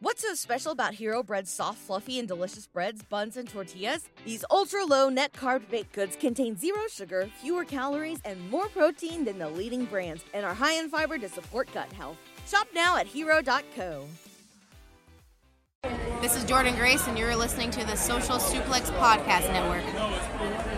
What's so special about Hero Bread's soft, fluffy, and delicious breads, buns, and tortillas? These ultra low net carb baked goods contain zero sugar, fewer calories, and more protein than the leading brands, and are high in fiber to support gut health. Shop now at hero.co. This is Jordan Grace, and you're listening to the Social Suplex Podcast Network.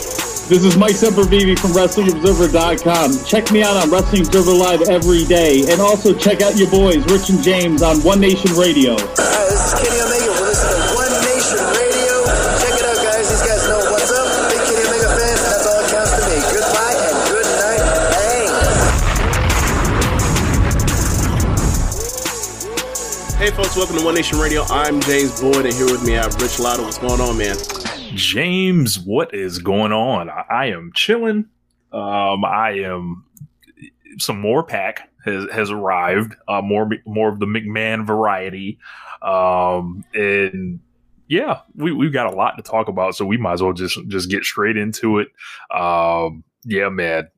This is Mike Sempervive from WrestlingObserver.com. Check me out on Wrestling Observer Live every day. And also check out your boys, Rich and James, on One Nation Radio. Hi, this is Kenny Omega. We're listening to One Nation Radio. Check it out, guys. These guys know what's up. Big Kenny Omega fans, and that's all that counts to me. Goodbye and good night. Bang. Hey, folks, welcome to One Nation Radio. I'm James Boyd, and here with me I have Rich Latta. What's going on, man? James, what is going on? I, I am chilling. Um, I am some more pack has has arrived. Uh, more more of the McMahon variety. Um, and yeah, we we've got a lot to talk about, so we might as well just just get straight into it. Um, yeah, man,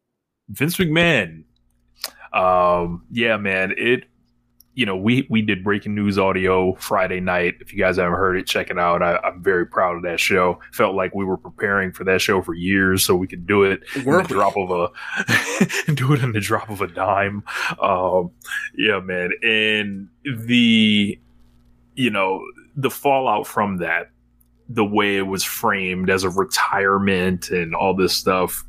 Vince McMahon. Um, yeah, man, it you know, we we did breaking news audio Friday night. If you guys haven't heard it, check it out. I, am very proud of that show. Felt like we were preparing for that show for years, so we could do it in the drop of a do it in the drop of a dime. Um, yeah, man, and the you know the fallout from that, the way it was framed as a retirement and all this stuff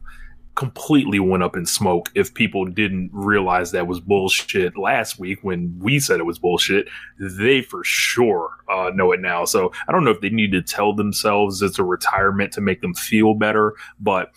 completely went up in smoke if people didn't realize that was bullshit last week when we said it was bullshit. They for sure uh, know it now. So I don't know if they need to tell themselves it's a retirement to make them feel better, but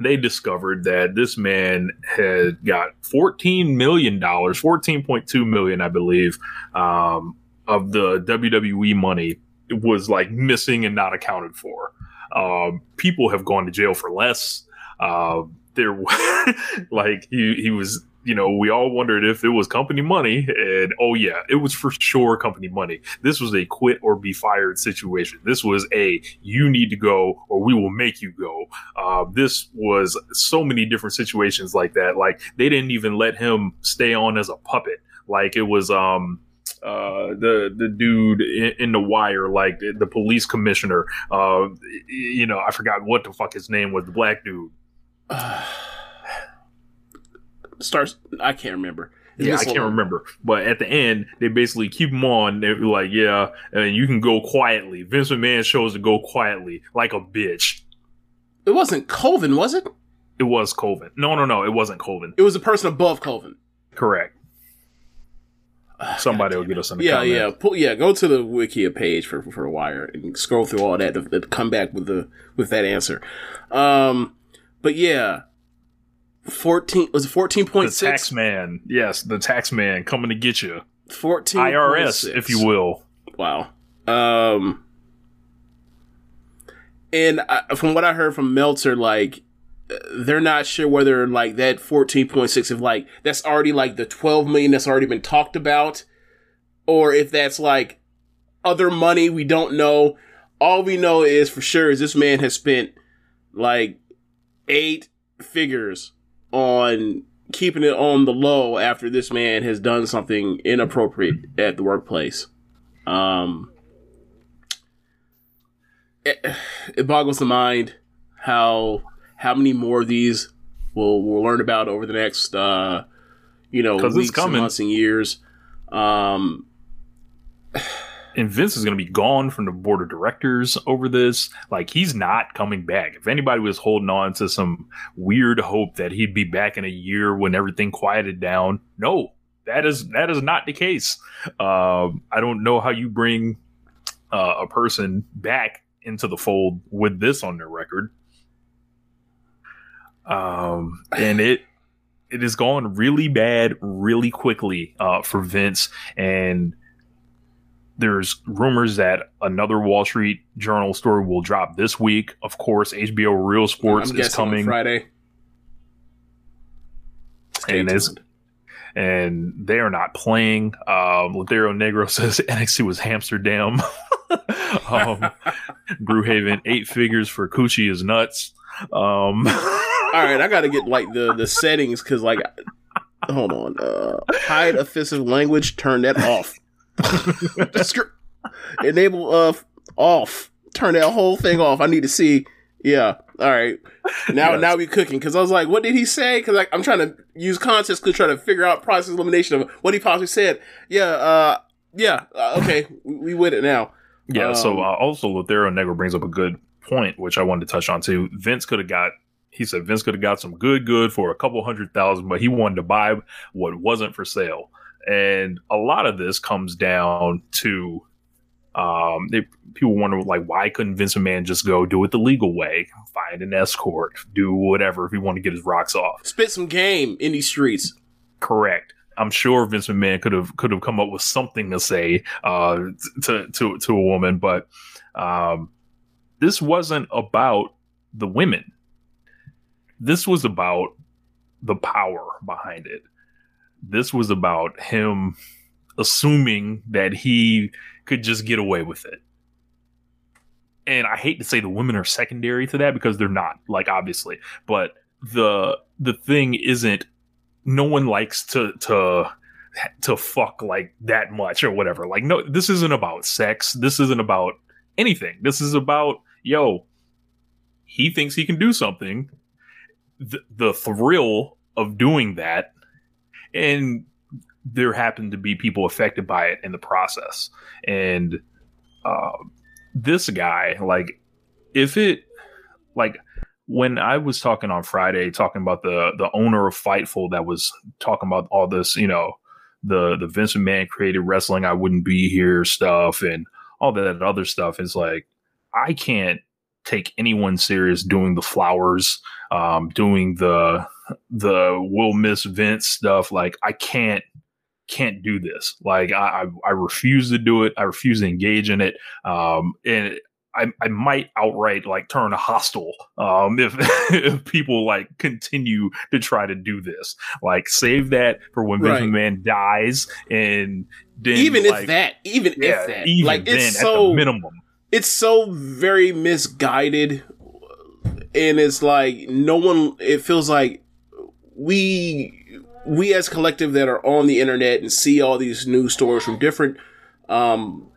they discovered that this man had got $14 million, 14.2 million, I believe, um, of the WWE money was like missing and not accounted for. Um, people have gone to jail for less uh, there, like he he was you know, we all wondered if it was company money, and oh yeah, it was for sure company money. This was a quit or be fired situation. This was a you need to go or we will make you go. Uh, this was so many different situations like that. Like they didn't even let him stay on as a puppet. Like it was um uh, the the dude in, in, the wire, like the, the police commissioner. Uh, you know, I forgot what the fuck his name was. The black dude. starts. I can't remember. yeah, I can't remember. But at the end, they basically keep him on. They're like, yeah, and you can go quietly. Vince McMahon shows to go quietly, like a bitch. It wasn't Colvin, was it? It was Colvin. No, no, no, it wasn't Colvin. It was a person above Colvin. Correct. Somebody will get us in the yeah, comments. yeah, pull, yeah. Go to the Wikia page for for Wire and scroll through all that to, to come back with the with that answer. Um, but yeah, fourteen was it fourteen point six? Tax man, yes, the tax man coming to get you. Fourteen IRS, if you will. Wow. Um, and I, from what I heard from Meltzer, like they're not sure whether like that fourteen point six, if like that's already like the twelve million that's already been talked about, or if that's like other money we don't know. All we know is for sure is this man has spent like eight figures on keeping it on the low after this man has done something inappropriate at the workplace. Um, it, it boggles the mind how how many more of these we'll we'll learn about over the next uh, you know weeks and months and years. Um, and Vince is going to be gone from the board of directors over this. Like he's not coming back. If anybody was holding on to some weird hope that he'd be back in a year when everything quieted down, no, that is that is not the case. Um, I don't know how you bring uh, a person back into the fold with this on their record. Um, and it it is going really bad really quickly uh, for Vince and there's rumors that another Wall Street Journal story will drop this week. Of course, HBO Real Sports is coming, Friday. Stay and tuned. and they are not playing. Um, Ladero Negro says NXT was Amsterdam. um, Brewhaven eight figures for Coochie is nuts. Um, All right, I got to get like the the settings because like, hold on, uh, hide offensive language, turn that off. Enable uh off. Turn that whole thing off. I need to see. Yeah. All right. Now Yes. now we cooking because I was like, what did he say? Because like I'm trying to use context to try to figure out process elimination of what he possibly said. Yeah. Uh. Yeah. Uh, okay. we, we with it now. Yeah. so Um, uh, also Lothario Negro brings up a good point, which I wanted to touch on too. Vince could have got. He said Vince could have got some good good for a couple hundred thousand, but he wanted to buy what wasn't for sale. And a lot of this comes down to um, they, people wonder like why couldn't Vince McMahon just go do it the legal way, find an escort, do whatever if he wanted to get his rocks off. Spit some game in these streets. Correct. I'm sure Vince McMahon could have could have come up with something to say uh, to to to a woman, but um, this wasn't about the women. This was about the power behind it. This was about him assuming that he could just get away with it. And I hate to say the women are secondary to that because they're not, like obviously, but the the thing isn't no one likes to to to fuck like that much or whatever. Like no this isn't about sex. This isn't about anything. This is about yo he thinks he can do something. The, the thrill of doing that and there happened to be people affected by it in the process. And uh, this guy, like, if it, like, when I was talking on Friday, talking about the the owner of Fightful that was talking about all this, you know, the the Vincent Man created wrestling, I wouldn't be here stuff, and all that other stuff. Is like, I can't take anyone serious doing the flowers, um, doing the the will miss Vince stuff. Like, I can't can't do this. Like I, I, I refuse to do it. I refuse to engage in it. Um, and I, I might outright like turn hostile um, if if people like continue to try to do this. Like save that for when Vince Man dies, and then even like, if that, even yeah, if that, even like then it's at so the minimum. It's so very misguided and it's like no one it feels like we we as collective that are on the internet and see all these news stories from different um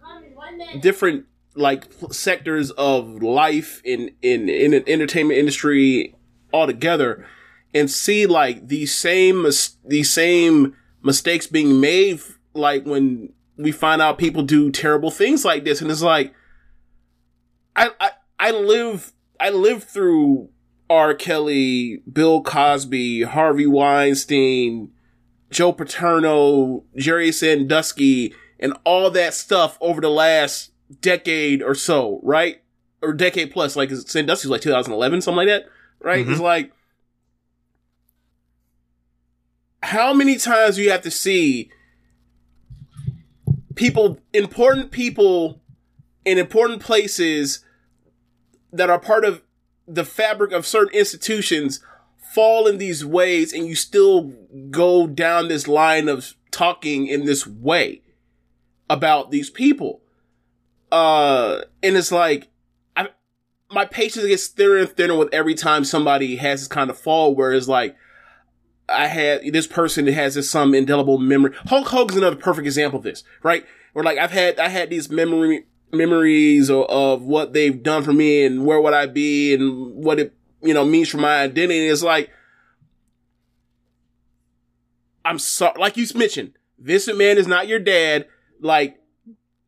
different like sectors of life in in in an entertainment industry altogether and see like these same these same mistakes being made like when we find out people do terrible things like this. And it's like I, I I live I lived through R. Kelly, Bill Cosby, Harvey Weinstein, Joe Paterno, Jerry Sandusky, and all that stuff over the last decade or so, right? Or decade plus, like Sandusky's like 2011, something like that, right? It's mm-hmm. like how many times do you have to see people, important people in important places that are part of the fabric of certain institutions fall in these ways and you still go down this line of talking in this way about these people uh and it's like i my patience gets thinner and thinner with every time somebody has this kind of fall where it's like I had this person that has this some indelible memory. Hulk Hogan's another perfect example of this, right? or like I've had I had these memory memories of, of what they've done for me and where would I be and what it you know means for my identity. It's like I'm sorry, like you mentioned, Vince Man is not your dad. Like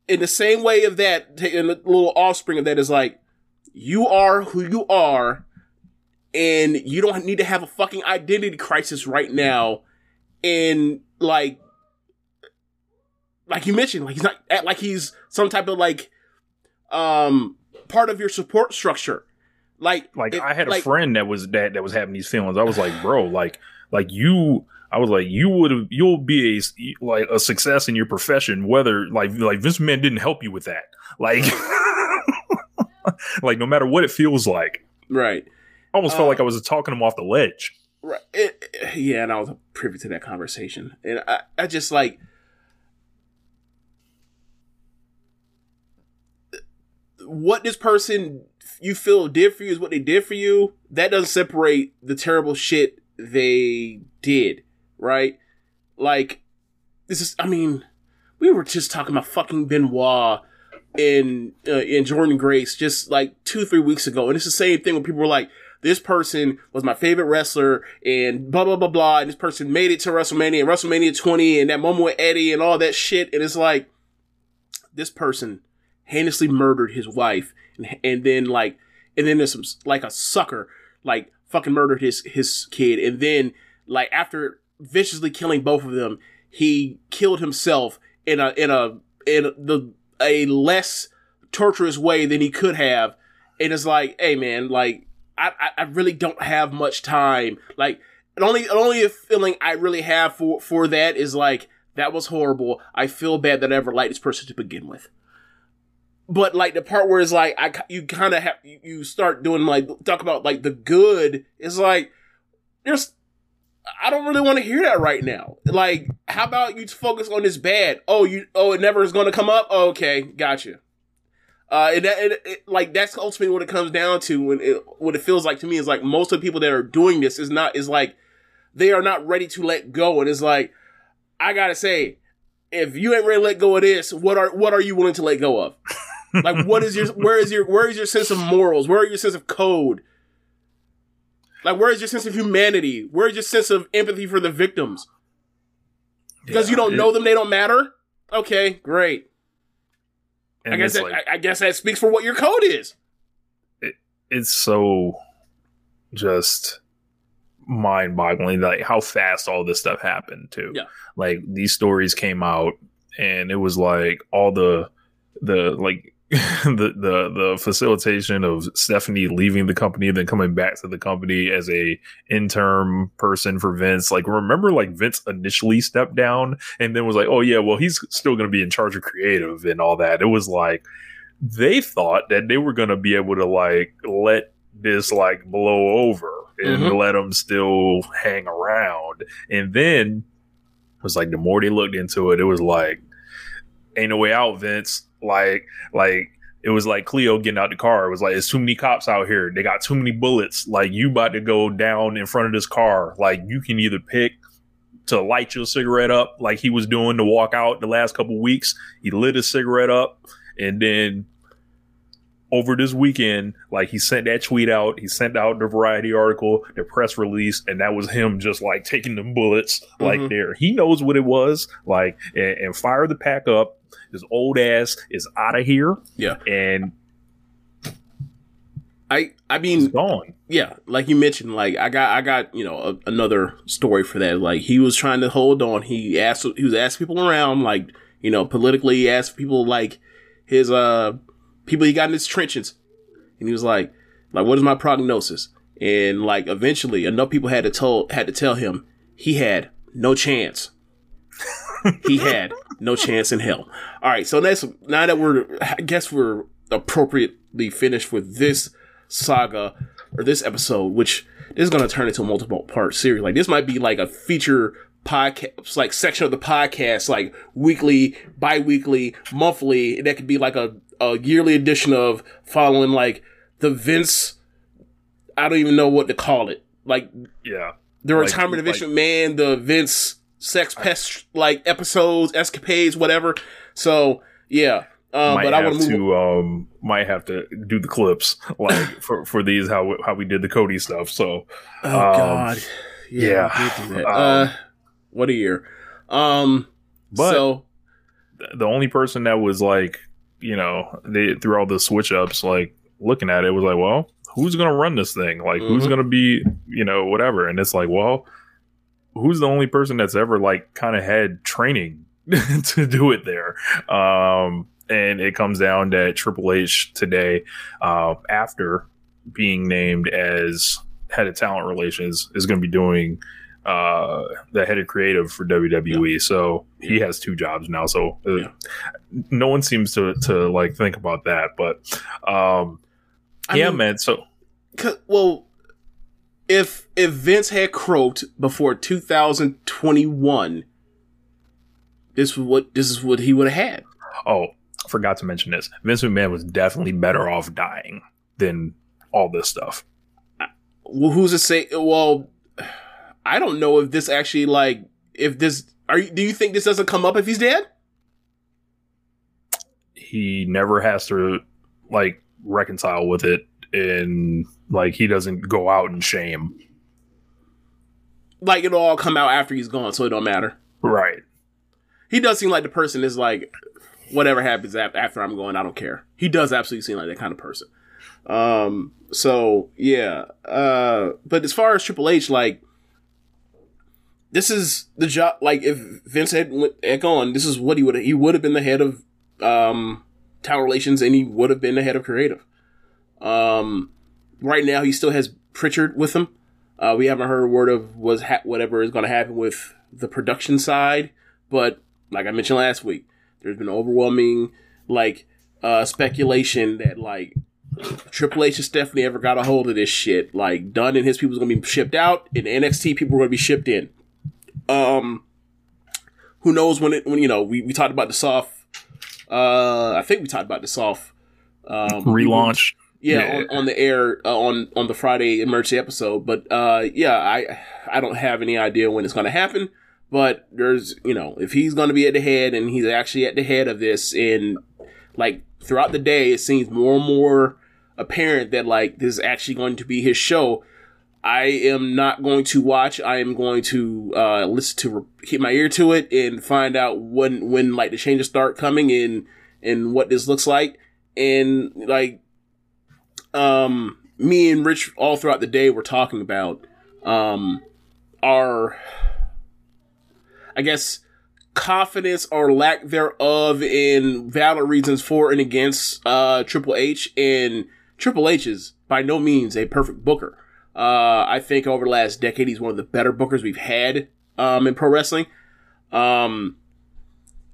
in the same way of that, taking a little offspring of that is like, you are who you are, and you don't need to have a fucking identity crisis right now. And like, like you mentioned, like he's not like he's some type of like, um, part of your support structure. Like, like it- I had a like- friend that was that that was having these feelings. I was like, bro, like like you. I was like, you would have, you'll be a like a success in your profession. Whether like like Vince McMahon didn't help you with that. Like, like no matter what it feels like. right. I almost Uh, felt like I was talking him off the ledge. Right. It, it- yeah, and I was privy to that conversation. And I, I just like what this person you feel did for you is what they did for you. That doesn't separate the terrible shit they did, right? Like this is I mean, we were just talking about fucking Benoit and uh, and Jordan Grace just like two three weeks ago, and it's the same thing when people were like, "This person was my favorite wrestler," and blah blah blah blah, and this person made it to WrestleMania and WrestleMania 20, and that moment with Eddie and all that shit, and it's like, this person heinously murdered his wife, and, and then like, and then there's some like a sucker like fucking murdered his his kid, and then like after viciously killing both of them, he killed himself in a in a in the a less torturous way than he could have. And it's like, hey man, like I, I, I really don't have much time. Like the only the only feeling I really have for for that is like that was horrible. I feel bad that I ever liked this person to begin with. But like the part where it's like I you kind of have you, start doing like talk about like the good is like there's I don't really want to hear that right now. Like, how about you focus on this bad? Oh, you oh it never is going to come up. Oh, okay, gotcha. Uh, and, that, it, like that's ultimately what it comes down to. When it, what it feels like to me is like most of the people that are doing this is not is like they are not ready to let go, and it's like I gotta say, if you ain't ready to let go of this, what are what are you willing to let go of? Like, what is your where is your where is your sense of morals? Where are your sense of code? Like, where is your sense of humanity? Where is your sense of empathy for the victims? Because you don't it- know them, they don't matter. Okay, great. I guess that, like- I, guess that speaks for what your code is. it's so just mind boggling like how fast all this stuff happened too Yeah. like these stories came out and it was like all the the like the the the facilitation of Stephanie leaving the company then coming back to the company as a interim person for Vince like remember like Vince initially stepped down and then was like oh yeah well he's still going to be in charge of creative and all that it was like they thought that they were going to be able to like let this like blow over and Mhm. let them still hang around. And then it was like the more they looked into it, it was like, ain't no way out, Vince. Like, like it was like Cleo getting out the car. It was like, it's too many cops out here. They got too many bullets. Like, you about to go down in front of this car. Like, you can either pick to light your cigarette up, like he was doing to walk out the last couple weeks. He lit his cigarette up, and then over this weekend, like he sent that tweet out, he sent out the variety article, the press release, and that was him just like taking them bullets like Mhm. there. He knows what it was, like, and, and fire the pack up. His old ass is out of here, Yeah. and I I he's mean, gone. yeah, like you mentioned, like I got I got you know a, another story for that. Like he was trying to hold on. He asked he was asking people around, like you know politically, he asked people like his uh people he got in his trenches, and he was like like what is my prognosis? And like eventually, enough people had to tell had to tell him he had no chance. He had no chance in hell. All right, so that's now that we're I guess we're appropriately finished with this saga or this episode, which this is going to turn into a multiple part series. Like this might be like a feature podcast, like section of the podcast, like weekly, bi-weekly, monthly. That could be like a, a yearly edition of following like the Vince. I don't even know what to call it. Like Yeah, the Like- retirement of Vince like- McMahon, the Vince sex pest like episodes, escapades, whatever. So yeah, uh, might but I have want to move. to um might have to do the clips like for for these how we- how we did the Cody stuff. So Oh Um, God, yeah. we did do that. Um, uh, what a year. Um, But- so the only person that was like, you know, they through all the switch ups, like looking at it was like, well, who's gonna run this thing? Like, who's Mhm. gonna be, you know, whatever. And it's like, well, who's the only person that's ever like kind of had training to do it there? Um, and it comes down that Triple H today, uh, after being named as head of talent relations, is going to be doing uh, the head of creative for WWE. So he has two jobs now. So uh, Yeah. no one seems to to like think about that. But um, I yeah, mean- man. So well, if if Vince had croaked before 2021, this was what this is what he would have had. oh, I forgot to mention this. Vince McMahon was definitely better off dying than all this stuff. Well, who's to say? Well, I don't know if this actually like if this. Are you, do you think this doesn't come up if he's dead? He never has to like reconcile with it, and like he doesn't go out in shame. Like it'll all come out after he's gone, so it don't matter. Right. He does seem like the person is like, whatever happens after I'm going, I don't care. He does absolutely seem like that kind of person. Um. So yeah. Uh. But as far as Triple H, like, this is the job. Like, if Vince had went had gone, this is what he would he would have been the head of um talent relations, and he would have been the head of creative. Um. Right now, he still has Pritchard with him. Uh, we haven't heard a word of was ha- whatever is going to happen with the production side, but like I mentioned last week, there's been overwhelming like uh, speculation that like Triple H and Stephanie ever got a hold of this shit. Like Dunn and his people is going to be shipped out, and NXT people are going to be shipped in. Um, who knows when it when you know we, we talked about the soft. Uh, I think we talked about the soft um, Relaunch. Yeah, Yeah. On, on the air uh, on on the Friday emergency episode. But uh, yeah, I I don't have any idea when it's going to happen. But there's you know if he's going to be at the head and he's actually at the head of this, and like throughout the day, it seems more and more apparent that like this is actually going to be his show. I am not going to watch. I am going to uh, listen to keep my ear to it and find out when when like the changes start coming and and what this looks like and like um me and Rich all throughout the day were talking about um our I guess confidence or lack thereof in valid reasons for and against uh Triple H and Triple H is by no means a perfect booker. Uh I think over the last decade he's one of the better bookers we've had um in pro wrestling. Um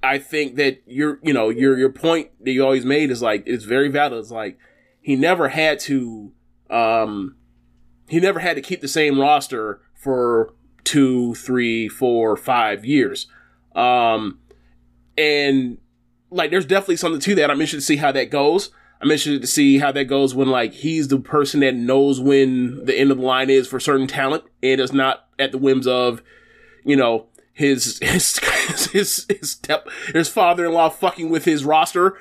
I think that your you know your your point that you always made is like it's very valid. It's like he never had to um he never had to keep the same roster for two, three, four, five years. Um and like there's definitely something to that. I'm interested to see how that goes. I'm interested to see how that goes when like he's the person that knows when the end of the line is for certain talent and is not at the whims of, you know, his his his his, step, his father-in-law fucking with his roster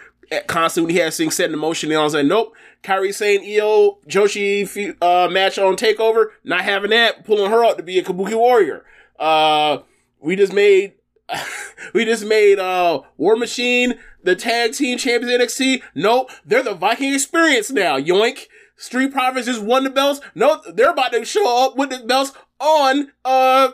constantly. He has things set in motion, and I was like, nope. Kairi Sane Io Shirai uh, match on Takeover, not having that, pulling her out to be a Kabuki Warrior. Uh, we just made we just made uh War Machine the tag team champions of NXT. Nope, they're the Viking Experience now. Yoink. Street Profits just won the belts. Nope, they're about to show up with the belts on uh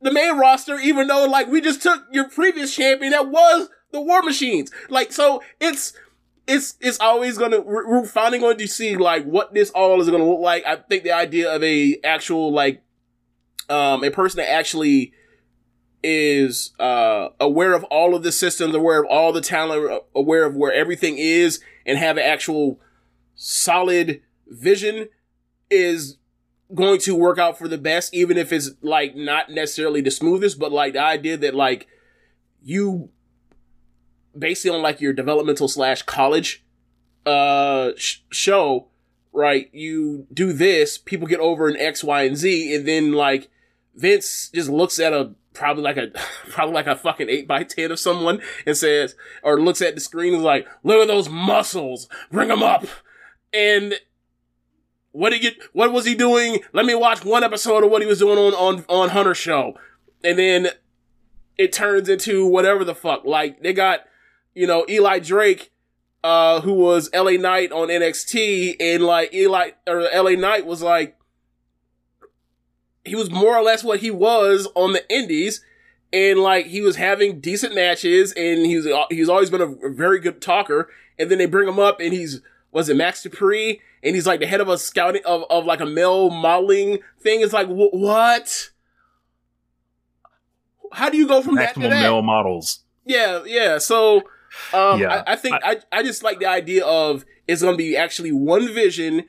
the main roster, even though like we just took your previous champion that was the War Machines. Like so, it's it's it's always gonna we're finally going to see like what this all is gonna look like. I think the idea of a actual like um a person that actually is uh aware of all of the systems, aware of all the talent, aware of where everything is, and have an actual solid vision is going to work out for the best, even if it's like not necessarily the smoothest, but like the idea that like you basically on like your developmental slash college uh sh- show, right? You do this, people get over in X, Y, and Z, and then like Vince just looks at a probably like a probably like a fucking eight by ten of someone and says, or looks at the screen and is like, look at those muscles, bring them up, and what did you, what was he doing? Let me watch one episode of what he was doing on, on, on Hunter show. And then it turns into whatever the fuck. Like they got, you know, Eli Drake, uh, who was LA Knight on NXT, and like Eli or LA Knight was like, he was more or less what he was on the Indies, and like he was having decent matches, and he's he's always been a very good talker. And then they bring him up, and he's was it Max Dupri, and he's like the head of a scouting of of like a male modeling thing. It's like wh- what? How do you go from Maximum that to that? male models. Yeah, yeah. So, um, Yeah. I, I think I, I just like the idea of it's going to be actually one vision,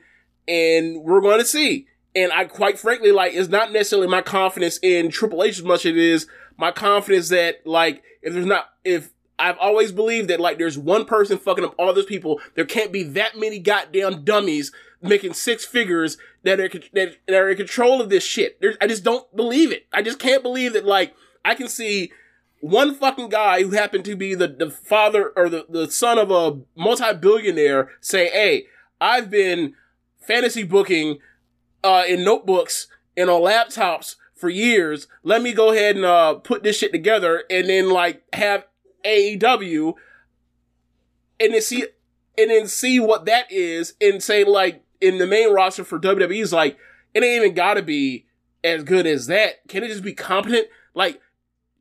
and we're going to see. And I quite frankly like it's not necessarily my confidence in Triple H as much as it is my confidence that like if there's not if I've always believed that like there's one person fucking up all those people, there can't be that many goddamn dummies making six figures that are that, that are in control of this shit. There's, I just don't believe it. I just can't believe that like I can see one fucking guy who happened to be the, the father or the, the son of a multi-billionaire say, Hey, I've been fantasy booking, uh, in notebooks and on laptops for years. Let me go ahead and, uh, put this shit together and then like have AEW and then see, and then see what that is and say like in the main roster for WWE is like, it ain't even gotta be as good as that. Can it just be competent? Like,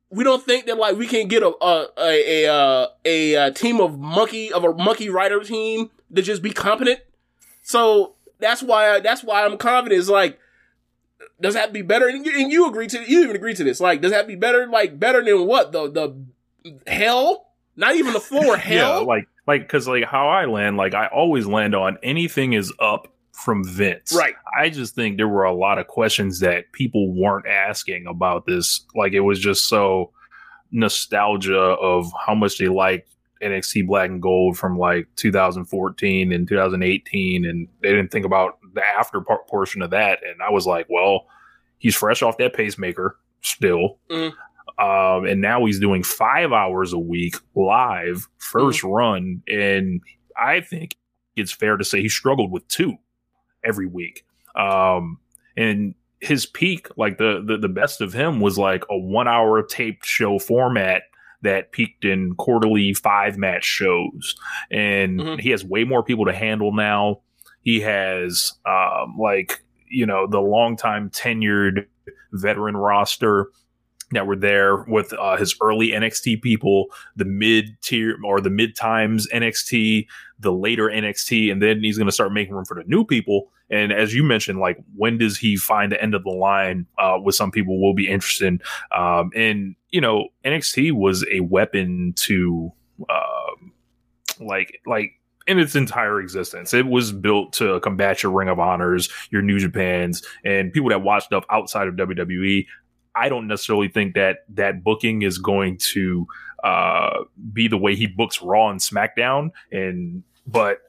we don't think that like we can get a a a a, uh, a, uh team of monkey of a monkey rider team to just be competent. So that's why that's why I'm confident. Is like does that be better? And you, and you agree to you even agree to this. Like does that be better? Like better than what the the hell? Not even the floor hell. Yeah, like like because like how I land, like I always land on anything is up from Vince. right. I just think there were a lot of questions that people weren't asking about this. Like it was just so nostalgia of how much they liked NXT Black and Gold from like 2014 and 2018, and they didn't think about the after part portion of that. And I was like, well, he's fresh off that pacemaker still. Mhm. Um, and now he's doing five hours a week live 1st run. And I think it's fair to say he struggled with two every week. Um, and his peak, like the, the the best of him, was like a one hour taped show format that peaked in quarterly five match shows, and Mhm. he has way more people to handle now. He has um, like you know the longtime tenured veteran roster that were there with uh, his early NXT people, the mid tier or the mid times NXT, the later NXT, and then he's going to start making room for the new people. And as you mentioned, like when does he find the end of the line uh, with some people will be interesting. Um, and you know, NXT was a weapon to um, like like in its entire existence. It was built to combat your Ring of Honors, your New Japans, and people that watched stuff outside of WWE. I don't necessarily think that that booking is going to uh, be the way he books Raw and SmackDown. And but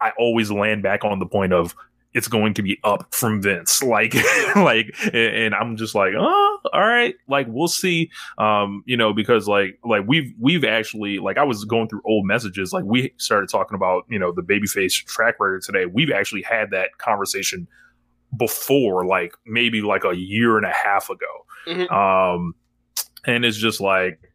I always land back on the point of it's going to be up from Vince. Like, like, and, I'm just like, oh, all right. Like, we'll see. Um, you know, because like, like we've we've actually like I was going through old messages. Like, we started talking about you know the babyface track record today. We've actually had that conversation before, like maybe like a year and a half ago. Mhm. Um, and it's just like.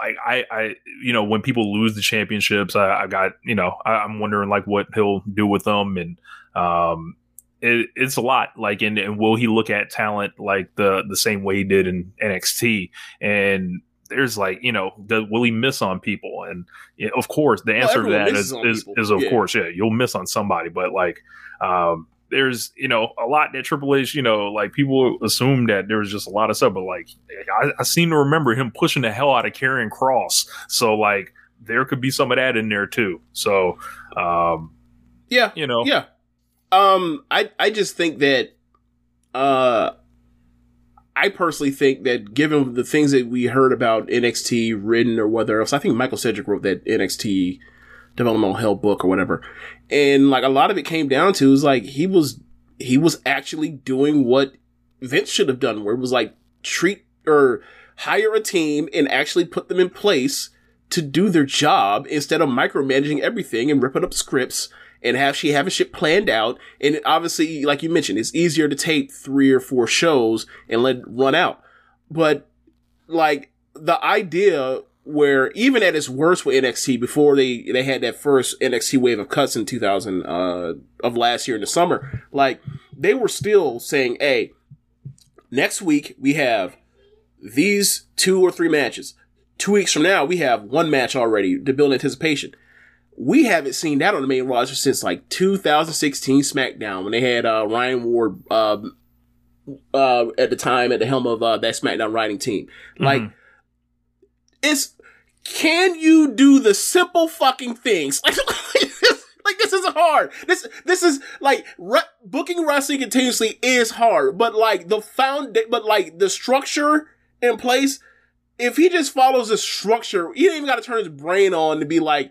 I, I, I, you know, when people lose the championships, I, I got, you know, I, I'm wondering like what he'll do with them, and um, it, it's a lot. Like, and, and will he look at talent like the the same way he did in NXT? And there's like, you know, the, will he miss on people? And yeah, of course, the Well, answer to that is is on is, people. is of Yeah. course, yeah, you'll miss on somebody, but like, um, there's you know a lot that Triple H, you know, like people assume that there was just a lot of stuff, but like I, I seem to remember him pushing the hell out of Karrion Kross, so like there could be some of that in there too. So, um, Yeah. you know, Yeah. Um, I I just think that, uh, I personally think that given the things that we heard about NXT written or whether else, I think Michael Cedric wrote that NXT developmental hell book or whatever, and like a lot of it came down to is like he was he was actually doing what Vince should have done, where it was like treat or hire a team and actually put them in place to do their job instead of micromanaging everything and ripping up scripts and have she having shit planned out. And obviously, like you mentioned, it's easier to tape three or four shows and let it run out. But like the idea where even at its worst with NXT before they they had that first NXT wave of cuts in 2000 uh, of last year in the summer, like they were still saying, "Hey, next week we have these two or three matches. Two weeks from now we have one match already to build anticipation." We haven't seen that on the main roster since like 2016 SmackDown when they had uh, Ryan Ward uh, uh, at the time at the helm of uh, that SmackDown writing team. Like, it's can you do the simple fucking things? Like, like this isn't hard. This this is like re- booking wrestling continuously is hard, but like the found, but like the structure in place. If he just follows the structure, he even got to turn his brain on to be like,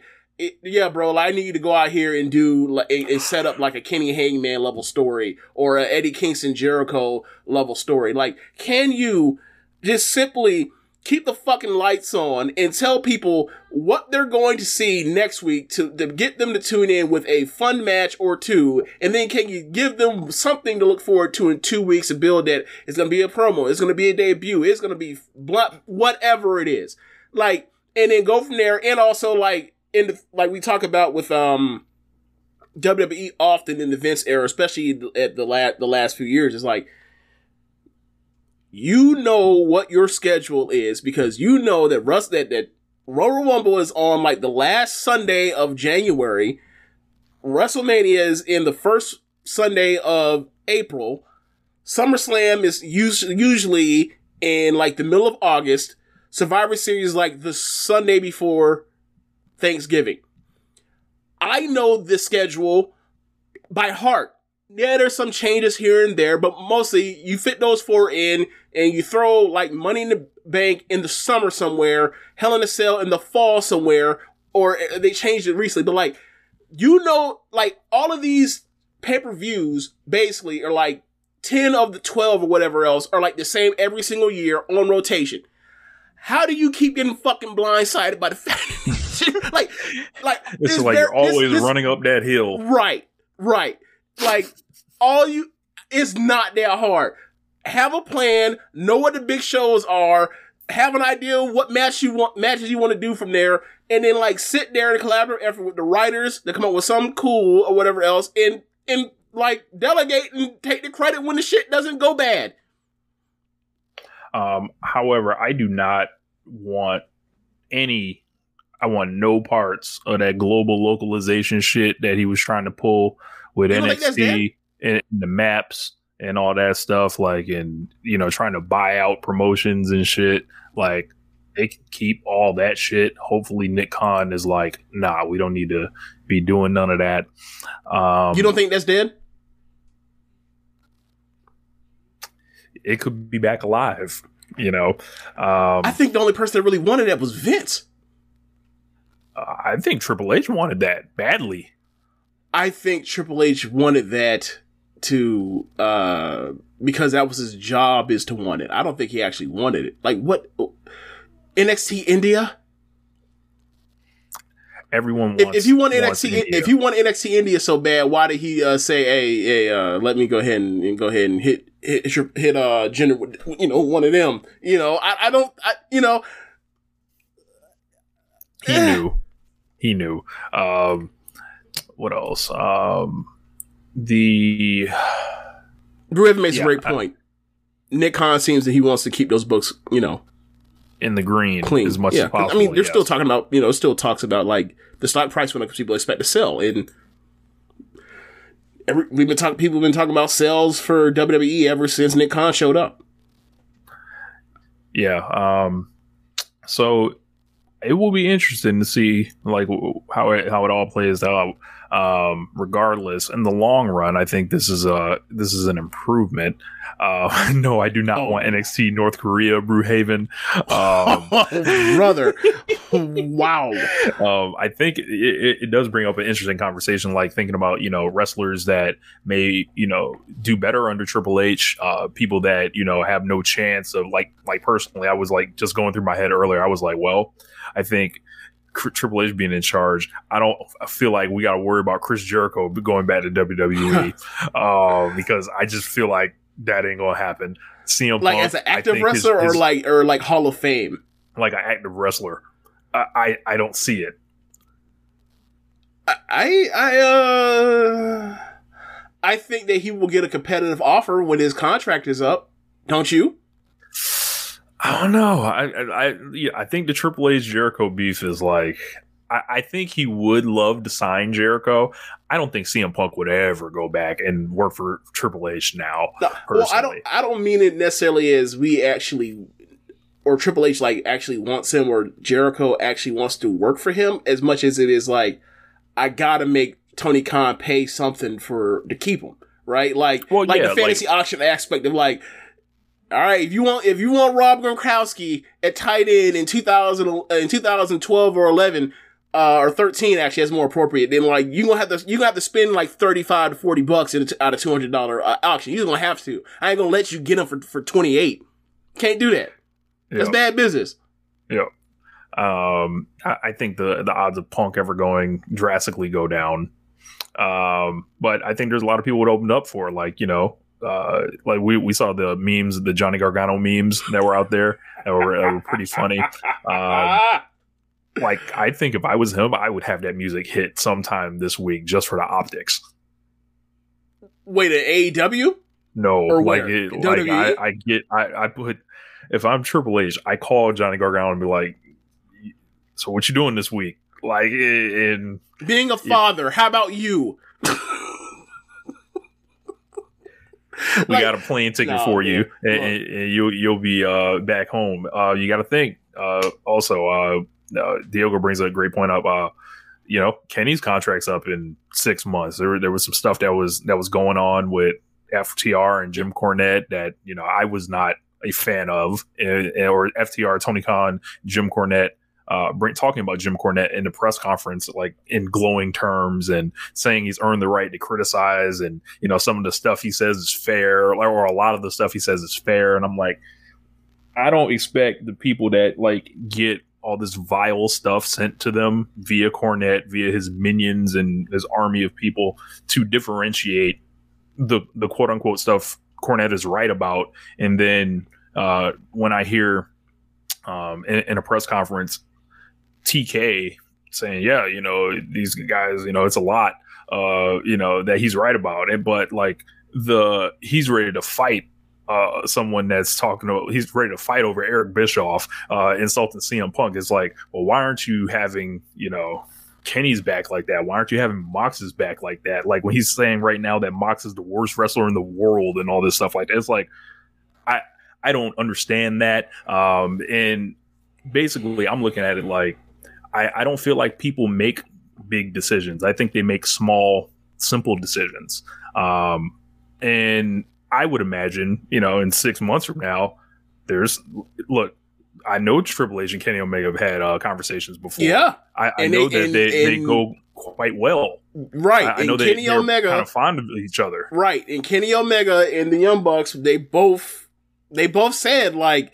yeah, bro, like, I need you to go out here and do like a, a set up like a Kenny Hangman level story or a Eddie Kingston Jericho level story. Like, can you just simply keep the fucking lights on and tell people what they're going to see next week to, to get them to tune in with a fun match or two, and then can you give them something to look forward to in two weeks and build that? It's going to be a promo, it's going to be a debut, it's going to be blunt, whatever it is, like, and then go from there, and also like in the like we talk about with um WWE often in the Vince era, especially at the last the last few years, is like you know what your schedule is because you know that Russ that that Royal Rumble is on like the last Sunday of January. WrestleMania is in the first Sunday of April. SummerSlam is usually in like the middle of August. Survivor Series is like the Sunday before Thanksgiving. I know the schedule by heart. Yeah, there's some changes here and there, but mostly you fit those four in and you throw like money in the bank in the summer somewhere, hell in a cell in the fall somewhere, or eh, they changed it recently, but like, you know, like all of these pay-per-views basically are like 10 of the 12 or whatever else are like the same every single year on rotation. How do you keep getting fucking blindsided by the fact like like It's like ver- you're always this- this- running up that hill. Right, right. Like all you it's not that hard. Have a plan, know what the big shows are, have an idea what match you want matches you want to do from there, and then like sit there and collaborate effort with the writers to come up with something cool or whatever else, and and like delegate and take the credit when the shit doesn't go bad. Um, however, I do not want any. I want no parts of that global localization shit that he was trying to pull with You NXT and the maps and all that stuff. Like, and you know, trying to buy out promotions and shit. Like, they can keep all that shit. Hopefully, Nick Khan is like, nah, we don't need to be doing none of that. Um, You don't think that's dead? it could be back alive. You know, um, I think the only person that really wanted that was Vince. I think Triple H wanted that badly. I think Triple H wanted that to uh because that was his job is to want it. I don't think he actually wanted it. Like what NXT India? Everyone If, wants. if you want NXT India. if you want NXT India so bad, why did he uh say, "Hey, hey, uh let me go ahead and, and go ahead and hit hit hit, uh with you know one of them." You know, I I don't I you know he knew, he knew. Um, what else? Um, the Griff makes Yeah, a great I- point. Nick Khan seems that he wants to keep those books, you know, in the green clean as much yeah, as possible. I mean, they're yes. still talking about you know, still talks about like the stock price when people expect to sell, and every, we've been talking. People have been talking about sales for WWE ever since Nick Khan showed up. Yeah. Um, so it will be interesting to see like how it how it all plays out. Um, regardless, in the long run, I think this is a this is an improvement. Uh, no, I do not Oh. want NXT North Korea Brewhaven. Um, brother, wow. um, I think it, it, it does bring up an interesting conversation, like thinking about you know wrestlers that may you know do better under Triple H, uh, people that you know have no chance of like like personally, I was like just going through my head earlier. I was like, well, I think. Triple H being in charge, I don't feel like we got to worry about Chris Jericho going back to WWE um, because I just feel like that ain't gonna happen. CM Like as an active think his- wrestler, his- or like or like Hall of Fame. like an active wrestler. I I, I don't see it. I I uh I think that he will get a competitive offer when his contract is up. Don't you? I don't know. I I I, yeah, I think the Triple H Jericho beef is like. I, I think he would love to sign Jericho. I don't think CM Punk would ever go back and work for Triple H now. No, well, I don't. I don't mean it necessarily as we actually, or Triple H like actually wants him, or Jericho actually wants to work for him, as much as it is like, I gotta make Tony Khan pay something for to keep him, right? Like, Well, like yeah, the fantasy auction aspect of like, all right, if you want, if you want Rob Gronkowski at tight end in two thousand in two thousand twelve or eleven. Uh, or thirteen actually that's more appropriate. Then like you gonna have to you gonna have to spend like thirty five to forty bucks in a, out of two hundred dollar uh, auction. You're gonna have to. I ain't gonna let you get him for for twenty eight. Can't do that. That's bad business. Yeah. Um, I, I think the the odds of Punk ever going drastically go down. Um, but I think there's a lot of people would open up for like you know, uh, like we we saw the memes, the Johnny Gargano memes that were out there that were, that were pretty funny. Um, like I think if I was him, I would have that music hit sometime this week just for the optics. Wait, at AEW? No, Or like it, In like I, I get, I, I put. If I'm Triple H, I call Johnny Gargano and be like, "So what you doing this week?" Like, and Being a father, how about you? we Like- got a plane ticket No, for you, and, and, and you'll you'll be uh, back home. Uh, you got to think. Uh, also, uh, uh, Diogo brings a great point up. Uh, you know, Kenny's contract's up in six months. There, there was some stuff that was that was going on with FTR and Jim Cornette that you know I was not a fan of, and, and- or FTR, Tony Khan, Jim Cornette. Uh, talking about Jim Cornette in the press conference, like in glowing terms, and saying he's earned the right to criticize, and you know some of the stuff he says is fair, or, or a lot of the stuff he says is fair, and I'm like, I don't expect the people that like get all this vile stuff sent to them via Cornette, via his minions and his army of people to differentiate the the quote unquote stuff Cornette is right about, and then uh, when I hear um, in, in a press conference TK saying, "Yeah, you know these guys, you know it's a lot, uh, you know that he's right about it," but like the he's ready to fight uh, someone that's talking about he's ready to fight over Eric Bischoff, uh, insulting CM Punk. It's like, well, why aren't you having you know Kenny's back like that? Why aren't you having Mox's back like that? Like when he's saying right now that Mox is the worst wrestler in the world and all this stuff like that. It's like I I don't understand that. Um, and basically, I'm looking at it like I, I don't feel like people make big decisions. I think they make small, simple decisions. Um, and I would imagine, you know, in six months from now, there's look. I know Triple H and Kenny Omega have had uh, conversations before. Yeah, I, I And know that and- they, they go quite well. right. I, I and know they, Kenny they're Omega, kind of fond of each other. right? And Kenny Omega and the Young Bucks, they both, they both said like,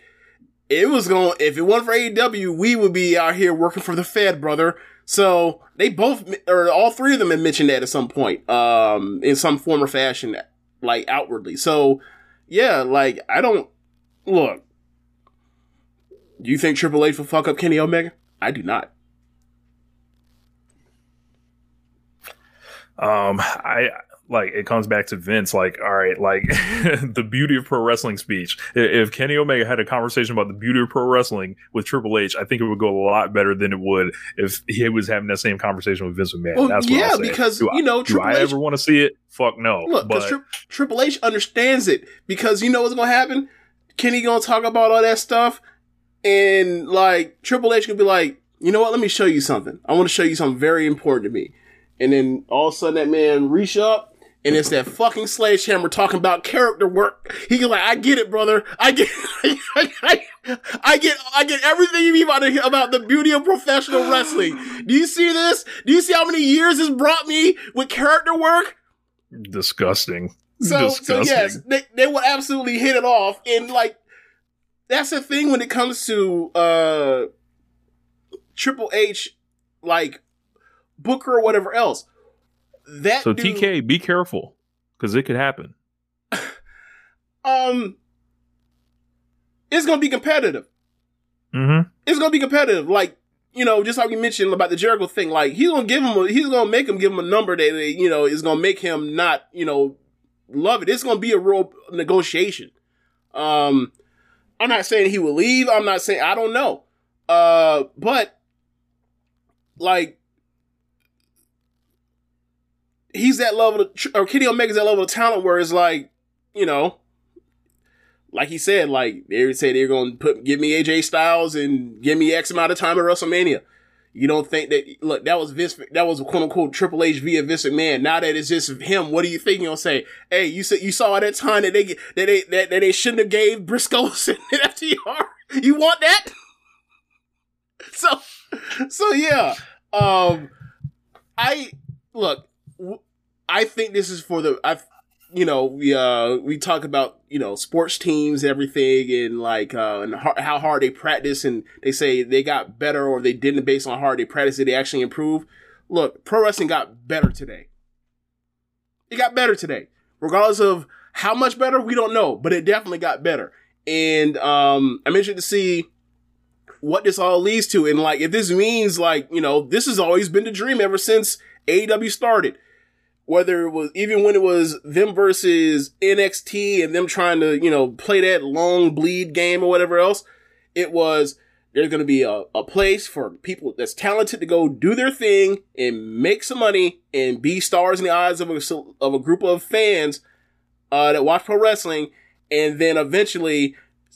it was going. If it wasn't for AEW, we would be out here working for the Fed, brother. So they both, or all three of them, had mentioned that at some point, um, in some form or fashion, like outwardly. So, yeah, like I don't look. Do you think Triple H will fuck up Kenny Omega? I do not. um i like it comes back to vince like all right like the beauty of pro wrestling speech if kenny omega had a conversation about the beauty of pro wrestling with triple h i think it would go a lot better than it would if he was having that same conversation with vince mcmahon Well, that's what yeah, because, do I- you know, do Triple i H ever want to see it fuck no Look, because but Triple H understands it because you know what's gonna happen. Kenny gonna talk about all that stuff, and like Triple H gonna be like, you know what? Let me show you something. I want to show you something very important to me. And then all of a sudden, that man reach up, and it's that fucking sledgehammer talking about character work. He can like, I get it, brother. I get, I, I get, I get everything you mean about the, about the beauty of professional wrestling. Do you see this? Do you see how many years this brought me with character work? disgusting So, so yes, they, they will absolutely hit it off. And like, that's the thing when it comes to, uh, Triple H, like, Booker or whatever else. That so dude, tk be careful because it could happen um, it's gonna be competitive. Mm-hmm. It's gonna be competitive. Like you know, just like we mentioned about the Jericho thing. Like he's gonna give him, a, he's gonna make him give him a number that you know is gonna make him not you know love it. It's gonna be a real negotiation. Um, I'm not saying he will leave. I'm not saying I don't know. Uh, but like he's that level of, or Kenny Omega's that level of talent where it's like, you know, like he said, like they say they're gonna put give me AJ Styles and give me X amount of time at WrestleMania. You don't think that look that was Vince that was quote unquote Triple H via Vince McMahon. Now that it's just him, what do you think he'll say? Hey, you said you saw at that time that they that they that, that they shouldn't have gave Briscoes and FTR. You want that? So so yeah. Um I look I think this is for the I you know we uh we talk about you know sports teams everything and like uh and how hard they practice and they say they got better or they didn't based on how hard they practice did they actually improve look pro wrestling got better today. It got better today. Regardless of how much better we don't know but it definitely got better. And um i'm interested to see what this all leads to. And like if this means like you know this has always been the dream ever since AEW started whether it was even when it was them versus NXT and them trying to, you know, play that long bleed game or whatever else, it was there's going to be a, a place for people that's talented to go do their thing and make some money and be stars in the eyes of a, of a group of fans uh, that watch pro wrestling. And then eventually,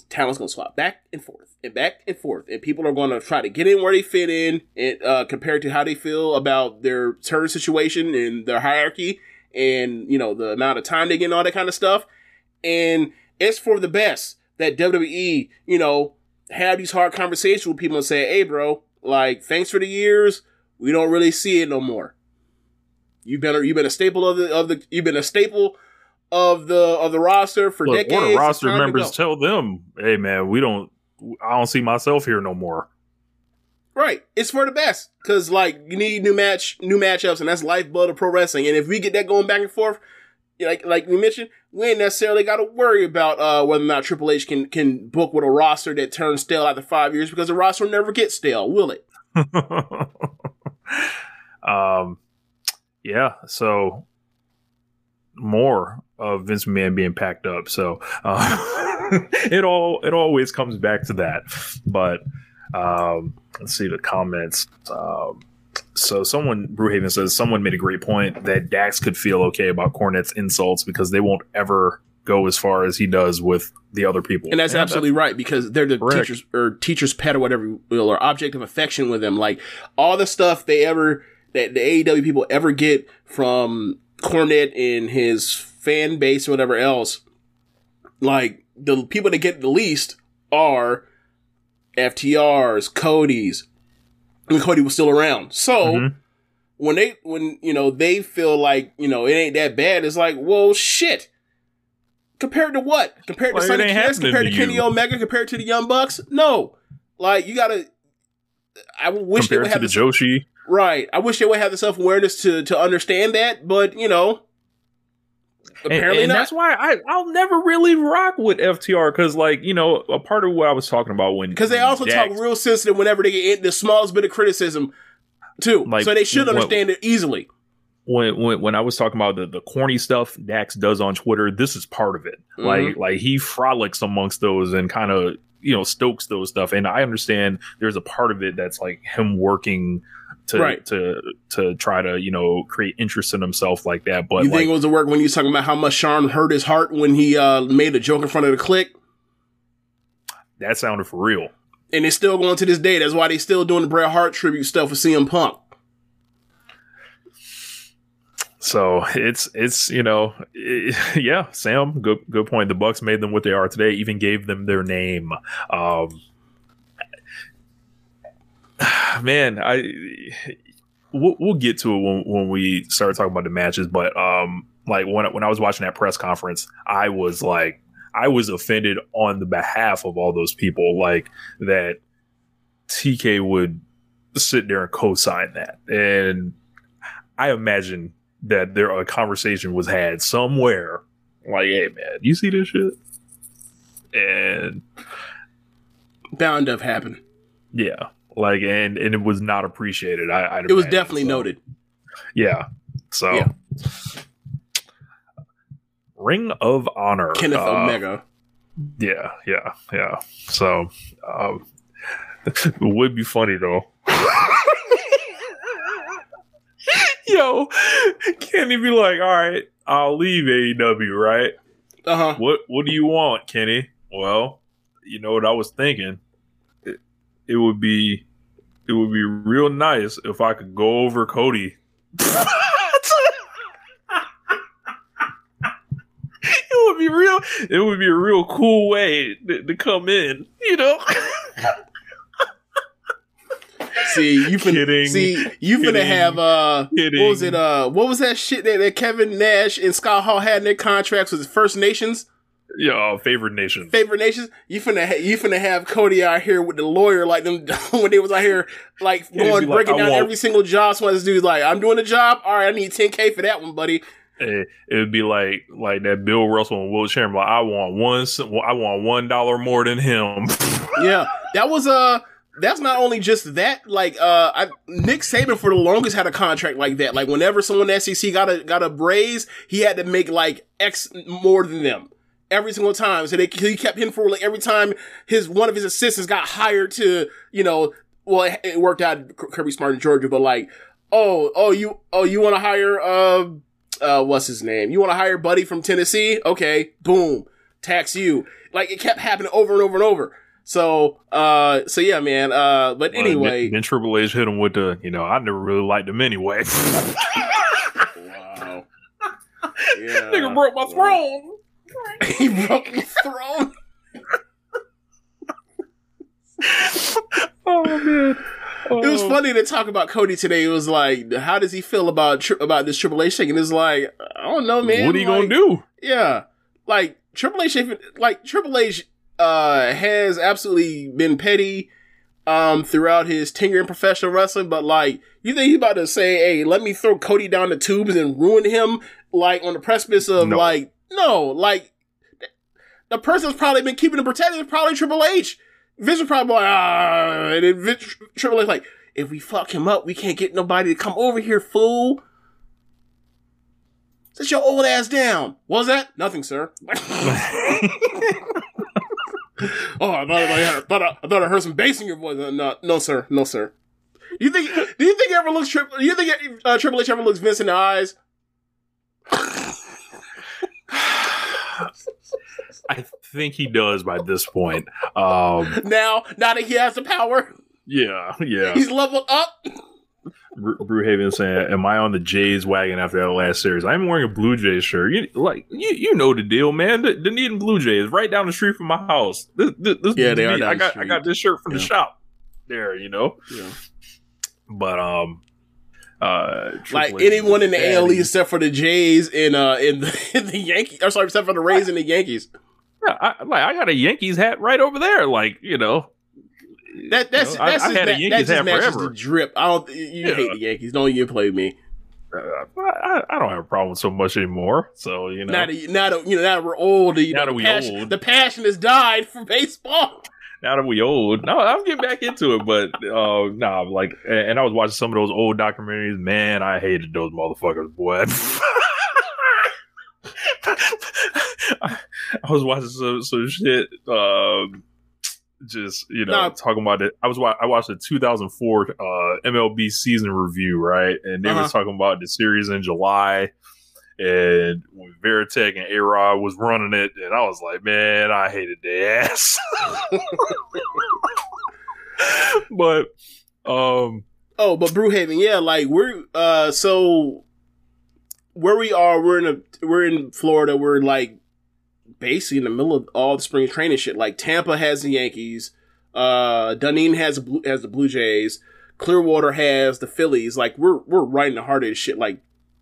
talent's going to swap back and forth and back and forth, and people are going to try to get in where they fit in, and uh, compared to how they feel about their turn situation and their hierarchy, and you know the amount of time they get and all that kind of stuff. And it's for the best that WWE, you know, have these hard conversations with people and say, "Hey, bro, like, thanks for the years. We don't really see it no more. You've been you've been a staple of the of the you've been a staple." Of the of the roster for Look, decades, the roster members tell them, "Hey, man, we don't I don't see myself here no more. Right. It's for the best. Cause like you need new match, new matchups, and that's lifeblood of pro wrestling. And if we get that going back and forth, like like we mentioned, we ain't necessarily got to worry about uh, whether or not Triple H can can book with a roster that turns stale after five years because the roster will never get stale, will it? um, yeah. So more of Vince McMahon being packed up. So uh, it all it always comes back to that. But um, let's see the comments. Um, so someone Brewhaven says someone made a great point that Dax could feel okay about Cornette's insults because they won't ever go as far as he does with the other people. And that's and absolutely that's right because they're the correct. teachers or teacher's pet or whatever you will or object of affection with them. Like all the stuff they ever that the AEW people ever get from Cornette and his fan base or whatever else, like the people that get the least are FTRs, Cody's. when Cody was still around. So mm-hmm. when they when you know they feel like you know it ain't that bad, it's like well shit. Compared to what? Compared well, to Sonny Kiss? Compared to, to Kenny Omega? Compared to the Young Bucks? No. Like you gotta. I wish compared they would have the Joshi. Right. I wish they would have the self awareness to to understand that, but you know, Apparently and, and that's why I I'll never really rock with FTR because like you know a part of what I was talking about when because they also Dax, talk real sensitive whenever they get the smallest bit of criticism too, like, so they should understand it easily. When, when when I was talking about the, the corny stuff Dax does on Twitter, this is part of it. Mm-hmm. Like like he frolics amongst those and kind of you know stokes those stuff, and I understand there's a part of it that's like him working to right. to to try to you know create interest in himself like that. But you like, think it was a work when he was talking about how much Shawn hurt his heart when he uh, made a joke in front of the Kliq? That sounded for real, and it's still going to this day. That's why they still doing the Bret Hart tribute stuff with CM Punk. So it's it's you know it, yeah Sam good good point the Bucks made them what they are today even gave them their name um, man, I we'll, we'll, get to it when, when we start talking about the matches. But um, like when when I was watching that press conference, I was like, I was offended on the behalf of all those people, like that TK would sit there and co-sign that, and I imagine that there a conversation was had somewhere, like, hey man, you see this shit, and bound have happened Yeah, like and and it was not appreciated. I I'd It was imagine, definitely so. noted. Yeah. So, Yeah. Ring of Honor. Kenneth uh, Omega. Yeah, yeah, yeah. So, um, it would be funny though. Yo, Kenny be like, all right, I'll leave AEW, right? Uh huh. What What do you want, Kenny? Well, you know what I was thinking. It, would be, it would be real nice if I could go over Cody. it would be real. It would be a real cool way to, to come in. You know. See, you finna Kidding. see you finna Kidding. have uh Kidding. what was it uh what was that shit that, that Kevin Nash and Scott Hall had in their contracts with First Nations yeah, uh, favorite nation. favorite nations? You finna ha- you finna have Cody out here with the lawyer like them when they was out here like Yeah, going be like, breaking down every single job. So this dude's like, I'm doing a job. All right, I need 10k for that one, buddy. Eh, it would be like like that Bill Russell and Wilt Chamberlain. Like, I want one. I want one dollar more than him. yeah, that was uh that's not only just that. Like uh, I, Nick Saban for the longest had a contract like that. Like whenever someone in SEC got a got a raise, he had to make like X more than them every single time. So they he kept him for like every time his one of his assistants got hired to you know. Well, it, it worked out Kirby Smart in Georgia, but like, oh, oh, you, oh, you want to hire uh, uh, what's his name? You want to hire Buddy from Tennessee? Okay, boom, tax you. Like it kept happening over and over and over. So, uh, so yeah, man. Uh, but anyway, then, then Triple H hit him with the, you know, I never really liked him anyway. wow. Yeah. Nigga broke my throne. He broke the throne. Oh man. It was Oh. funny to talk about Cody today. It was like, how does he feel about tri- about this Triple H thing? And it's like, I don't know, man. What are you Like, gonna do? Yeah, like Triple H, like Triple H, uh, has absolutely been petty, um, throughout his tenure in professional wrestling. But like, you think he's about to say, "Hey, let me throw Cody down the tubes and ruin him," like on the precipice of No. like, no, like the person that's probably been keeping him protected is probably Triple H. Vince was probably like, ah, and then Vince, Triple H like, if we fuck him up, we can't get nobody to come over here, fool. Sit your old ass down. What was that? Nothing, sir. oh, I thought, I, thought I, I thought I heard some bass in your voice. Uh, No, no, sir. No, sir. Do you think? Do you think ever looks? Tri- you think uh, Triple H ever looks Vince in the eyes? I think he does by this point. Um, Now, now that he has the power, yeah, yeah. he's leveled up. Bru- Brewhaven saying, "Am I on the Jays wagon after that last series? I'm wearing a Blue Jays shirt. You, like you, you know the deal, man. The Dunedin Blue Jays, right down the street from my house. This, this, this Yeah, they are I the got, I got this shirt from the shop there. You know, Yeah. but um, uh, Like H anyone in the daddy. AL except for the Jays and uh in the, in the Yankees. Or sorry, except for the Rays and the Yankees. Yeah, I, like I got a Yankees hat right over there. Like you know, That that's You know, I- that's I just, had a Yankees that just hat forever. the drip. I don't. You Yeah. hate the Yankees. Don't even play me. uh, I, I don't have a problem so much anymore. So you know, Now that now that you know now that we're old, you Now know, that we passion, old. the passion has died for baseball. Now that we old, no, I'm getting back into it, but uh, nah, like, and I was watching some of those old documentaries. Man, I hated those motherfuckers, boy. I, I was watching some some shit, um, just you know, Nah. talking about it. I was wa- I watched the 2004 uh, MLB season review, right, and they Uh-huh. was talking about the series in July. And Varitek and A Rod was running it, and I was like, man, I hated their ass. but um Oh, but Brewhaven, yeah, like we're uh so where we are, we're in a we're in Florida, we're like basically in the middle of all the spring training shit. Like Tampa has the Yankees, uh Dunedin has the Blue, has the Blue Jays, Clearwater has the Phillies. Like we're we're right in the heart of this shit. Like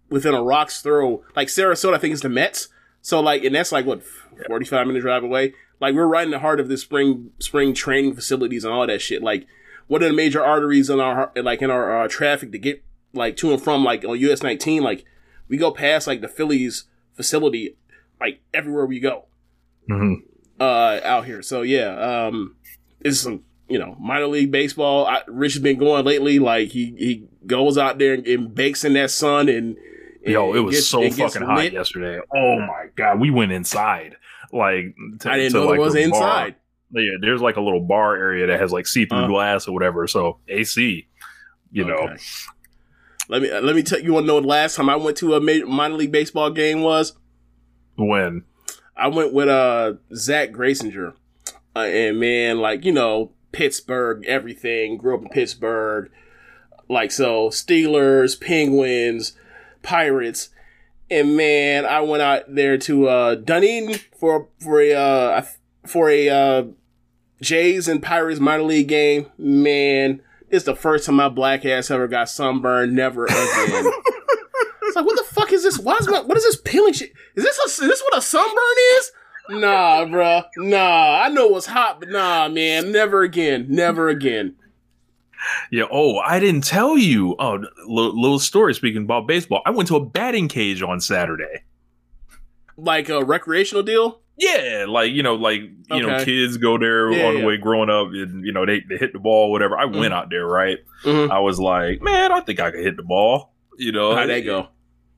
within a rock's throw. Like Sarasota, I think is the Mets. So like, and that's like what forty five minute drive away. Like we're right in the heart of the spring spring training facilities and all that shit. Like one of the major arteries in our like in our uh, traffic to get like to and from like on US nineteen. Like we go past like the Phillies facility like everywhere we go mhm. uh out here. So yeah, um it's some you know, minor league baseball. I, Rich has been going lately. Like he he goes out there and, and bakes in that sun and. And Yo, it was gets- so and gets fucking hot lit. yesterday. Oh my god, we went inside. Like to- I didn't to, know like, it was the bar. inside. Yeah, there's like a little bar area that has like see-through Uh. glass or whatever. So AC, you know, Let me let me tell you. Want to know the last time I went to a ma- minor league baseball game was? when I went with uh Zach Graysinger, uh, and man, like you know Pittsburgh, everything. Grew up in Pittsburgh, like so Steelers, Penguins, Pirates, and man, I went out there to uh Dunedin for for a uh, for a uh, Jays and Pirates minor league game. Man, it's the first time my black ass ever got sunburned. Never again. It's like, what the fuck is this? Why is my, what is this peeling shit? Is this a, is this what a sunburn is? Nah, bruh. Nah, I know it's hot, but nah, man, never again, never again. Yeah. Oh, I didn't tell you. Oh, little, little story. Speaking about baseball, I went to a batting cage on Saturday. Like a recreational deal? Yeah, like you know, like you know, kids go there Yeah, on the yeah. way growing up, and you know, they, they hit the ball, whatever. I went out there, right? Mhm. I was like, man, I think I could hit the ball. You know, How'd that go?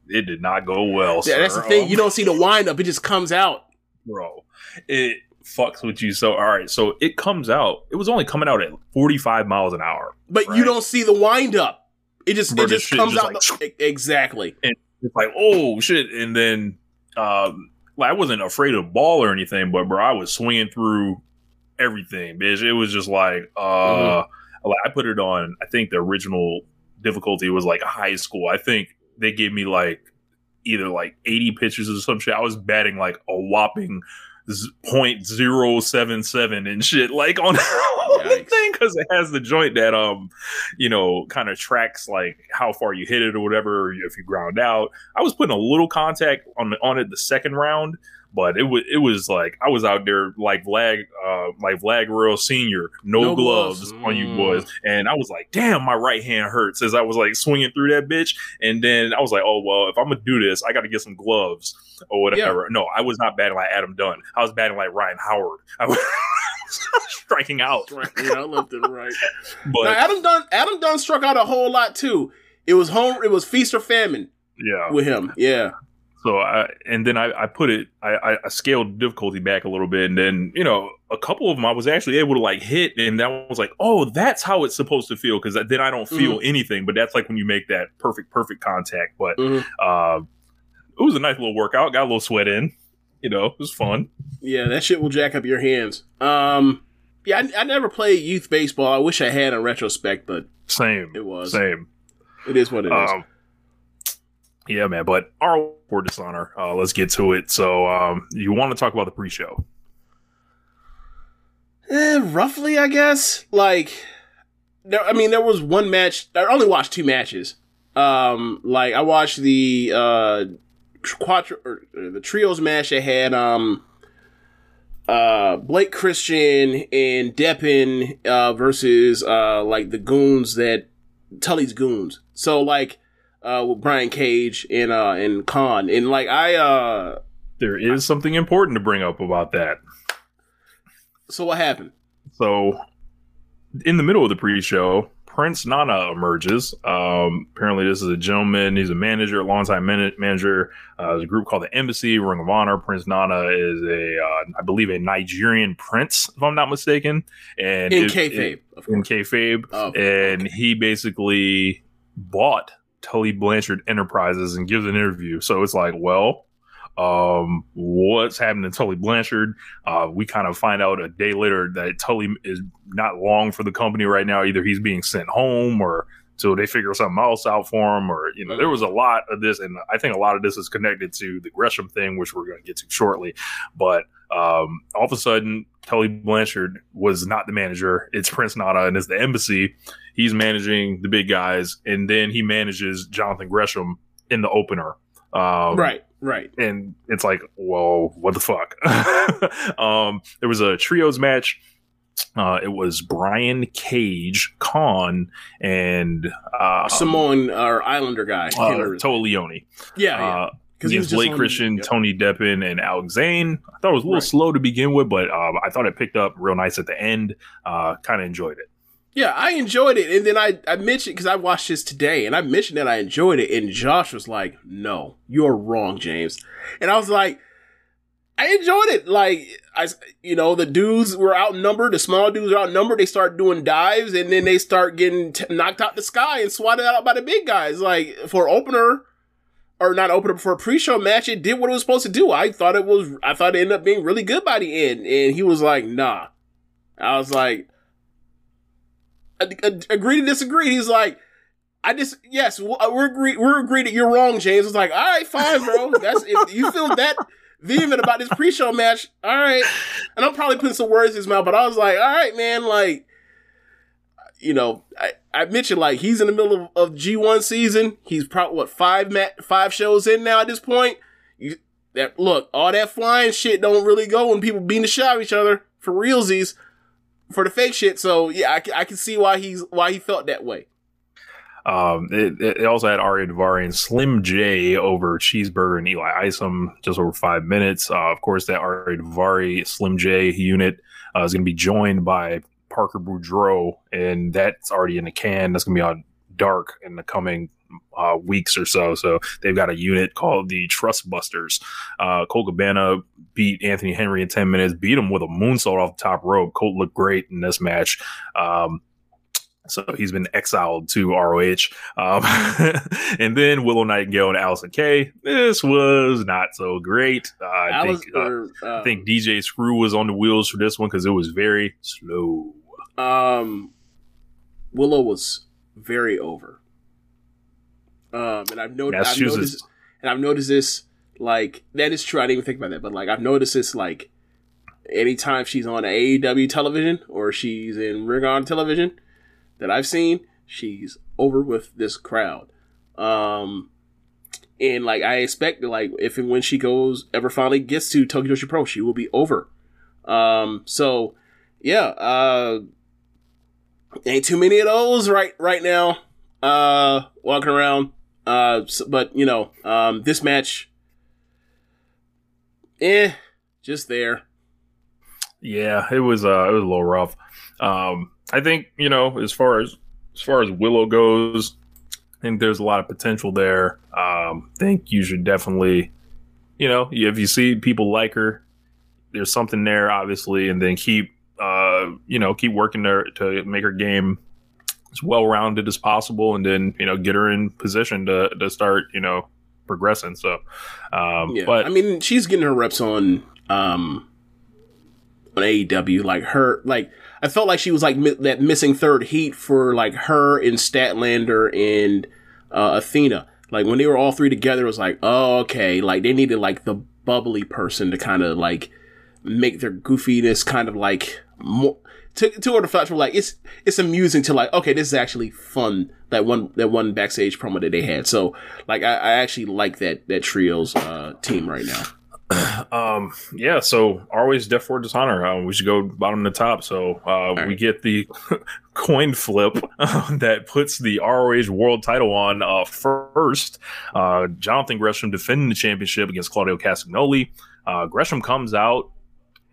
It did not go well. Yeah, that's the thing. Um, You don't see the wind up; it just comes out. bro. It fucks with you. So, all right. So it comes out. It was only coming out at 45 miles an hour. But you don't see the wind up. It just it just comes just out like- the- exactly. It's like, oh shit. And then, um, like I wasn't afraid of ball or anything, but bro, I was swinging through everything, bitch. It was just like, uh, Mm-hmm. like I put it on. I think the original difficulty was like high school. I think they gave me like either like 80 pitches or some shit. I was batting like a whopping z- point zero seven seven and shit like on, on the thing because it has the joint that um you know kind of tracks like how far you hit it or whatever if you ground out. I was putting a little contact on on it the second round, but it was it was like I was out there like Vlad uh like Vlad Guerrero Senior, no, No gloves, gloves. on you Mm. boys, and I was like, damn, my right hand hurts as I was like swinging through that bitch, and then I was like, oh well, if I'm gonna do this, I got to get some gloves or whatever. No, I was not batting like Adam Dunn. I was batting like Ryan Howard. I was striking out, yeah, left and right. but now, Adam Dunn, Adam Dunn struck out a whole lot too. It was home. It was feast or famine yeah. with him. Yeah. So I and then I, I put it I, I, scaled difficulty back a little bit and then you know a couple of them I was actually able to like hit and that was like oh that's how it's supposed to feel because then I don't feel anything but that's like when you make that perfect perfect contact but Mhm. uh, it was a nice little workout got a little sweat in you know it was fun Yeah, that shit will jack up your hands. Um, yeah, I, I never played youth baseball. I wish I had in retrospect, but same It was. same it is what it is. Yeah man but our for dishonor uh, let's get to it so um, you want to talk about the pre-show Eh, roughly, I guess. Like, there, I mean, there was one match. I only watched two matches. Um, like I watched the uh, quattro, or, or the trios match that had um, uh, Blake Christian and Deppen uh, versus uh, like the goons that Tully's goons. So like uh, with Brian Cage and uh, and Kaun and like I uh, there is something important to bring up about that so what happened? So, in the middle of the pre-show, Prince Nana emerges. Um, apparently, this is a gentleman. He's a manager, a longtime man- manager. Uh, there's a group called the Embassy Ring of Honor. Prince Nana is a, uh, I believe, a Nigerian prince, if I'm not mistaken. And In it- kayfabe, it- of in kayfabe, Oh, and he basically bought Tully Blanchard Enterprises and gives an interview. So it's like, well, um, what's happening to Tully Blanchard? Uh, we kind of find out a day later that Tully is not long for the company right now. Either he's being sent home or so they figure something else out for him, or you know, there was a lot of this, and I think a lot of this is connected to the Gresham thing, which we're going to get to shortly. But um, all of a sudden, Tully Blanchard was not the manager; it's Prince Nana, and it's the embassy. He's managing the big guys, and then he manages Jonathan Gresham in the opener. Um, right, right. and it's like, whoa, what the fuck? um, there was a trios match. Uh, it was Brian Cage, Kaun, and uh, Samoan or Islander guy. Uh, Liona. yeah, yeah. Uh, 'Cause he was Blake Christian, yeah. Tony Deppen, and Alex Zayne. I thought it was a little Right. slow to begin with, but um, I thought it picked up real nice at the end. Uh, kind of enjoyed it. Yeah, I enjoyed it, and then I I mentioned because I watched this today, and I mentioned that I enjoyed it, and Josh was like, "No, you're wrong, James," and I was like, "I enjoyed it." Like I, you know, the dudes were outnumbered, the small dudes are outnumbered. They start doing dives, and then they start getting t- knocked out the sky and swatted out by the big guys. Like for opener. Or not opener for a pre-show match. It did what it was supposed to do. I thought it was. I thought it ended up being really good by the end. And he was like, "Nah." I was like, agree to disagree. He's like, I just yes, uh, we're agree we're agreed that you're wrong, James. It's like, all right, fine, bro. That's if you feel that vehement about this pre-show match, all right. And I'm probably putting some words in his mouth, but I was like, all right, man, like, you know, I, I mentioned like he's in the middle of, of G1 season. He's probably what five mat five shows in now at this point. You that look, all that flying shit don't really go when people beating the shit out of each other for realsies for the fake shit. So yeah, I, I can see why he's why he felt that way. Um, it, it also had Ariya Daivari and Slim J over Cheeseburger and Eli Isom just over five minutes. Uh, of course, that Ariya Daivari Slim J unit uh, is going to be joined by Parker Boudreaux, and that's already in the can. That's going to be on Dark in the coming uh, weeks or so. So they've got a unit called the Trust Busters. Uh, Colt Cabana beat Anthony Henry in 10 minutes, beat him with a moonsault off the top rope. Colt looked great in this match. Um, so he's been exiled to ROH. Um, and then Willow Nightingale and Allysin Kay. This was not so great. Uh, I, think, uh, uh, I think DJ Screw was on the wheels for this one because it was very slow. Um, Willow was very over. Um, and I've noticed, I've noticed, and I've noticed this. Like that is true. I didn't even think about that, but like I've noticed this. Like anytime she's on AEW television or she's in Ring on television that I've seen, she's over with this crowd. Um, and like I expect that, like if and when she goes ever finally gets to Tokyo Joshi Pro, she will be over. Um, so yeah, uh, ain't too many of those right right now. Uh, walking around. Uh, s- but you know, um, this match, eh, just there. Yeah, it was uh it was a little rough. Um I think, you know, as far as as far as Willow goes, I think there's a lot of potential there. Um I think you should definitely you know, if you see people like her, there's something there obviously and then keep uh you know, keep working there to make her game as well rounded as possible and then, you know, get her in position to to start, you know, progressing. So um Yeah, but I mean, she's getting her reps on um on AEW. Like her, like I felt like she was like mi- that missing third heat for like her and Statlander and uh, Athena. Like when they were all three together, it was like, oh, okay. Like they needed like the bubbly person to kind of like make their goofiness kind of like more to to fact where like it's it's amusing to like okay this is actually fun that one that one backstage promo that they had so like I, I actually like that that trio's uh team right now Um, yeah, so always Death Before Dishonor. Uh, we should go bottom to top. So uh, we get the coin flip that puts the ROH World Title on uh, first. Uh, Jonathan Gresham defending the championship against Claudio Castagnoli. Uh, Gresham comes out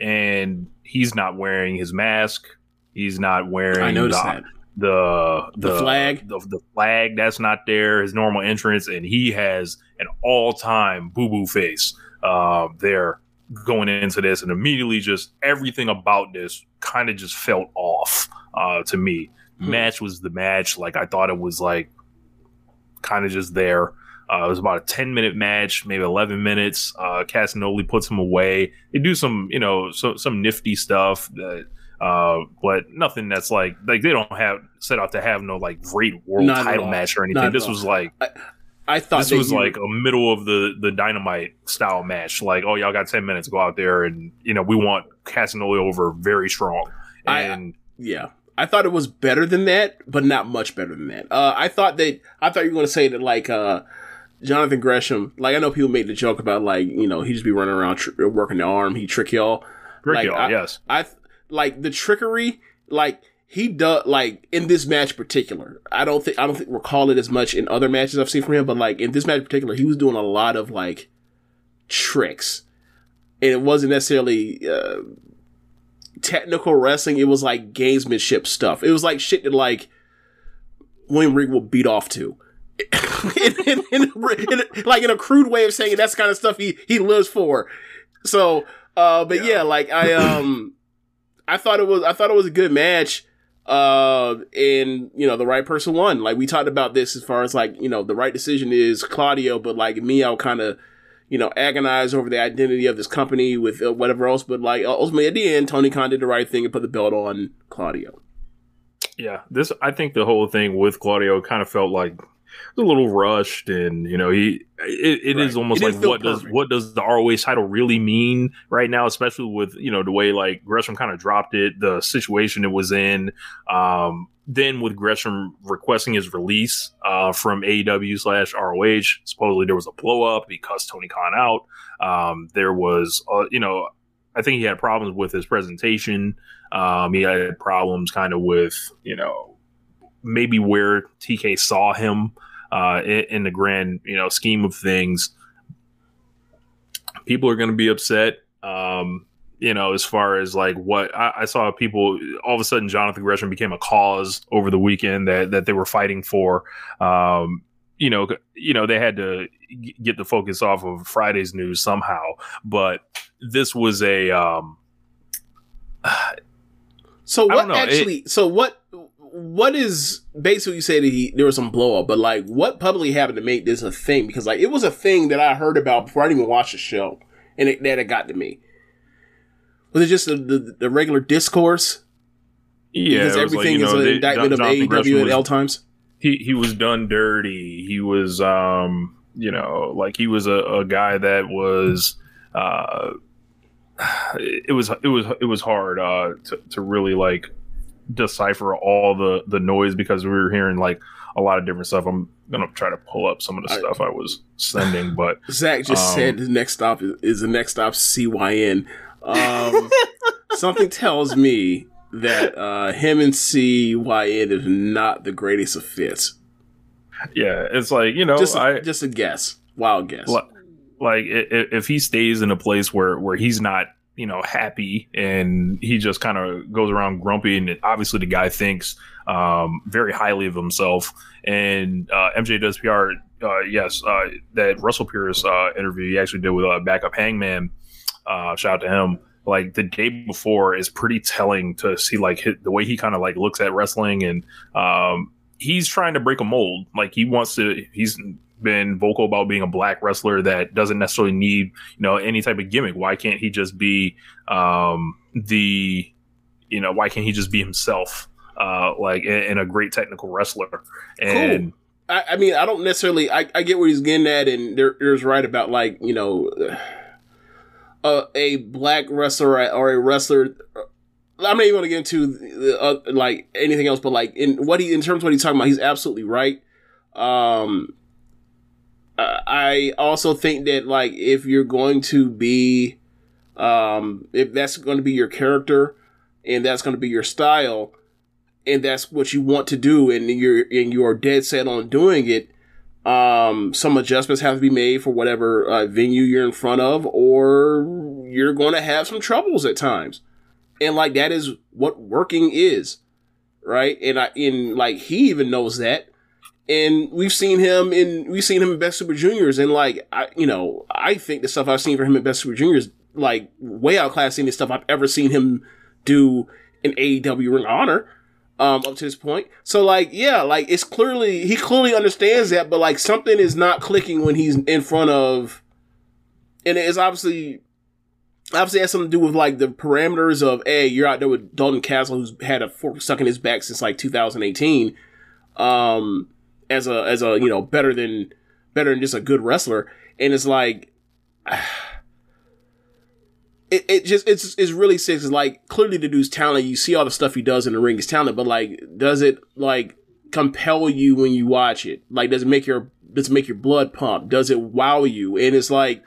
and he's not wearing his mask. He's not wearing I noticed the, that the The flag? the, the flag that's not there his normal entrance and he has an all-time boo-boo face uh, there going into this and immediately just everything about this kind of just felt off uh, to me Hmm. match was the match like i thought it was like kind of just there uh, it was about a 10 minute match maybe 11 minutes uh, Castagnoli puts him away they do some you know so, some nifty stuff that uh, but nothing that's like like they don't have set out to have no like great world Not title match or anything. at This was like i thought this was you- like a middle of the the dynamite style match. Like, oh y'all got ten minutes, go out there and you know we want Castagnoli over very strong. I- And yeah i thought it was better than that but not much better than that uh i thought that i thought you were going to say that like uh jonathan gresham like i know people make the joke about like you know he just be running around tr- working the arm he trick y'all Rick like, y'all, I- yes, I like the trickery. Like he does, like in this match in particular. I don't think I don't think recall it as much in other matches I've seen from him, but like in this match in particular, he was doing a lot of like tricks. And it wasn't necessarily uh, technical wrestling, it was like gamesmanship stuff. It was like shit that like William Regal would beat off to. in, in, in, like in a crude way of saying it, that's the kind of stuff he he lives for. So, uh, but yeah, like I um, I thought it was I thought it was a good match. Uh, and you know the right person won. Like we talked about this as far as like you know the right decision is Claudio, but like me, I'll kind of you know agonize over the identity of this company with uh, whatever else. But like ultimately at the end, Tony Khan did the right thing and put the belt on Claudio. Yeah, this I think the whole thing with Claudio kind of felt like a little rushed, and you know he it, it right. is almost it like what perfect. does what does the ROH title really mean right now, especially with you know the way like Gresham kind of dropped it, the situation it was in. Um, then with Gresham requesting his release uh, from AEW slash ROH, supposedly there was a blow up because Tony Khan out. Um, there was, uh, you know, I think he had problems with his presentation. Um, he had problems kind of with, you know, maybe where TK saw him uh, in, in, the grand you know scheme of things. People are going to be upset. Um, you know, as far as like what I, I, saw people all of a sudden, Jonathan Gresham became a cause over the weekend that that they were fighting for. Um, you know, you know, they had to get the focus off of Friday's news somehow, but this was a. Um, so what actually? It, so what? What is basically you say that he there was some blow up, but like what publicly happened to make this a thing? Because like it was a thing that I heard about before I didn't even watch the show, and it, that it got to me. Was it just the, the, the regular discourse? Yeah, because everything like, is know, an indictment of AEW at L times. He he was done dirty. He was um you know like he was a, a guy that was uh it was it was it was hard uh to, to really like decipher all the the noise because we were hearing like a lot of different stuff. I'm gonna try to pull up some of the I, stuff I was sending, but Zach just um, said the next stop is, is, the next stop CYN. Um, something tells me that uh, him and CYN is not the greatest of fits. Yeah, it's like you know, just a, I, just a guess, wild guess. Like, like if, if he stays in a place where where he's not you know, happy and he just kind of goes around grumpy. And obviously, the guy thinks um, very highly of himself. And uh, MJ does PR, uh, yes, uh, that Russell Pierce uh, interview he actually did with uh, Backup Hangman. Uh, shout out to him. Like the day before is pretty telling to see like his, the way he kind of like looks at wrestling and um, he's trying to break a mold. Like he wants to, he's been vocal about being a black wrestler that doesn't necessarily need you know any type of gimmick. Why can't he just be um, the you know why can't he just be himself uh, like and, a great technical wrestler and. Cool. I, I, mean, I don't necessarily. I, I get what he's getting at, and there, there's right about like you know, uh, a black wrestler or a wrestler I'm not even to get into uh, like anything else, but like in what he in terms of what he's talking about, he's absolutely right. Um, I also think that like if you're going to be, um, if that's going to be your character and that's going to be your style, and that's what you want to do, and you're and you're dead set on doing it, um, some adjustments have to be made for whatever uh, venue you're in front of, or you're going to have some troubles at times, and like that is what working is, right? And I, in like he even knows that and we've seen him in we've seen him in Best Super Juniors, and like I, you know, I think the stuff I've seen for him in Best Super Juniors, like way outclassing the stuff I've ever seen him do in AEW Ring Honor, um, up to this point. So like, yeah, like it's clearly he clearly understands that, but like something is not clicking when he's in front of, and it's obviously. Obviously, has something to do with like the parameters of, hey, you're out there with Dalton Castle, who's had a fork stuck in his back since like 2018. Um, as a as a you know better than better than just a good wrestler, and it's like. It, it just it's it's really sick. It's like clearly the dude's talent. You see all the stuff he does in the ring. His talent, but like, does it like compel you when you watch it? Like, does it make your does it make your blood pump? Does it wow you? And it's like,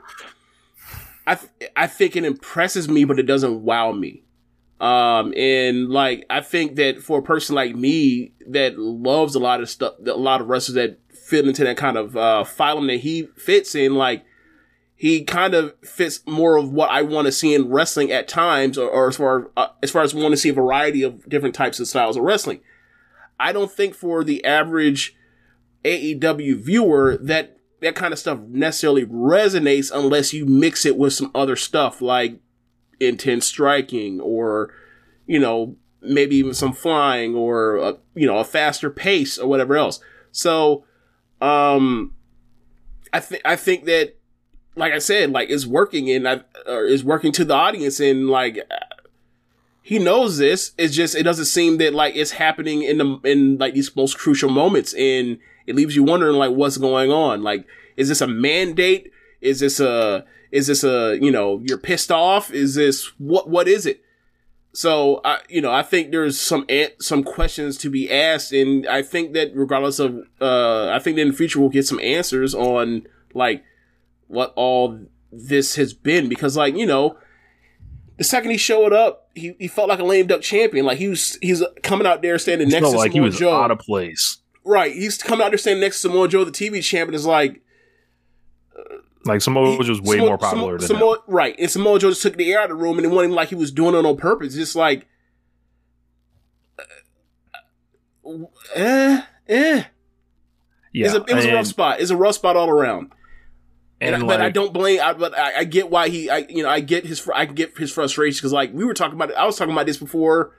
I th- I think it impresses me, but it doesn't wow me. Um, and like, I think that for a person like me that loves a lot of stuff, a lot of wrestlers that fit into that kind of, uh, phylum that he fits in, like, he kind of fits more of what I want to see in wrestling at times, or, or as far uh, as far as want to see a variety of different types of styles of wrestling. I don't think for the average AEW viewer that that kind of stuff necessarily resonates unless you mix it with some other stuff like intense striking or you know maybe even some flying or a, you know a faster pace or whatever else. So um I think I think that like I said like it's working and I or is working to the audience and like he knows this. It's just it doesn't seem that like it's happening in the in like these most crucial moments, and it leaves you wondering like what's going on. Like, is this a mandate? Is this a is this a you know you're pissed off? Is this what what is it? So I you know I think there's some some questions to be asked, and I think that regardless of uh I think that in the future we'll get some answers on like what all this has been because like you know the second he showed up, he, he felt like a lame duck champion. Like he was he's coming out there standing next to like Samoa he was Joe. out of place. right, he's coming out there standing next to Samoa Joe, the TV champion. Is like Like Samoa was just way Samoa- more popular Samoa, than him. Samoa, right. And Samoa Joe just took the air out of the room and it him like he was doing it on purpose. Just like, uh, eh, eh. Yeah, It's a, it was a rough and- spot. It's a rough spot all around. And, and I- but I don't blame. I, but I, I get why he. I you know I get his. I get his frustration because like we were talking about. it. I was talking about this before.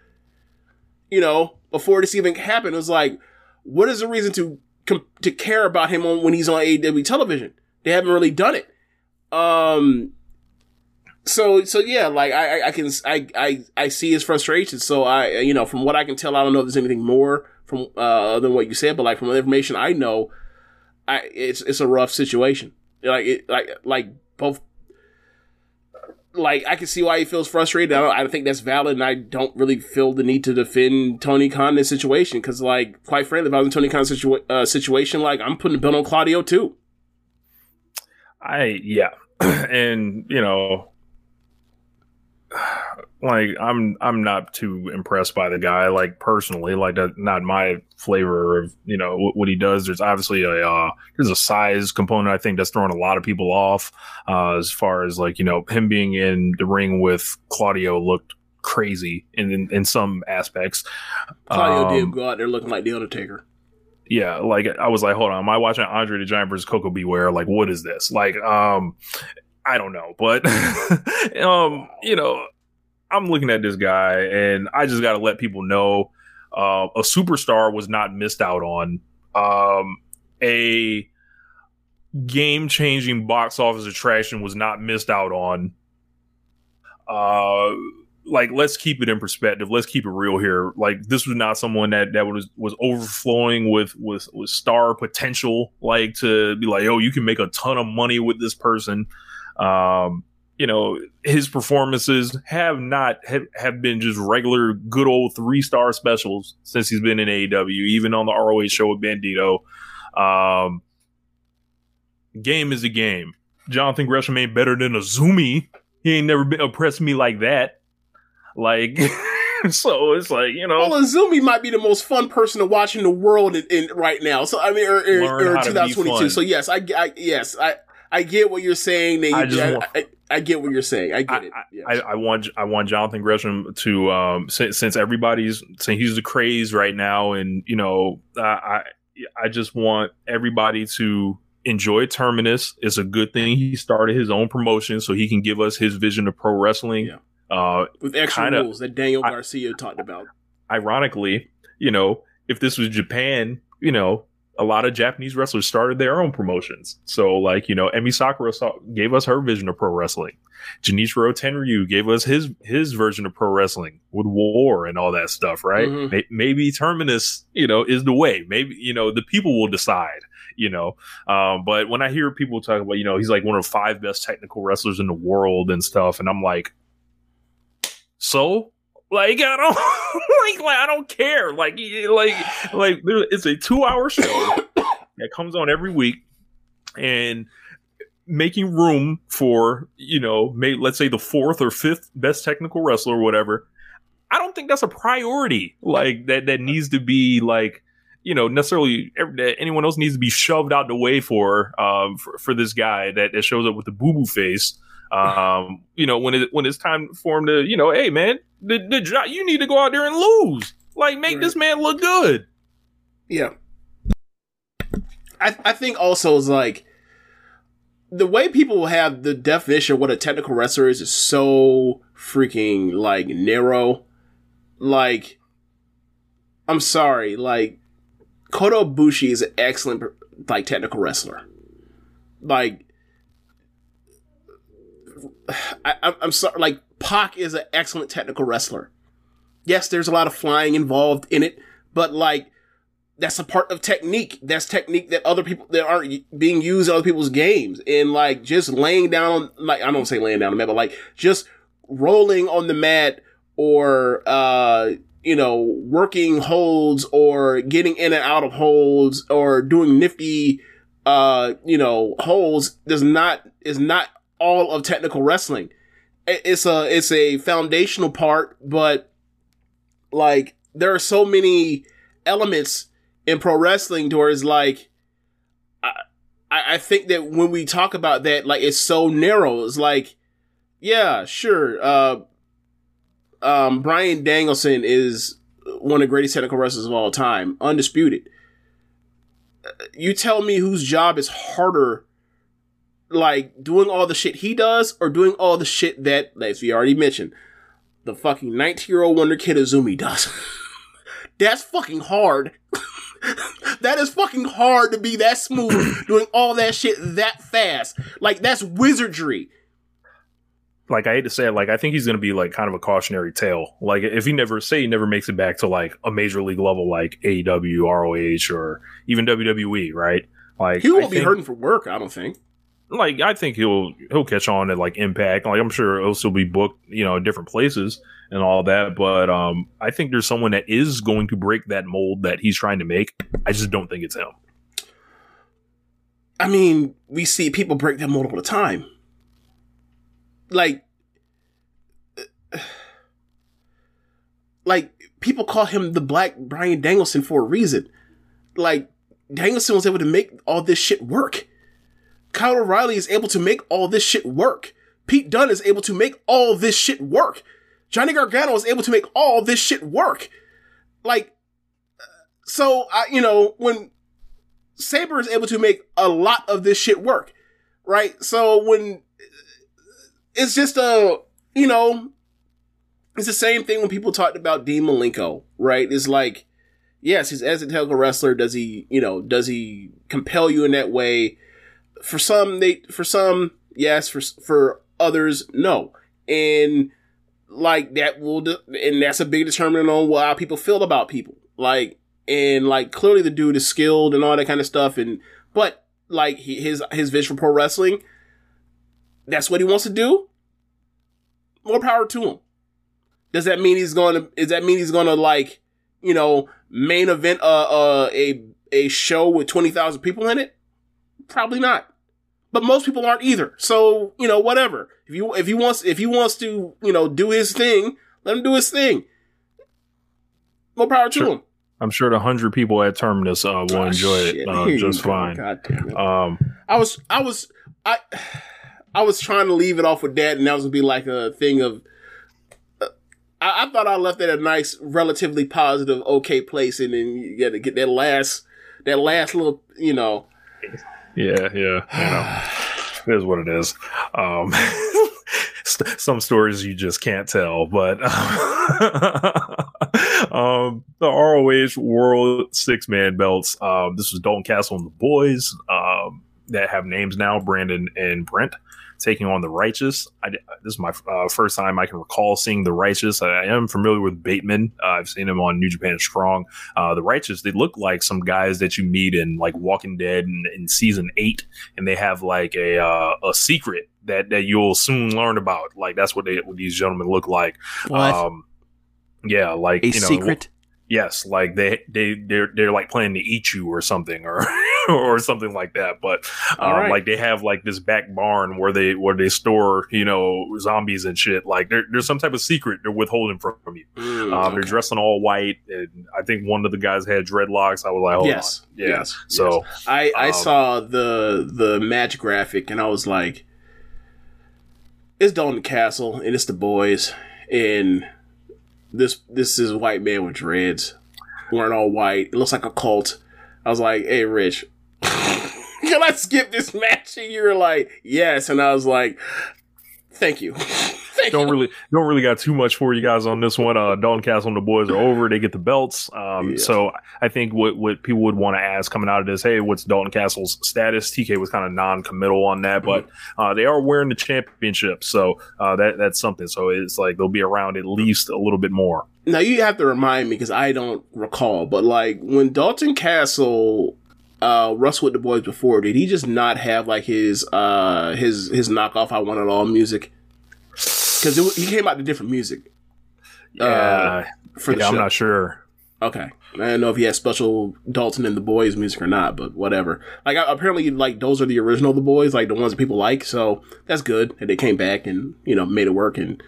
You know, before this even happened, it was like, what is the reason to to care about him on when he's on AEW television? They haven't really done it. Um. So so yeah, like I I- can I I I see his frustration. So I you know from what I can tell, I don't know if there's anything more from uh than what you said, but like from the information I know, I it's it's a rough situation. Like it like like both. Like I can see why he feels frustrated. I, don't, I think that's valid, and I don't really feel the need to defend Tony Khan in this situation because, like, quite frankly, if I was in Tony Khan's situa- uh, situation, like I'm putting the bill on Claudio too. I yeah, and you know, like I'm I'm not too impressed by the guy. Like personally, like that not my flavor of you know what, what he does. There's obviously a uh, there's a size component I think that's throwing a lot of people off. Uh, as far as like you know him being in the ring with Claudio looked crazy in in, in some aspects. Claudio Um, did go out there looking like the Undertaker. Yeah, like I was like, hold on, am I watching Andre the Giant versus Koko B. Ware? Like, what is this? Like, um, I don't know, but um, you know, I'm looking at this guy, and I just got to let people know, uh, a superstar was not missed out on. Um, a game changing box office attraction was not missed out on. Uh, like let's keep it in perspective. Let's keep it real here. Like this was not someone that that was was overflowing with with with star potential. Like to be like, oh, you can make a ton of money with this person. Um, you know, his performances have not have, have been just regular good old three star specials since he's been in AEW, even on the ROH show with Bandito. Um, game is a game. Jonathan Gresham ain't better than a Azumi. He ain't never been impressed me like that. Like, so it's like you know, Well, Azumi might be the most fun person to watch in the world in, in right now. So I mean, or, or, Learn or how to be 2022. fun. So yes, I, I yes I I get what you're saying. That I just I, want- I, I get what you're saying. I get it. Yes. I, I want I want Jonathan Gresham to um since, since everybody's saying he's the craze right now, and you know I I, I just want everybody to enjoy Terminus. It's a good thing he started his own promotion so he can give us his vision of pro wrestling. Yeah. Uh, With extra kinda- rules that Daniel I- Garcia talked about. ironically, you know, if this was Japan, you know, a lot of Japanese wrestlers started their own promotions. So, like, you know, Emi Sakura saw, gave us her vision of pro wrestling. Genichiro Tenryu gave us his his version of pro wrestling with war and all that stuff, right? Mhm. May- Maybe Terminus, you know, is the way. Maybe you know the people will decide. You know, um, but when I hear people talk about, you know, he's like one of the five best technical wrestlers in the world and stuff, and I'm like, so like I don't like, like I don't care. Like like like there- it's a two hour show that comes on every week, and making room for you know, may, let's say the fourth or fifth best technical wrestler or whatever. I don't think that's a priority. Like that that needs to be like you know necessarily every, that anyone else needs to be shoved out the way for um for, for this guy that, that shows up with the boo boo face. Um, you know when it when it's time for him to you know, hey man, the, the job you need to go out there and lose, like make this man look good. Yeah. I I think also is like the way people have the definition of what a technical wrestler is is so freaking like narrow. Like, I'm sorry, like Kota Ibushi is an excellent like technical wrestler. Like, I, I'm- I'm sorry, like Pac is an excellent technical wrestler. Yes, there's a lot of flying involved in it, but like that's a part of technique. That's technique that other people that aren't being used in other people's games. And like just laying down, like I don't say laying down the mat, but like just rolling on the mat or uh you know working holds or getting in and out of holds or doing nifty uh you know holds does not is not all of technical wrestling. It's a it's a foundational part, but like there are so many elements in pro wrestling towards like I, I I think that when we talk about that, like it's so narrow. It's like, yeah, sure. Uh, um, Bryan Danielson is one of the greatest technical wrestlers of all time, undisputed. Uh, You tell me whose job is harder, like doing all the shit he does, or doing all the shit that, as we already mentioned, the fucking 19 year old Wonder Kid Azumi does. That's fucking hard. that is fucking hard to be that smooth doing all that shit that fast. Like that's wizardry. like I hate to say it, like I think he's to be like kind of a cautionary tale. Like if he never say he never makes it back to like a major league level, like AEW, ROH, or even WWE, right? Like He won't be think- hurting for work, I don't think. Like I think he'll he'll catch on at like Impact. Like I'm sure he'll still be booked, you know, different places and all that. But um, I think there's someone that is going to break that mold that he's trying to make. I just don't think it's him. I mean, we see people break that mold all the time. Like, like people call him the Black Bryan Danielson for a reason. Like, Danielson was able to make all this shit work. Kyle O'Reilly is able to make all this shit work. Pete Dunne is able to make all this shit work. Johnny Gargano is able to make all this shit work. Like, so I, you know, when Sabre is able to make a lot of this shit work, right? So when it's just a, you know, it's the same thing when people talked about Dean Malenko, right? It's like, yes, he's as a technical wrestler. Does he, you know, does he compel you in that way? For some, they, for some, yes. For for others, no. And like that will, de- and that's a big determinant on how people feel about people. Like, and like clearly the dude is skilled and all that kind of stuff. And but like he, his his vision for pro wrestling, that's what he wants to do. More power to him. Does that mean he's to? Does that mean he's to like, you know, main event uh, uh a a show with twenty thousand people in it? Probably not. But most people aren't either. So you know, whatever. If you if he wants if he wants to you know do his thing, let him do his thing. More power to him. I'm sure the hundred people at Terminus uh, will Ah, enjoy shit. it uh, just fine. God damn it. Um, I was, I was, I, I was trying to leave it off with that, and that was gonna be like a thing of. uh, I, I thought I left it a nice, relatively positive, okay place, and then you got to get that last, that last little, you know. Yeah, yeah. You know, it is what it is. Um, some stories you just can't tell, but um, the ROH World Six Man Belts. Um, this was Dalton Castle and the boys um, that have names now, Brandon and Brent. Taking on the Righteous. I, this is my uh, first time I can recall seeing the Righteous. I, I am familiar with Bateman. Uh, I've seen him on New Japan Strong. Uh, the Righteous, they look like some guys that you meet in like Walking Dead in, in season eight, and they have like a uh, a secret that that you'll soon learn about. Like that's what they what these gentlemen look like. What? Um, yeah, like a you know, secret? Yes, like they they they're they're like planning to eat you or something, or or something like that. But um, right. like they have like this back barn where they where they store you know zombies and shit. Like there's some type of secret they're withholding from, from you. Mm, Um, They're okay. dressed in all white, and I think one of the guys had dreadlocks. I was like, hold yes, on, yeah. yes. So I I Um, saw the the match graphic and I was like, it's Dalton Castle and it's the boys and this this is white man with dreads, wearing all white. It looks like a cult. I was like, hey, Rich, can I skip this match? And you were like, yes, and I was like, thank you. Don't really don't really got too much for you guys on this one. Uh, Dalton Castle and the boys are over. They get the belts. Um, Yeah. So I think what what people would want to ask coming out of this, hey, what's Dalton Castle's status? TK was kind of non-committal on that, but Mm-hmm. uh, they are wearing the championship, so uh, that that's something. So it's like they'll be around at least a little bit more. Now you have to remind me because I don't recall, but like when Dalton Castle uh wrestled with the boys before, did he just not have like his uh his his knockoff I Want It All music? Because he came out to different music Yeah, Uh, for the yeah show. I'm not sure. Okay, I don't know if he had special Dalton and the boys music or not, but whatever. Like I- apparently, like those are the original the boys, like the ones that people like. So that's good that they came back and you know made it work and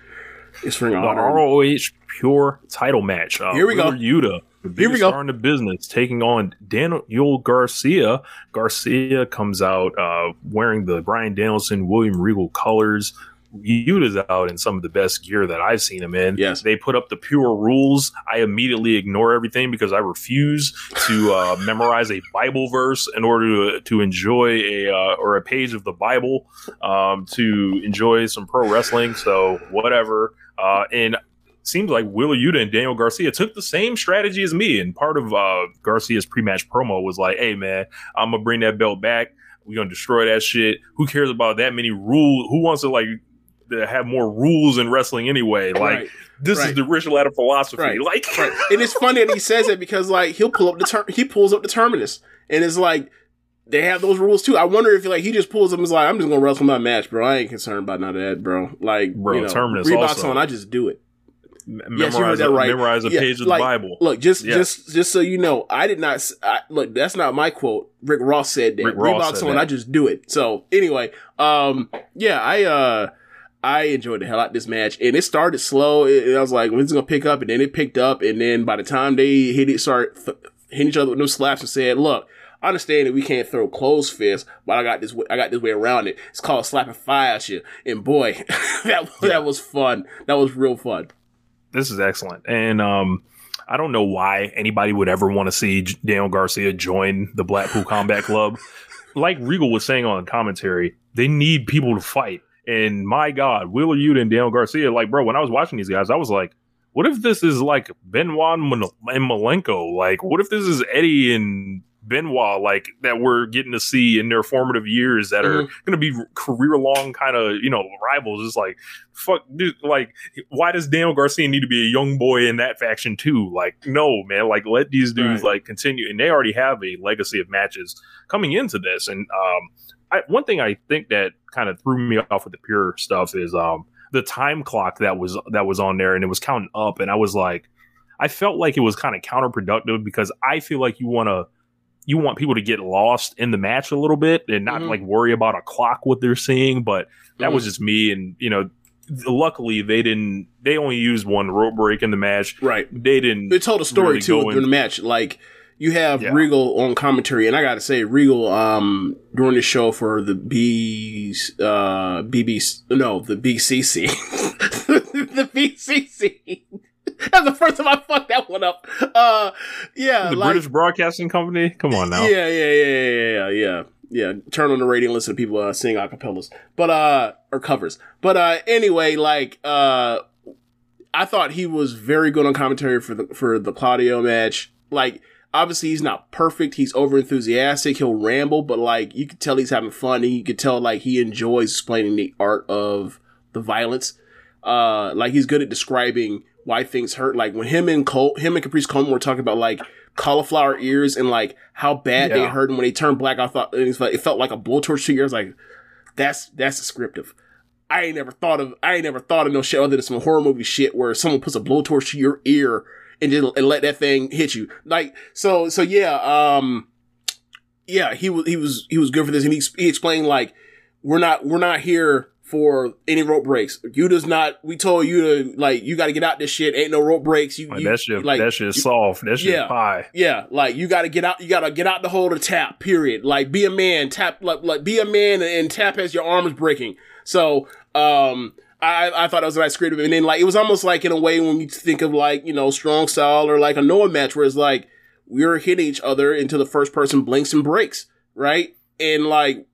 it's for The honor. ROH Pure title match. Uh, Here we go. Yuta, the Here we biggest go. star in the business, taking on Daniel Garcia. Garcia comes out uh, wearing the Bryan Danielson, William Regal colors. Yuta's out in some of the best gear that I've seen him in. Yes. They put up the pure rules. I immediately ignore everything because I refuse to uh, memorize a Bible verse in order to, to enjoy a uh, or a page of the Bible um, to enjoy some pro wrestling. So whatever. Uh, and seems like Wheeler Yuta and Daniel Garcia took the same strategy as me. And part of uh, Garcia's pre-match promo was like, "Hey man, I'm gonna bring that belt back. We're gonna destroy that shit. Who cares about that many rules? Who wants to like?" To have more rules in wrestling anyway. Like Right. this Right. is the Rich Latta philosophy. Right. Like. And it's funny that he says it because like he'll pull up the ter- he pulls up the terminus and it's like they have those rules too. I wonder if like he just pulls them and is like I'm just gonna wrestle my match, bro. I ain't concerned about none of that, bro. Like Bro, you know, terminus Reeboks also. on, I just do it. memorize, Yes, you heard that a, right. memorize a Yeah, page of like, the Bible. Look, just just just so you know, I did not I look. That's not my quote. Rick Ross said that. Rick Ross Reeboks said on, that. I just do it. So anyway, um, yeah, I uh. I enjoyed the hell out of this match, and it started slow. And I was like, "When's it gonna pick up?" And then it picked up, and then by the time they hit it, start th- hitting each other with no slaps, and said, "Look, I understand that we can't throw closed fists, but I got this. Way, I got this way around it. It's called slapping fire at you." And boy, that that was fun. That was real fun. this is excellent. And um, I don't know why anybody would ever want to see J- Daniel Garcia join the Blackpool Combat Club. Like Regal was saying on commentary, they need people to fight. And my God, Will Yuta and Daniel Garcia, like, bro, when I was watching these guys, I was like, what if this is like Benoit and Mal- Malenko? Like, what if this is Eddie and Benoit, like, that we're getting to see in their formative years that are going to be career long kind of, you know, rivals? It's like, fuck, dude, like, why does Daniel Garcia need to be a young boy in that faction too? Like, no, man, like, let these dudes, Right. like, continue. And they already have a legacy of matches coming into this. And, um, I, one thing I think that kind of threw me off with the pure stuff is um the time clock that was that was on there and it was counting up and I was like I felt like it was kind of counterproductive because I feel like you want to you want people to get lost in the match a little bit and not Mhm. like worry about a clock what they're seeing but that Mhm. was just me and you know luckily they didn't they only used one rope break in the match Right. they didn't It told a story really too in- the match. Like you have Yeah. Regal on commentary, and I gotta say, Regal um during the show for the B uh BBC no the BCC the BCC. That's the first time I fucked that one up. Uh, yeah, the like, British Broadcasting Company come on now yeah, yeah, yeah, yeah, yeah, yeah, yeah. Turn on the radio and listen to people uh, sing acapellas, but uh, or covers. But uh, anyway, like uh, I thought he was very good on commentary for the for the Claudio match. Like, obviously he's not perfect. He's over enthusiastic. He'll ramble, but like you could tell he's having fun, and you could tell like he enjoys explaining the art of the violence. Uh, like he's good at describing why things hurt. Like when him and Cole, him and Caprice Coleman were talking about like cauliflower ears and like how bad they hurt, and when they turned black, I thought like, it felt like a blowtorch to your ears. Like that's that's descriptive. I ain't never thought of I ain't never thought of no shit other than some horror movie shit where someone puts a blowtorch to your ear and just and let that thing hit you. Like so so yeah, um yeah, he was he was he was good for this, and he, he explained like we're not we're not here for any rope breaks. You does not. We told you to like you got to get out this shit. Ain't no rope breaks. You, Like, you that shit, like that shit is soft. That shit Yeah. pie. yeah, like you got to get out. You got to get out the hole to tap. Period. Like be a man. Tap like like be a man and, and tap as your arm is breaking. So um. I, I thought that was a nice script, and then like it was almost like in a way when you think of like you know strong style or like a Noah match where it's like we're hitting each other until the first person blinks and breaks, right? And like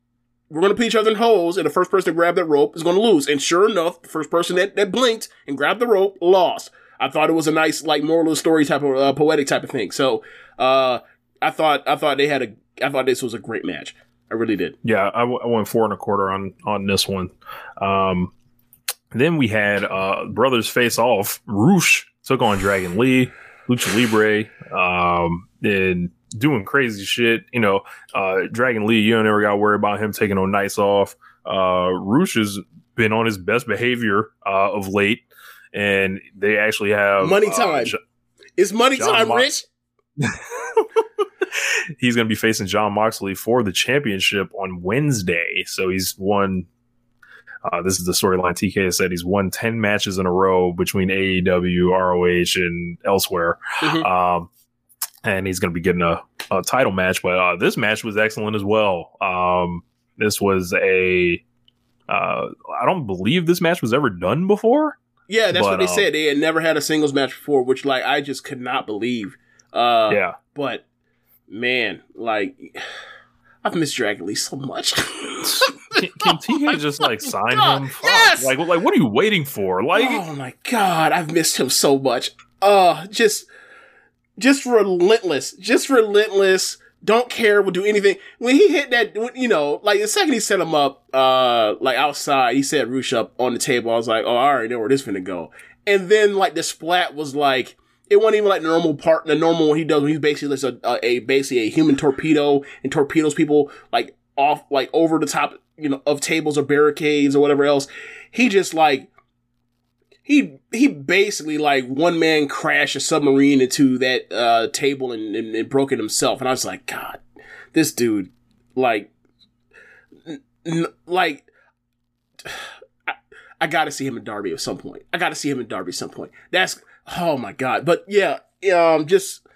we're gonna put each other in holes, and the first person to grab that rope is gonna lose. And sure enough, the first person that, that blinked and grabbed the rope lost. I thought it was a nice like moral of story type of uh, poetic type of thing. So uh, I thought I thought they had a I thought this was a great match. I really did. Yeah, I, w- I went four and a quarter on on this one. Um, then we had uh, brothers face off. Rush took on Dragon Lee, Lucha Libre, um, and doing crazy shit. You know, uh, Dragon Lee, you don't ever got to worry about him taking no nights off. Uh, Rush has been on his best behavior uh, of late, and they actually have Money uh, time. Jo- It's money John time, Mo- Rich. he's going to be facing Jon Moxley for the championship on Wednesday. So he's won. Uh, this is the storyline TK has said he's won 10 matches in a row between AEW, ROH, and elsewhere. Mhm. Um, and he's going to be getting a, a title match. But uh, this match was excellent as well. Um, this was a. Uh, I don't believe this match was ever done before. Yeah, that's what they um, said. They had never had a singles match before, which like I just could not believe. Uh, yeah. But man, like I've missed Dragon Lee so much. Can, can TK just like sign God, him? Fuck. yes! Like, like, what are you waiting for? Like, oh my god, I've missed him so much. Uh just just relentless. Just relentless. Don't care, will do anything. When he hit that when- you know, like the second he set him up, uh like outside, he set Rush up on the table. I was like, oh, I already know where this finna go. And then like the splat was like it wasn't even like the normal part, the normal one he does when he's basically just a, a, basically a human torpedo and torpedoes people like off like over the top, you know, of tables or barricades or whatever else. He just like he he basically like one man crashed a submarine into that uh table and, and, and broke it himself. And I was like, God, this dude, like, n- n- like. I, I gotta see him in Derby at some point. I gotta see him in Derby at some point. That's oh my god. But yeah, um, just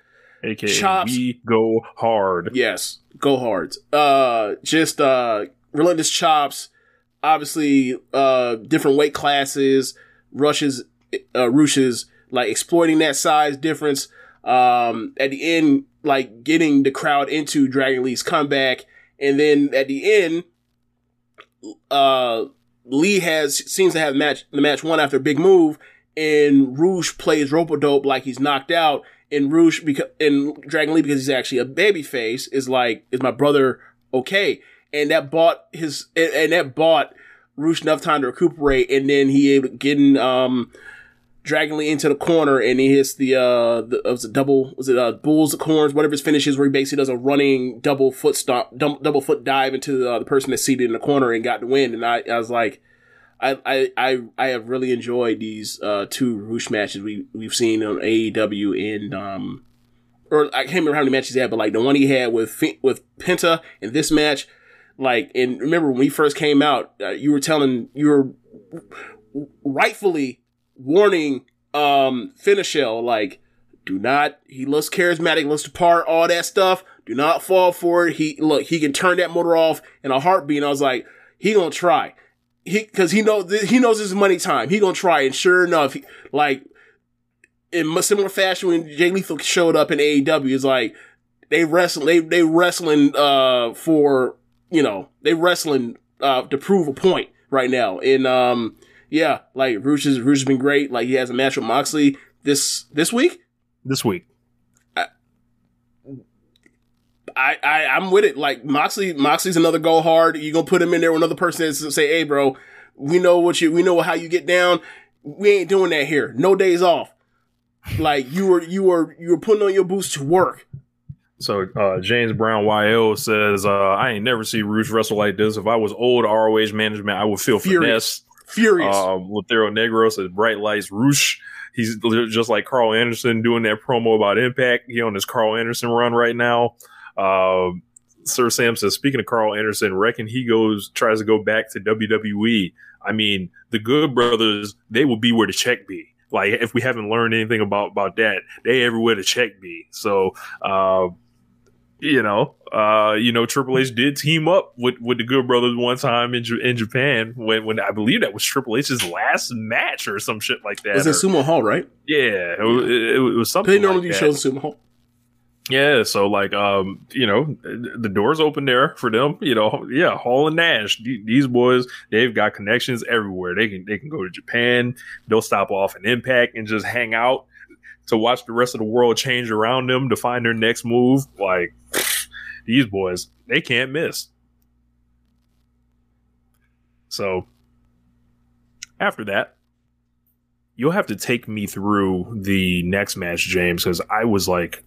aka Chops. we go hard. Yes, go hard. Uh, just uh, relentless chops. Obviously, uh, different weight classes, rushes, uh, rushes, like exploiting that size difference. Um, at the end, like getting the crowd into Dragon Lee's comeback, and then at the end, uh, Lee has seems to have match the match one after a big move, and Rush plays rope dope like he's knocked out, and Rush because and Dragon Lee because he's actually a baby face is like is my brother okay, and that bought his and, and that bought Rush enough time to recuperate, and then he able getting um Dragon Lee into the corner, and he hits the uh the it was a double was it uh Bull's Horns whatever his finish is where he basically does a running double foot stomp dum- double foot dive into uh, the person that's seated in the corner and got the win, and I I was like. I, I, I, I have really enjoyed these uh, two Rush matches we we've seen on AEW and um or I can't remember how many matches he had, but like the one he had with with Penta in this match, like and remember when we first came out, uh, you were telling you were rightfully warning um Finishel like do not he looks charismatic, looks the part, all that stuff. Do not fall for it. He look he can turn that motor off in a heartbeat. And I was like he gonna try he because he knows he knows this is money time. He gonna try, and sure enough, he, like in similar fashion when Jay Lethal showed up in AEW, it's like they wrestling they they wrestling uh for you know they wrestling uh to prove a point right now. And um yeah, like Rush has Rush has been great. Like he has a match with Moxley this this week. This week, I, I I'm with it. Like Moxley, Moxley's another go hard. You gonna put him in there with another person and say, "Hey, bro, we know what you, we know how you get down. We ain't doing that here. No days off. Like you were, you were, you were putting on your boots to work. so uh, James Brown YL says, uh, "I ain't never see Rush wrestle like this. If I was old ROH management, I would feel Furious. finesse." Furious. Um, Lotero Negro says, "Bright lights, Rush." He's just like Karl Anderson doing that promo about Impact. He on his Karl Anderson run right now. Um, Sir Sam says, speaking of Karl Anderson, reckon he goes tries to go back to WWE. I mean, the Good Brothers, they will be where the check be. Like if we haven't learned anything about about that, they everywhere the check be. So, uh, you know, uh, you know, Triple H did team up with, with the Good Brothers one time in, J- in Japan when, when I believe that was Triple H's last match or some shit like that. It was or- Sumo Hall, right? yeah, it, was- it, it was something. They normally like do shows Sumo Hall. Yeah, so like, um, you know, the doors open there for them. You know, yeah, Hall and Nash. th- These boys, they've got connections everywhere. They can they can go to Japan. They'll stop off in Impact and just hang out to watch the rest of the world change around them to find their next move. Like these boys, they can't miss. So after that, you'll have to take me through the next match, James, because I was like,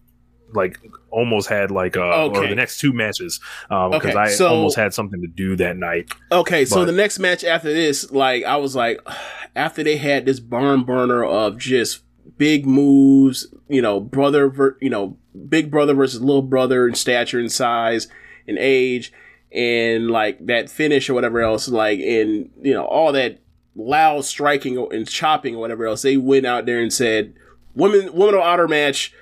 like almost had like uh or the next two matches um because Okay, I so- almost had something to do that night. Okay, so the next match after this, like I was like, after they had this barn burner of just big moves, you know, brother, ver- you know, big brother versus little brother in stature and size and age, and like that finish or whatever else, like and you know all that loud striking and chopping or whatever else. They went out there and said, "Women, women of honor match."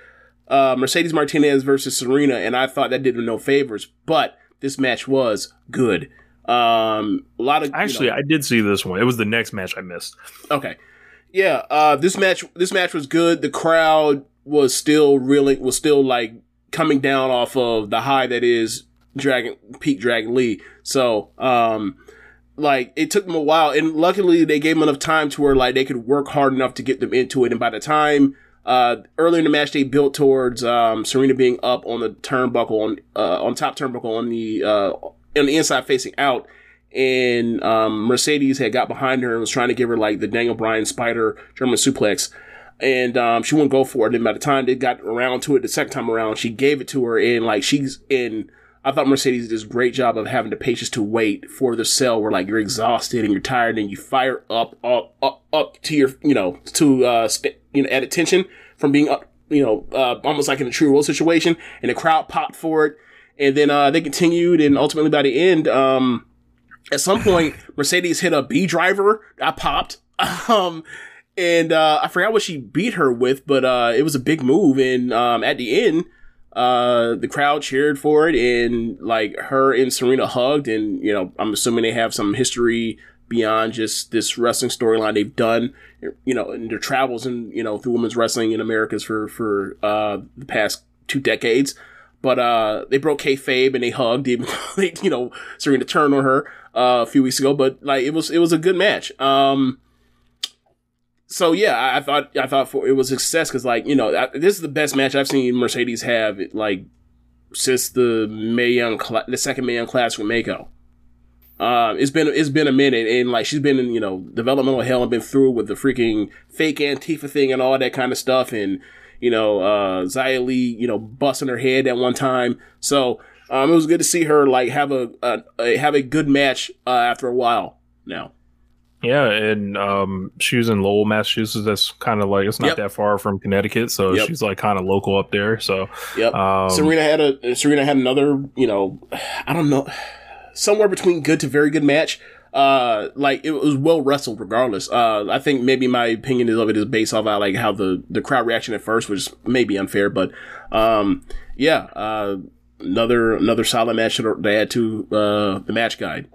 Uh, Mercedes Martinez versus Serena, and I thought that did them no favors, but this match was good. Um, a lot of Actually, know- I did see this one. It was the next match I missed. Okay. Yeah, uh this match this match was good. The crowd was still really was still like coming down off of the high that is Dragon Peak Dragon Lee. So, um like it took them a while and luckily they gave them enough time to where like they could work hard enough to get them into it and by the time uh early in the match they built towards um Serena being up on the turnbuckle on uh on top turnbuckle on the uh on the inside facing out and um, Mercedes had got behind her and was trying to give her like the Daniel Bryan spider German suplex, and um, she wouldn't go for it. And by the time they got around to it the second time around, she gave it to her, and like she's in. I thought Mercedes did this great job of having the patience to wait for the cell where like you're exhausted and you're tired and you fire up up up up to your you know to uh st- you know at attention from being up you know uh, almost like in a true world situation and the crowd popped for it and then uh they continued and ultimately by the end um at some point, Mercedes hit a B driver. I popped. Um, and, uh, I forgot what she beat her with, but, uh, it was a big move. And, um, at the end, uh, the crowd cheered for it and like her and Serena hugged. And, you know, I'm assuming they have some history beyond just this wrestling storyline they've done, you know, in their travels and, you know, through women's wrestling in Americas for, for, uh, the past two decades. But uh, they broke kayfabe and they hugged. Even though they, you know, Serena turned on her uh, a few weeks ago. But like, it was it was a good match. Um, so yeah, I, thought I thought for it was a success because like you know I, this is the best match I've seen Mercedes have like since the Mae Young cla- the second Mae Young class with Mako. Um, it's been it's been a minute, and like she's been in you know developmental hell and been through with the freaking fake Antifa thing and all that kind of stuff, and you know uh, Xia Li you know busting her head at one time. So um, it was good to see her like have a, a, a have a good match uh, after a while now. Yeah, and um, she was in Lowell, Massachusetts. That's kind of like it's not Yep. that far from Connecticut, so Yep. she's like kind of local up there. So Yep. Um, Serena had a Serena had another, you know, I don't know, somewhere between good to very good match. Uh, like it was well wrestled regardless. Uh, I think maybe my opinion is of it is based off of like how the the crowd reaction at first was maybe unfair, but um, yeah, uh, another another solid match to add to uh the match guide.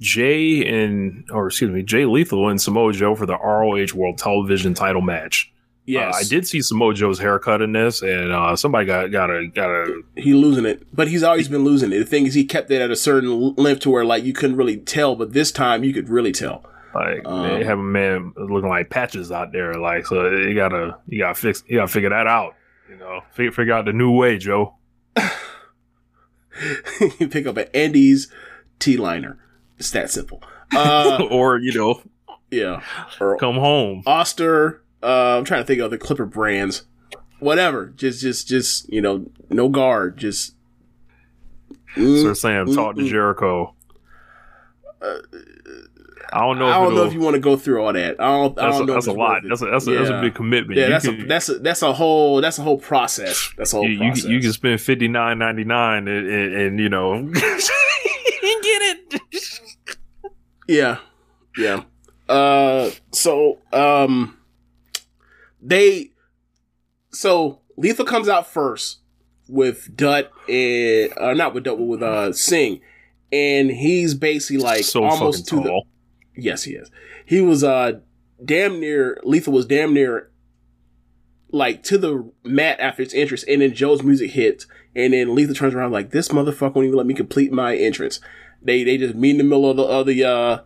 Jay and or excuse me, Jay Lethal and Samoa Joe for the ROH World Television Title match. Yes, Uh, I did see Samoa Joe's haircut in this, and uh, somebody got got a got a he losing it, but he's always been losing it. The thing is, he kept it at a certain length to where like you couldn't really tell, but this time you could really tell. like Um, they have a man looking like patches out there, like so you gotta you gotta fix you gotta figure that out. You know, figure figure out the new way, Joe. you pick up an Andis T liner. It's that simple. Uh, or you know, yeah. Or come home. Oster. Uh, I'm trying to think of the Clipper brands. Whatever. Just, just, just you know, no guard. Just. Sir Sam talk to mm, Jericho. I don't know. I don't know if you want to go through all that. I don't. I don't a, know. that's a lot. That's a, that's a, that's a big commitment. Yeah, You that's can- a that's a that's a whole that's a whole process. That's a whole you, you, process. can- you can spend fifty nine ninety nine and, and, and you know get it. Yeah. Yeah. Uh so um they so Lethal comes out first with Dutt and uh not with Dutt but with uh Singh. And he's basically like so almost to fucking the. Yes, he is. He was uh damn near Lethal was damn near like to the mat after its entrance, and then Joe's music hits, and then Lethal turns around like this motherfucker won't even let me complete my entrance. They they just meet in the middle of the of the uh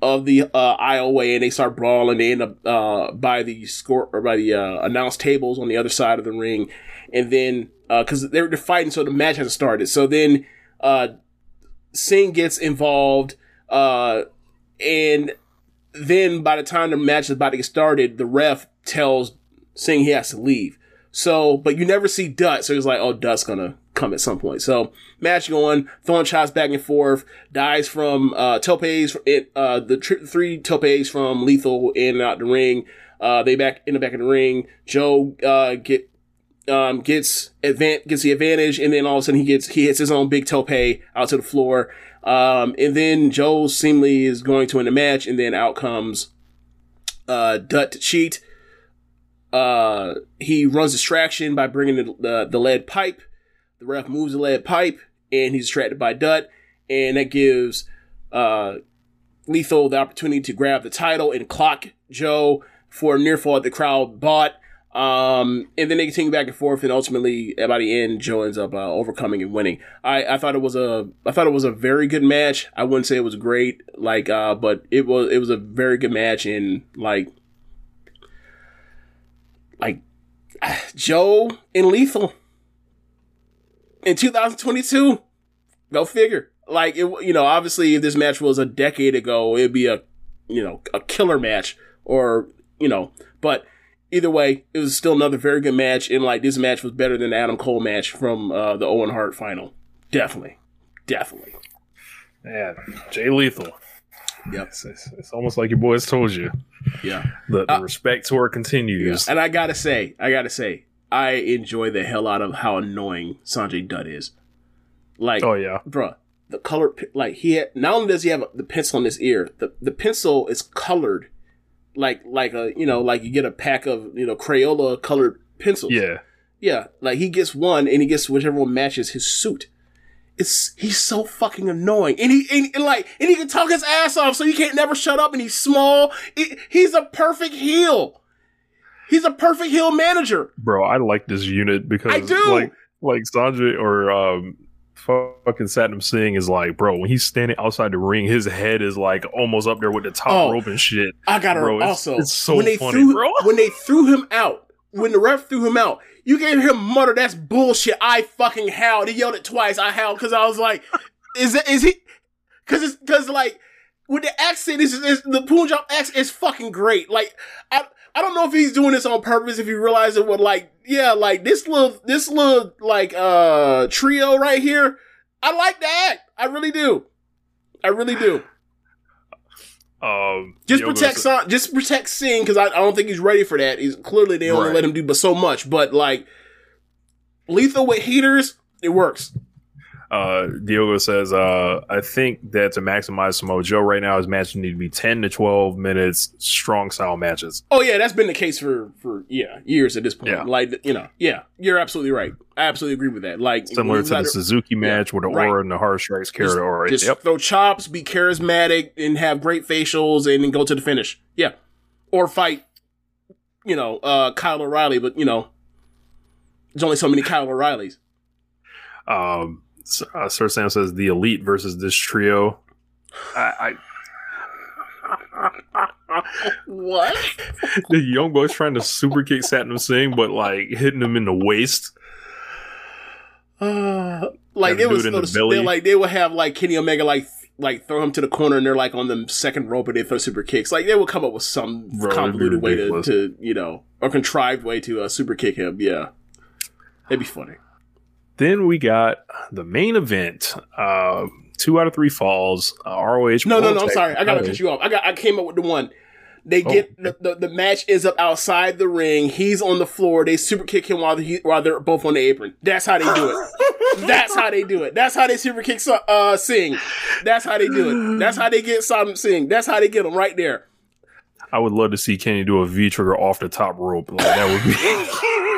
of the uh aisleway and they start brawling. They end up uh by the score or by the uh announced tables on the other side of the ring, and then uh because they're, they're fighting, so the match hasn't started. So then uh Singh gets involved, uh and then by the time the match is about to get started, the ref tells Singh he has to leave. So, but you never see Dutt, so he's like, oh, Dutt's gonna come at some point. So, match going, throwing shots back and forth, dies from, uh, topes, it, uh, the three topes from Lethal in and out the ring. Uh, they back, in the back of the ring. Joe, uh, get, um, gets advan- gets the advantage, and then all of a sudden he gets, he hits his own big tope out to the floor. Um, and then Joe seemingly is going to win the match, and then out comes, uh, Dutt to cheat. Uh, he runs distraction by bringing the, the, the lead pipe. The ref moves the lead pipe, and he's distracted by Dutt, and that gives, uh, Lethal the opportunity to grab the title and clock Joe for a near fall the crowd bought. Um, and then they continue back and forth, and ultimately, by the end, Joe ends up uh, overcoming and winning. I, I thought it was a I thought it was a very good match. I wouldn't say it was great, like, uh, but it was it was a very good match, and like, like Joe and Lethal in 2022. Go figure. Like it, you know, obviously, if this match was a decade ago, it'd be a, you know, a killer match, or you know, but either way, it was still another very good match, and like this match was better than the Adam Cole match from uh, the Owen Hart final. Definitely, definitely. Yeah, Jay Lethal. Yep. It's, it's, it's almost like your boys told you. Yeah. The, the Uh, respect tour continues. And I gotta say, I gotta say, I enjoy the hell out of how annoying Sanjay Dutt is. Like, Oh yeah, bruh, the color, like he had, not only does he have the pencil in his ear, the, the pencil is colored, like, like a, you know, like you get a pack of, you know, Crayola colored pencils. yeah. Yeah. Like he gets one and he gets whichever one matches his suit. It's, he's so fucking annoying. And he, and, and like, and he can talk his ass off so he can't never shut up and he's small. He- he's a perfect heel. He's a perfect heel manager. Bro, I like this unit because I do. like like Sanjay or um fucking Satnam Singh is like, bro, when he's standing outside the ring, his head is like almost up there with the top Oh. rope and shit. I gotta Bro, also it's so when they funny, threw bro. when they threw him out, when the ref threw him out, you gave him mutter. That's bullshit. I fucking howled. He yelled it twice. I howled because I was like, is that is he? Because it's because like with the accent is, is the Punjab accent is fucking great. Like I. I don't know if he's doing this on purpose. If he realized it would like, yeah, like this little, this little like uh trio right here. I like that. I really do. I really do. Um Just protect Son, just protect Singh because I, I don't think he's ready for that. He's clearly they only Right. let him do but so much. But like lethal with heaters, it works. Uh, Diogo says, uh, I think that to maximize Samoa Joe right now, his matches need to be 10 to 12 minutes, strong style matches. Oh yeah, that's been the case for for yeah years at this point. Yeah. Like you know, yeah, you're absolutely right. I absolutely agree with that. Like Similar to the Suzuki match where the right. aura and the hard strikes carry Just- the aura. Just Yep. throw chops, be charismatic, and have great facials, and then go to the finish. Yeah, or fight, you know, uh, Kyle O'Reilly. But you know, there's only so many Kyle O'Reillys. Um, uh, Sir Sam says the elite versus this trio. I, What? The young boys trying to super kick Satnam Singh, but like hitting him in the waist. Uh, like it was it in the they, belly. like they would have like Kenny Omega like like throw him to the corner and they're like on the second rope and they throw super kicks. Like they would come up with some Bro, convoluted way to, to you know or contrived way to uh, super kick him. Yeah, it'd be funny. Then we got the main event. Uh, two out of three falls. Uh, ROH. No, no, no. I'm sorry. I gotta Titles. cut you off. I got. I came up with the one. They Oh. get the, the the match is up outside the ring. He's on the floor. They super kick him while he while they're both on the apron. That's how they do it. That's how they do it. That's how they super kick uh Singh. That's how they do it. That's how they get Simon sing. That's how they get them right there. I would love to see Kenny do a V trigger off the top rope. Like that would be.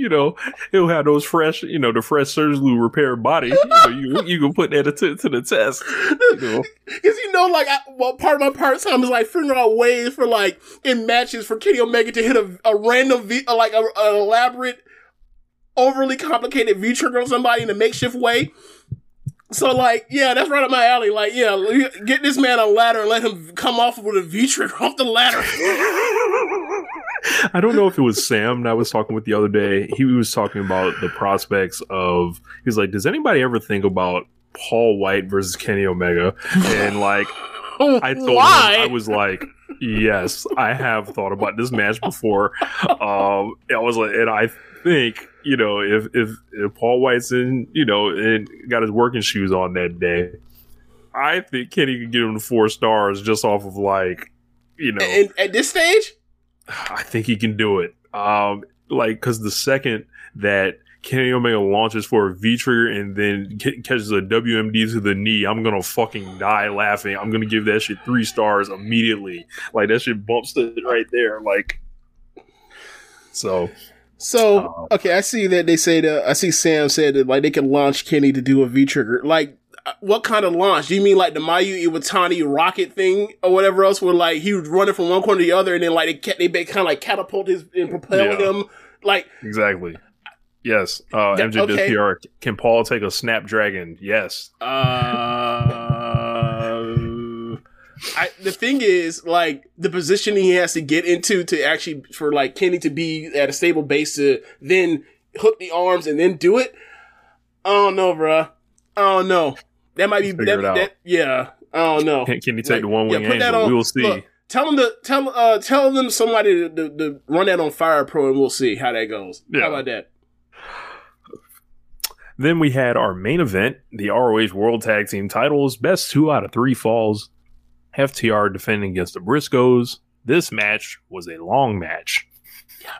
you know, he'll have those fresh, you know, the fresh surgically repaired body. You, know, you, you can put that to, to the test. You know. Because you know, like, I, well, part of my part time is like figuring out ways for like in matches for Kenny Omega to hit a, a random V, like a, an elaborate, overly complicated V trigger on somebody in a makeshift way. So like, yeah, that's right up my alley. Like, yeah, get this man a ladder and let him come off with a V trigger off the ladder. I don't know if it was Sam that I was talking with the other day. He was talking about the prospects of. He's like, "Does anybody ever think about Paul White versus Kenny Omega?" And like, I thought Why? I was like, "Yes, I have thought about this match before." Um, I was like, and I think you know, if if, if Paul White's in, you know, and got his working shoes on that day, I think Kenny could get him to four stars just off of like, you know, at this stage, I think he can do it. Um, like because the second that Kenny Omega launches for a V trigger and then ca- catches a WMD to the knee, I'm gonna fucking die laughing. I'm gonna give that shit three stars immediately. Like that shit bumps it right there. Like so. So okay, I see that they say that I see Sam said that like they can launch Kenny to do a V trigger. Like, uh, what kind of launch? Do you mean like the Mayu Iwatani rocket thing or whatever else? Where like he was running from one corner to the other, and then like they they kind of like catapult his and propel Yeah. him. Like, Exactly. Yes. Uh, Yeah, MJ okay. PR. Can Paul take a Snapdragon? Yes. uh, I, the thing is like the position he has to get into to actually for like Kenny to be at a stable base to then hook the arms and then do it. I don't know, bruh. I don't know. That might be that, that- yeah. I don't know. Can, can he take Like, the one wing yeah, angel? on- We'll see. look, tell them to tell uh tell them somebody to, to, to run that on Fire Pro and we'll see how that goes. Yeah. How about that? Then we had our main event, the ROH World Tag Team titles. Best two out of three falls. FTR defending against the Briscoes. This match was a long match.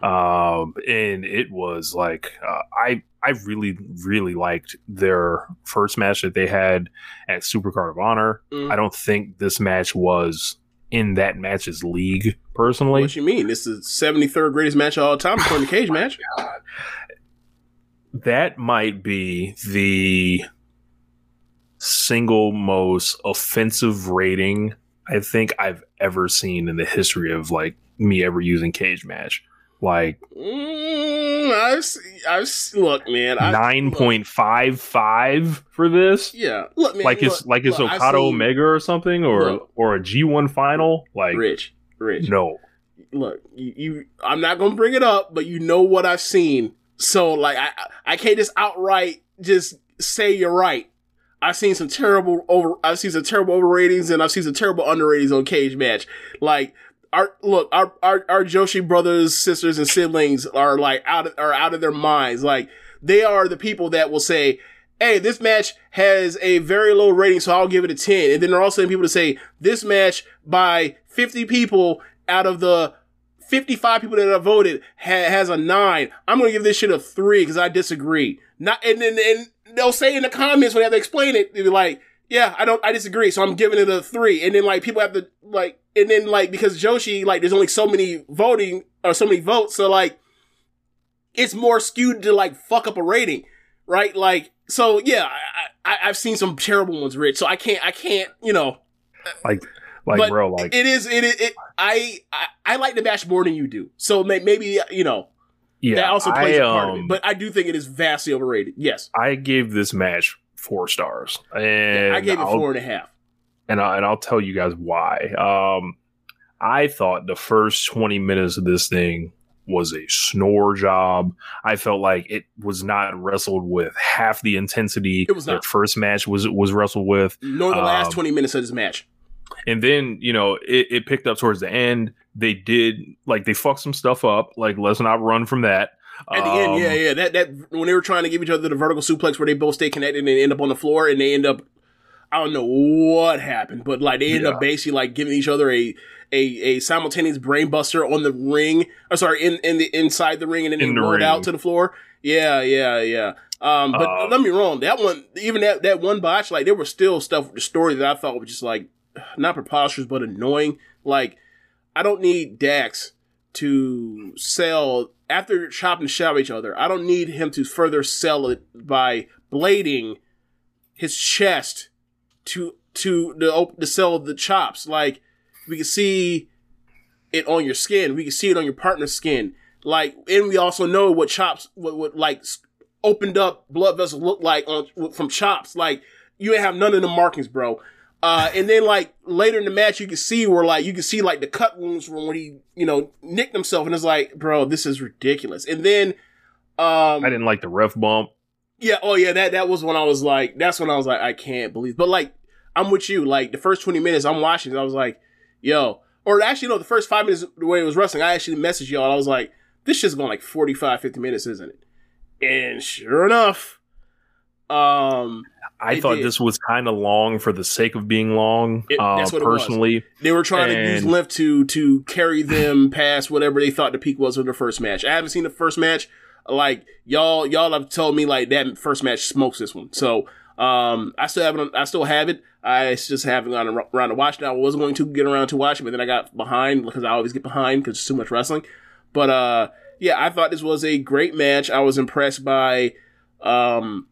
Um, and it was like, uh, I, I really, really liked their first match that they had at Supercard of Honor. Mm. I don't think this match was in that match's league personally. What you mean? This is seventy third greatest match of all time according to Cage match. that might be the single most offensive rating I think I've ever seen in the history of like me ever using cage match. Like Mm, I've, I've look, man. Nine point five five for this. Yeah, look, man. like it's like it's look, I've Okada seen- Omega or something, or Look. or a G one final. Like Rich, Rich. no, Look, you, you. I'm not gonna bring it up, but you know what I've seen. So like, I I can't just outright just say you're right. I've seen some terrible over. I've seen some terrible overratings, and I've seen some terrible underratings on Cage Match. Like our look, our our our Joshi brothers, sisters, and siblings are like out of, are out of their minds. Like they are the people that will say, "Hey, this match has a very low rating, so I'll give it a 10. And then there are also people to say this match by 50 people out of the 55 people that have voted ha- has a nine. I'm gonna give this shit a three because I disagree. Not and then and they'll say in the comments when they have to explain it, they'll be like, "Yeah, I don't, I disagree." So I'm giving it a three. And then like people have to like, and then like because Joshi like there's only so many voting or so many votes, so like it's more skewed to like fuck up a rating, right? Like so, yeah, I, I I've seen some terrible ones, Rich. So I can't I can't you know like like but bro, like it is it, it, it I, I I like the match more than you do. So may, maybe you know yeah, that also plays a part of um, it. But I do think it is vastly overrated. Yes, I gave this match four stars, and I gave it I'll- four and a half. and I, and I'll tell you guys why. Um, I thought the first twenty minutes of this thing was a snore job. I felt like it was not wrestled with half the intensity It was not. first match was was wrestled with. Nor the last Um, twenty minutes of this match. And then, you know, it, it picked up towards the end. They did like they fucked some stuff up. Like, let's not run from that. At the end, Um, yeah, yeah. That that when they were trying to give each other the vertical suplex where they both stay connected and they end up on the floor and they end up I don't know what happened, but like they end Yeah. up basically like giving each other a a, a simultaneous brain buster on the ring. Or sorry, in, in the inside the ring and then In they the rolled ring. out to the floor. Yeah, yeah, yeah. Um, but Uh, don't get me wrong, that one even that that one botch, like there was still stuff with the story that I thought was just like not preposterous but annoying. Like I don't need Dax to sell after chop and shove each other. I don't need him to further sell it by blading his chest to to the op- to sell the chops. Like we can see it on your skin. We can see it on your partner's skin. Like, and we also know what chops, what, what like opened up blood vessels look like on from chops. Like you ain't have none of the markings, bro. Uh, and then like later in the match, you can see where like you can see like the cut wounds from when he you know nicked himself, and it's like, bro, this is ridiculous. And then, um, I didn't like the ref bump. yeah, oh yeah, that that was when I was like, that's when I was like, I can't believe. But like, I'm with you. Like the first 20 minutes, I'm watching. I was like, yo, or actually no, the first five minutes the way it was wrestling, I actually messaged y'all. I was like, this shit's going like 45, 50 minutes, isn't it? And sure enough, um, I It thought did. this was kind of long for the sake of being long. It- uh, that's what it was. personally, they were trying to use And- length to to carry them past whatever they thought the peak was of the first match. I haven't seen the first match. Like y'all, y'all have told me like that first match smokes this one. So um, I still haven't. I still have it. I just haven't gone ar- around to watch it. I was going to get around to watch it, but then I got behind because I always get behind because there's too much wrestling. But uh, yeah, I thought this was a great match. I was impressed by um,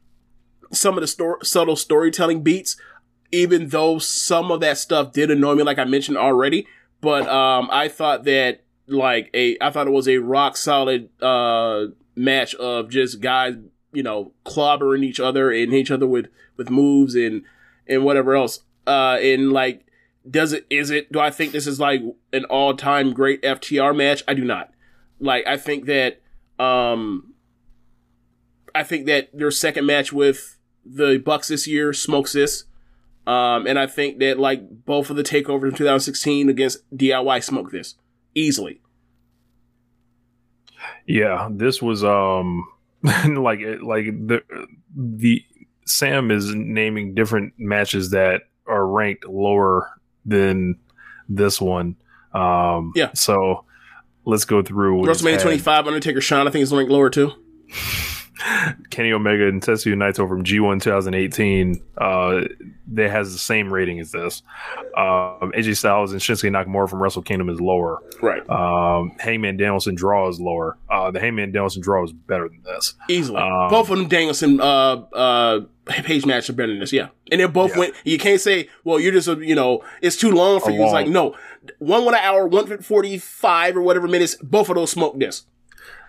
some of the stor- subtle storytelling beats, even though some of that stuff did annoy me, like I mentioned already. But um, I thought that like a, I thought it was a rock solid uh match of just guys, you know, clobbering each other and each other with with moves and and whatever else. Uh, and like, does it is it? Do I think this is like an all time great FTR match? I do not. Like, I think that um, I think that their second match with the Bucks this year smokes this. Um, and I think that like both of the takeovers in 2016 against DIY smoke this easily. yeah, this was um like it like the the Sam is naming different matches that are ranked lower than this one. Um, Yeah. So let's go through. WrestleMania 25, Undertaker Shawn, I think is ranked lower too. Kenny Omega and Tetsuya Naito from G1 2018. Uh, that has the same rating as this. Um, AJ Styles and Shinsuke Nakamura from Wrestle Kingdom is lower. Right. Um, Hangman Danielson draw is lower. Uh, the Hangman Danielson draw is better than this. Easily. Um, both of them Danielson uh uh page match are better than this, yeah. And they both Yeah. went you can't say, well, you're just a you know, it's too long for A you. It's like, no. One went an hour, one forty five or whatever minutes, both of those smoke this.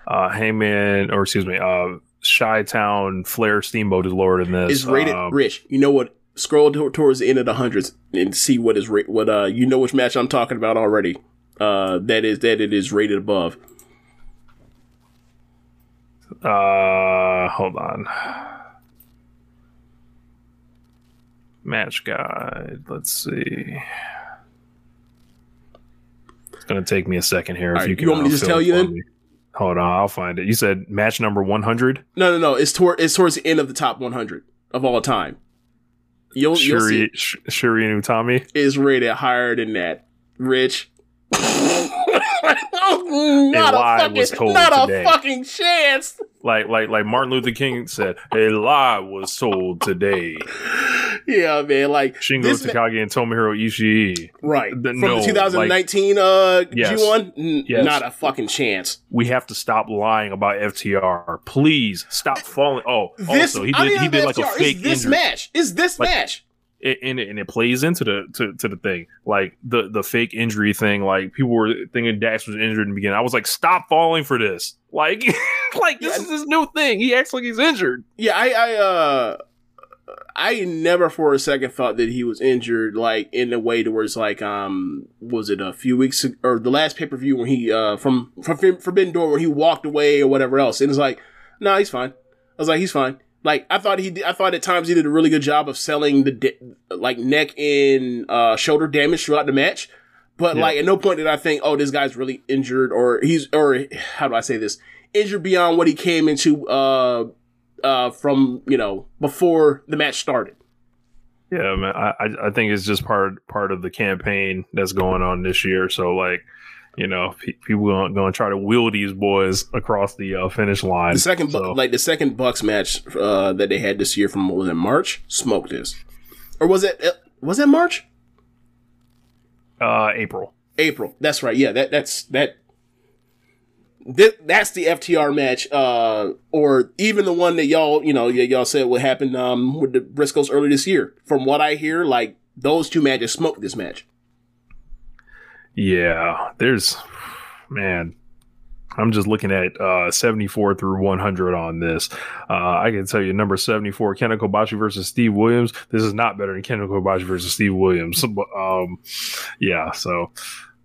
Uh, Hangman, or excuse me, uh, Chi Town Flair Steamboat is lower than this. It's rated Um, rich. You know what? Scroll to- towards the end of the hundreds and see what is ra- what uh you know which match I'm talking about already. Uh that is that it is rated above. Uh, hold on. Match guide. Let's see. It's gonna take me a second here. All if right, you can you want me to uh, just tell you then? me. Hold on, I'll find it. You said match number one hundred. No, no, no. It's toward it's towards the end of the top 100 of all time. You'll, you'll see. Syuri, Sh- Syuri and Utami. is rated higher than that. Rich. not a, lie fucking, was told not today. a fucking chance. Like, like, like Martin Luther King said, a lie was told today. Yeah, man. Like Shingo this ma- Takagi and Tomohiro Ishii. right The- from no, the 2019 uh Yes. G1. N- Yes. Not a fucking chance. we have to stop lying about FTR. Please stop falling. Oh, This also he did he did like a fake Is this injury. match? Is this Like- match? It, and, it, and it plays into the to, to the thing like the the fake injury thing. Like people were thinking Dax was injured in the beginning. I was like, stop falling for this. Like, like this Yeah. is his new thing. He acts like he's injured. Yeah, I, I, uh, I never for a second thought that he was injured, like in a way to where it's like, um, was it a few weeks ag- or the last pay per view when he, uh, from from Forbidden Door when he walked away or whatever else, and it's like, no, he's fine. I was like, he's fine. Like I thought he, did, I thought at times he did a really good job of selling the di- like neck and uh, shoulder damage throughout the match, But Yeah. like at no point did I think, oh, this guy's really injured or he's or how do I say this? Injured beyond what he came into uh uh from, you know, before the match started. Yeah, man. I, I I think it's just part part of the campaign that's going on this year. So like, you know, pe- people are going to try to wheel these boys across the uh, finish line. The second, So, like the second Bucks match uh, that they had this year from what was it March? Smoked this, or was it uh, was that March? uh, April. April. That's right. Yeah, that that's that. Th- that's the FTR match, uh, or even the one that y'all, you know, y- y'all said what happened um, with the Briscoes early this year. From what I hear, like those two matches smoked this match. Yeah, there's man. I'm just looking at uh, 74 through 100 on this. Uh, I can tell you, number 74, Ken Kobashi versus Steve Williams. This is not better than Ken Kobashi versus Steve Williams. Um, yeah, so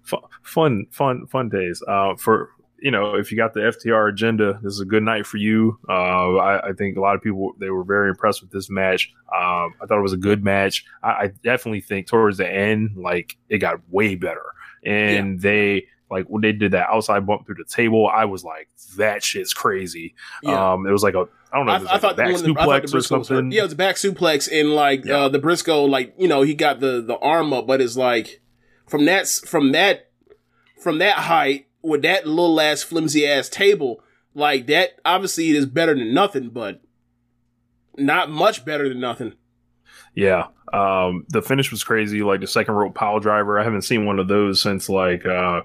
fu- fun, fun, fun days. Uh, for you know, if you got the FTR agenda, this is a good night for you. Uh, I, I think a lot of people they were very impressed with this match. Um, I thought it was a good match. I, I definitely think towards the end, like it got way better, and they like when they did that outside bump through the table, I was like, that shit's crazy. Yeah. Um, it was like a I don't know, I, if it was I thought back the, thought the suplex or something. Yeah, it was a back suplex, and like Yeah. uh, the Briscoe, like you know, he got the the arm up, but it's like from that from that from that height with that little ass flimsy ass table, like that. Obviously, it is better than nothing, but not much better than nothing. Yeah. Um, the finish was crazy. Like the second rope pile driver. I haven't seen one of those since like uh,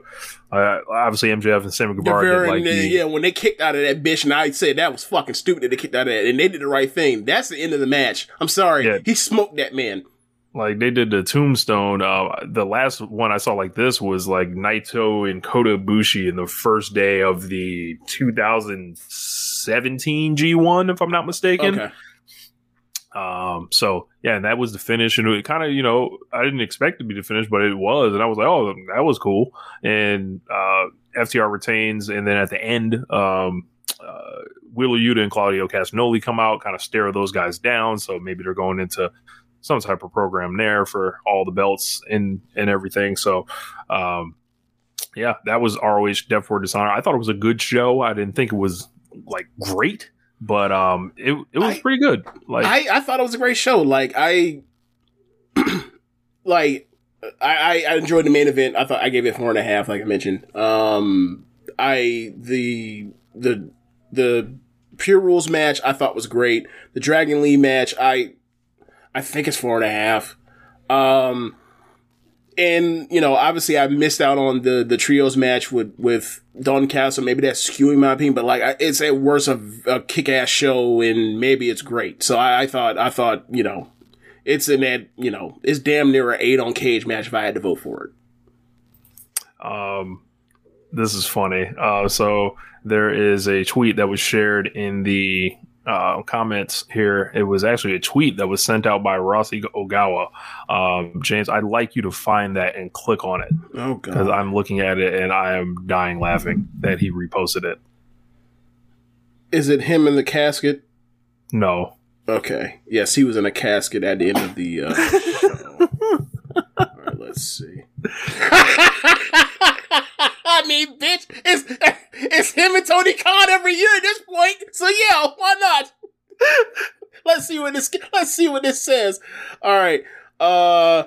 uh obviously MJF and Sammy Guevara did like the, yeah, when they kicked out of that bitch, and I said that was fucking stupid that they kicked out of that, and they did the right thing. That's the end of the match. I'm sorry, Yeah. he smoked that man. like they did the tombstone. Uh, the last one I saw like this was like Naito and Kota Ibushi in the first day of the 2017 G1, if I'm not mistaken. Okay, Um, so yeah, and that was the finish, and it kind of, you know, I didn't expect to be the finish, but it was, and I was like, oh, that was cool. And uh, FTR retains, and then at the end, um, uh, Yuta and Claudio Castagnoli come out, kind of stare those guys down. So maybe they're going into some type of program there for all the belts and and everything. So, um, yeah, that was ROH Death for Dishonor. I thought it was a good show. I didn't think it was like great, but um, it it was I- pretty good. Like. I, I thought it was a great show. Like I, like I, I I enjoyed the main event. I thought I gave it four and a half, like I mentioned. Um, I the the the pure rules match I thought was great. The Dragon Lee match I I think it's four and a half. Um, and you know, obviously, I missed out on the the trios match with with Dalton Castle. Maybe that's skewing my opinion, but like, it's at worst a, a kick ass show, and maybe it's great. So I, I thought, I thought, you know, it's an ad, you know, it's damn near an eight on cage match if I had to vote for it. um, this is funny. Uh, so there is a tweet that was shared in the uh, comments here. It was actually a tweet that was sent out by Rossy Ogawa. Um, James, I'd like you to find that and click on it Oh because god, I'm looking at it and I am dying laughing that he reposted it. is it him in the casket? No, Okay, yes, he was in a casket at the end of the uh, show. All right, let's see. I mean, bitch, it's it's him and Tony Khan every year at this point. So yeah, why not? let's see what this let's see what this says. All right. Uh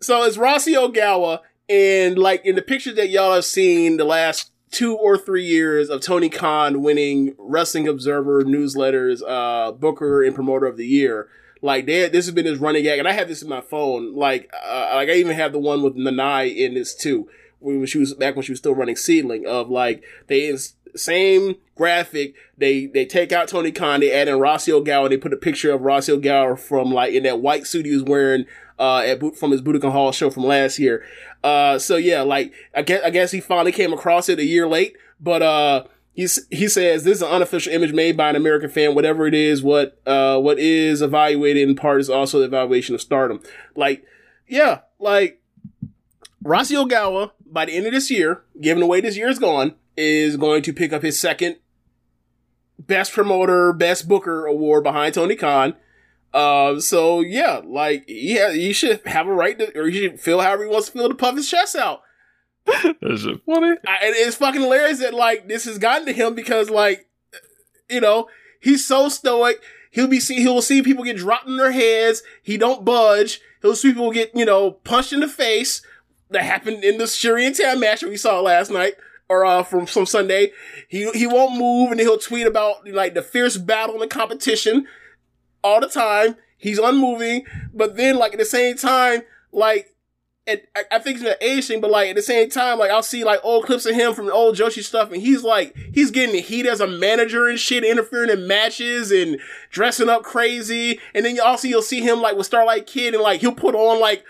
so it's Rossy Ogawa and like in the pictures that y'all have seen the last two or three years of Tony Khan winning Wrestling Observer newsletters, uh, Booker and Promoter of the Year. Like they, this has been his running gag, and I have this in my phone. Like, uh, like I even have the one with Nanae in this too, when she was back when she was still running Seadlinnng. Of like they same graphic. They they take out Tony Khan, they add in Rossy Ogawa, they put a picture of Rossy Ogawa from like in that white suit he was wearing uh at boot from his Budokan Hall show from last year. Uh, so yeah, like I guess I guess he finally came across it a year late, but uh. He's, he says this is an unofficial image made by an American fan. Whatever it is, what uh, what is evaluated in part is also the evaluation of stardom. Like, yeah, like Rossy Ogawa by the end of this year, given the way this year is gone, is going to pick up his second best promoter, best booker award behind Tony Khan. Um, so yeah, like yeah, you should have a right to, or you should feel however he wants to feel to puff his chest out. That's just funny. I, and it's fucking hilarious that like this has gotten to him because like, you know, he's so stoic. He'll be see he'll see people get dropped in their heads. He don't budge. He'll see people get you know punched in the face. That happened in the Syuri and Tam match that we saw last night or uh, from some Sunday. He he won't move and he'll tweet about like the fierce battle in the competition all the time. He's unmoving, but then like at the same time, like and I, I think it's an age thing, but like at the same time, like I'll see like old clips of him from the old Joshi stuff, and he's like he's getting the heat as a manager and shit, interfering in matches and dressing up crazy. And then you also you'll see him like with Starlight Kid, and like he'll put on like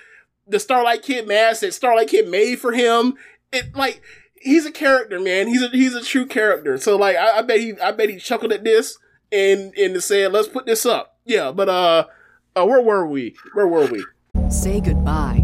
the Starlight Kid mask that Starlight Kid made for him. It like he's a character, man. He's a he's a true character. So like I, I bet he I bet he chuckled at this and and said, let's put this up. Yeah, but uh, uh where were we? Where were we? Say goodbye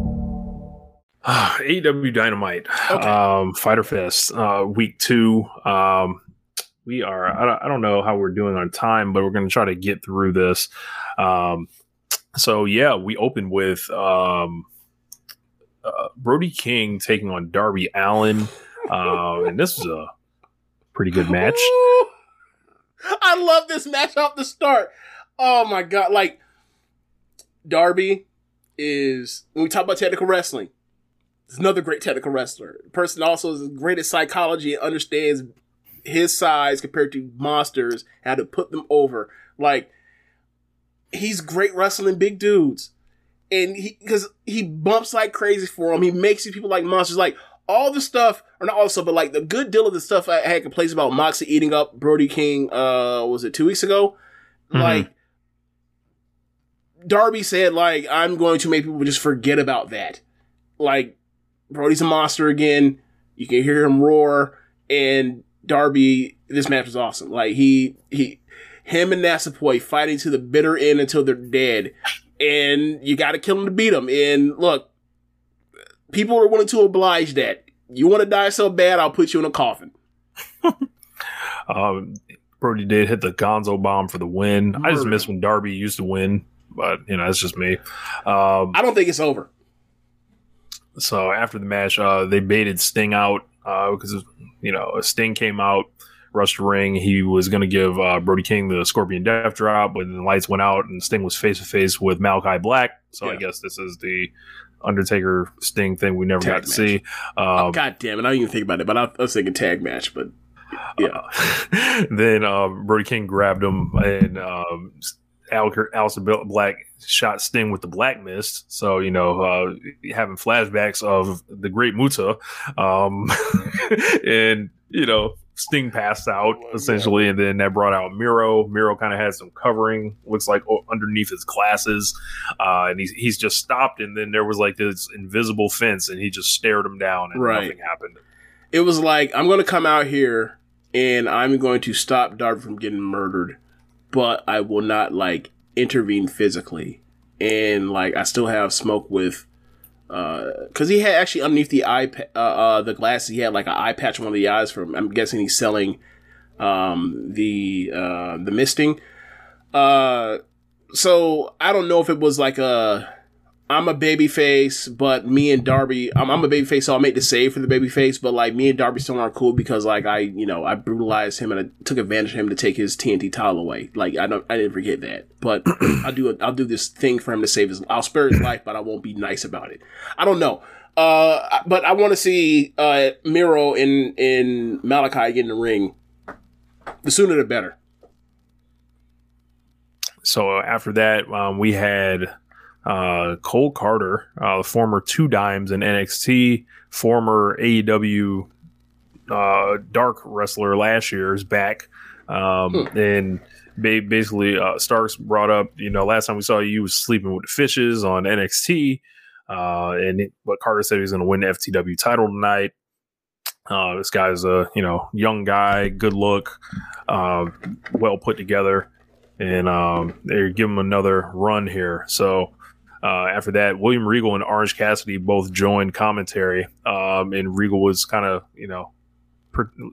AEW Dynamite, Okay. um, Fighter Fest, uh, week two. Um, we are, I don't, I don't know how we're doing on time, but we're going to try to get through this. Um, so yeah, we opened with, um, uh, Brody King taking on Darby Allin. Uh, and this was a pretty good match. Ooh. I love this match off the start. Oh my god! Like Darby is when we talk about technical wrestling, he's another great technical wrestler. Person also is great at psychology and understands his size compared to monsters, how to put them over. Like he's great wrestling big dudes, and he because he bumps like crazy for him. He makes these people like monsters. Like all the stuff, or not all the stuff, but like the good deal of the stuff I had complaints about Moxie eating up Brody King. Uh, was it two weeks ago? Mhm. Like Darby said, like I'm going to make people just forget about that. Like Brody's a monster again. You can hear him roar, and Darby. This match was awesome. Like he he him and Nasapoy fighting to the bitter end until they're dead, and you got to kill him to beat him. And look, people are willing to oblige that. You want to die so bad, I'll put you in a coffin. Um, Brody did hit the Gonzo bomb for the win. I just miss when Darby used to win, but you know, that's just me. Um, I don't think it's over. So after the match, uh, they baited Sting out because you know Sting came out, rushed the ring. He was going to give uh, Brody King the Scorpion Death Drop, but then the lights went out and Sting was face to face with Malakai Black. So I guess this is the Undertaker Sting thing we never Tag got to match. see. oh, Um, God damn it! I didn't even think about it, but I, I was thinking tag match. But yeah, then um, Brody King grabbed him and um, Al- Aleister Black shot Sting with the Black Mist. So, you know, uh, having flashbacks of the great Muta. Um, and, you know, Sting passed out essentially. And then that brought out Miro. Miro kind of had some covering, looks like underneath his glasses. Uh, and he's, he's just stopped. And then there was like this invisible fence and he just stared him down and Right. nothing happened. it was like I'm going to come out here and I'm going to stop Darby from getting murdered, but I will not like intervene physically. And like I still have smoke with, uh, because he had actually underneath the eye, pa- uh, uh, the glasses, he had like an eye patch on one of the eyes from. I'm guessing he's selling, um, the uh, the misting. Uh, so I don't know if it was like a I'm a baby face, but me and Darby, I'm, I'm a baby face, so I'll make the save for the baby face, but like me and Darby still aren't cool because like I, you know, I brutalized him and I took advantage of him to take his TNT title away. Like I don't, I didn't forget that, but I'll do it. I'll do this thing for him to save his, I'll spare his life, but I won't be nice about it. I don't know. Uh, but I want to see, uh, Miro in, in Malakai get in the ring. The sooner the better. So after that, um, we had uh, Cole Karter, uh, the former two dimes in NXT, former AEW uh, dark wrestler last year, is back. Um, and ba- basically, uh, Starks brought up, you know, last time we saw you, you was sleeping with the fishes on NXT. Uh, and it, but Carter said he's going to win the FTW title tonight. Uh, this guy's a you know young guy, good look, uh, well put together, and um, they're giving him another run here. So uh, after that, William Regal and Orange Cassidy both joined commentary, um, and Regal was kind of you know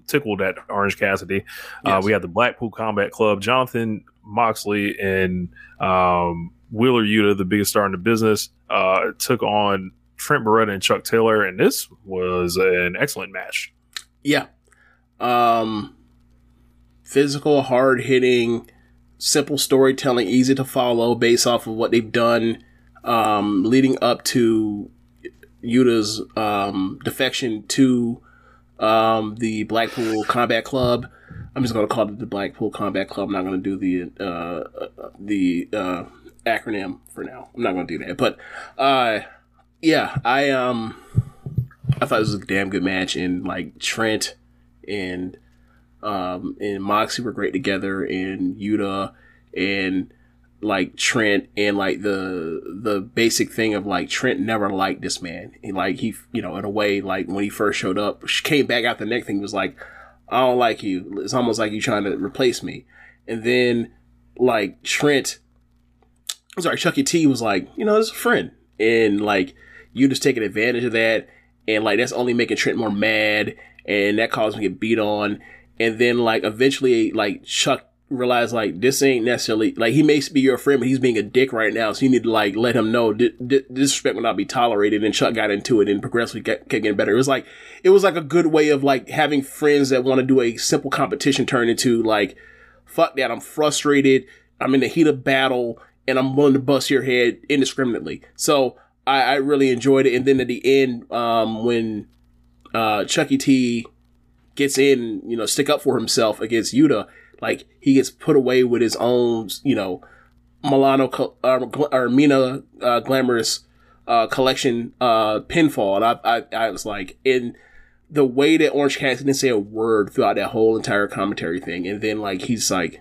tickled at Orange Cassidy. Uh, Yes. we had the Blackpool Combat Club, Jonathan Moxley and um, Wheeler Yuta, the biggest star in the business, uh, took on Trent Beretta and Chuck Taylor, and this was an excellent match. Yeah. Um physical, hard hitting, simple storytelling, easy to follow based off of what they've done um leading up to Yuta's um defection to um the Blackpool Combat Club. I'm just gonna call it the Blackpool Combat Club. I'm not gonna do the uh, uh the uh acronym for now. I'm not gonna do that. But uh yeah, I um I thought it was a damn good match, and like Trent and um and Moxie were great together, and Yuta and like Trent and like the the basic thing of like Trent never liked this man. He like he you know in a way like when he first showed up, came back out the next thing was like I don't like you. It's almost like you trying to replace me. And then like Trent, I'm sorry, Chucky T was like you know it's a friend, and like you just taking advantage of that, and like that's only making Trent more mad, and that caused him to get beat on. And then like eventually like Chuck realized like this ain't necessarily like he may be your friend, but he's being a dick right now, so you need to like let him know di- di- disrespect will not be tolerated. And Chuck got into it and progressively kept getting better. It was like it was like a good way of like having friends that want to do a simple competition turn into like fuck that, I'm frustrated, I'm in the heat of battle, and I'm willing to bust your head indiscriminately. So I, I really enjoyed it. And then at the end, um, when uh, Chucky T gets in, you know, stick up for himself against Yuta, like he gets put away with his own, you know, Milano uh, or Mina uh, glamorous uh, collection uh, pinfall, and I, I I was like in the way that Orange Cassidy didn't say a word throughout that whole entire commentary thing, and then like he's like.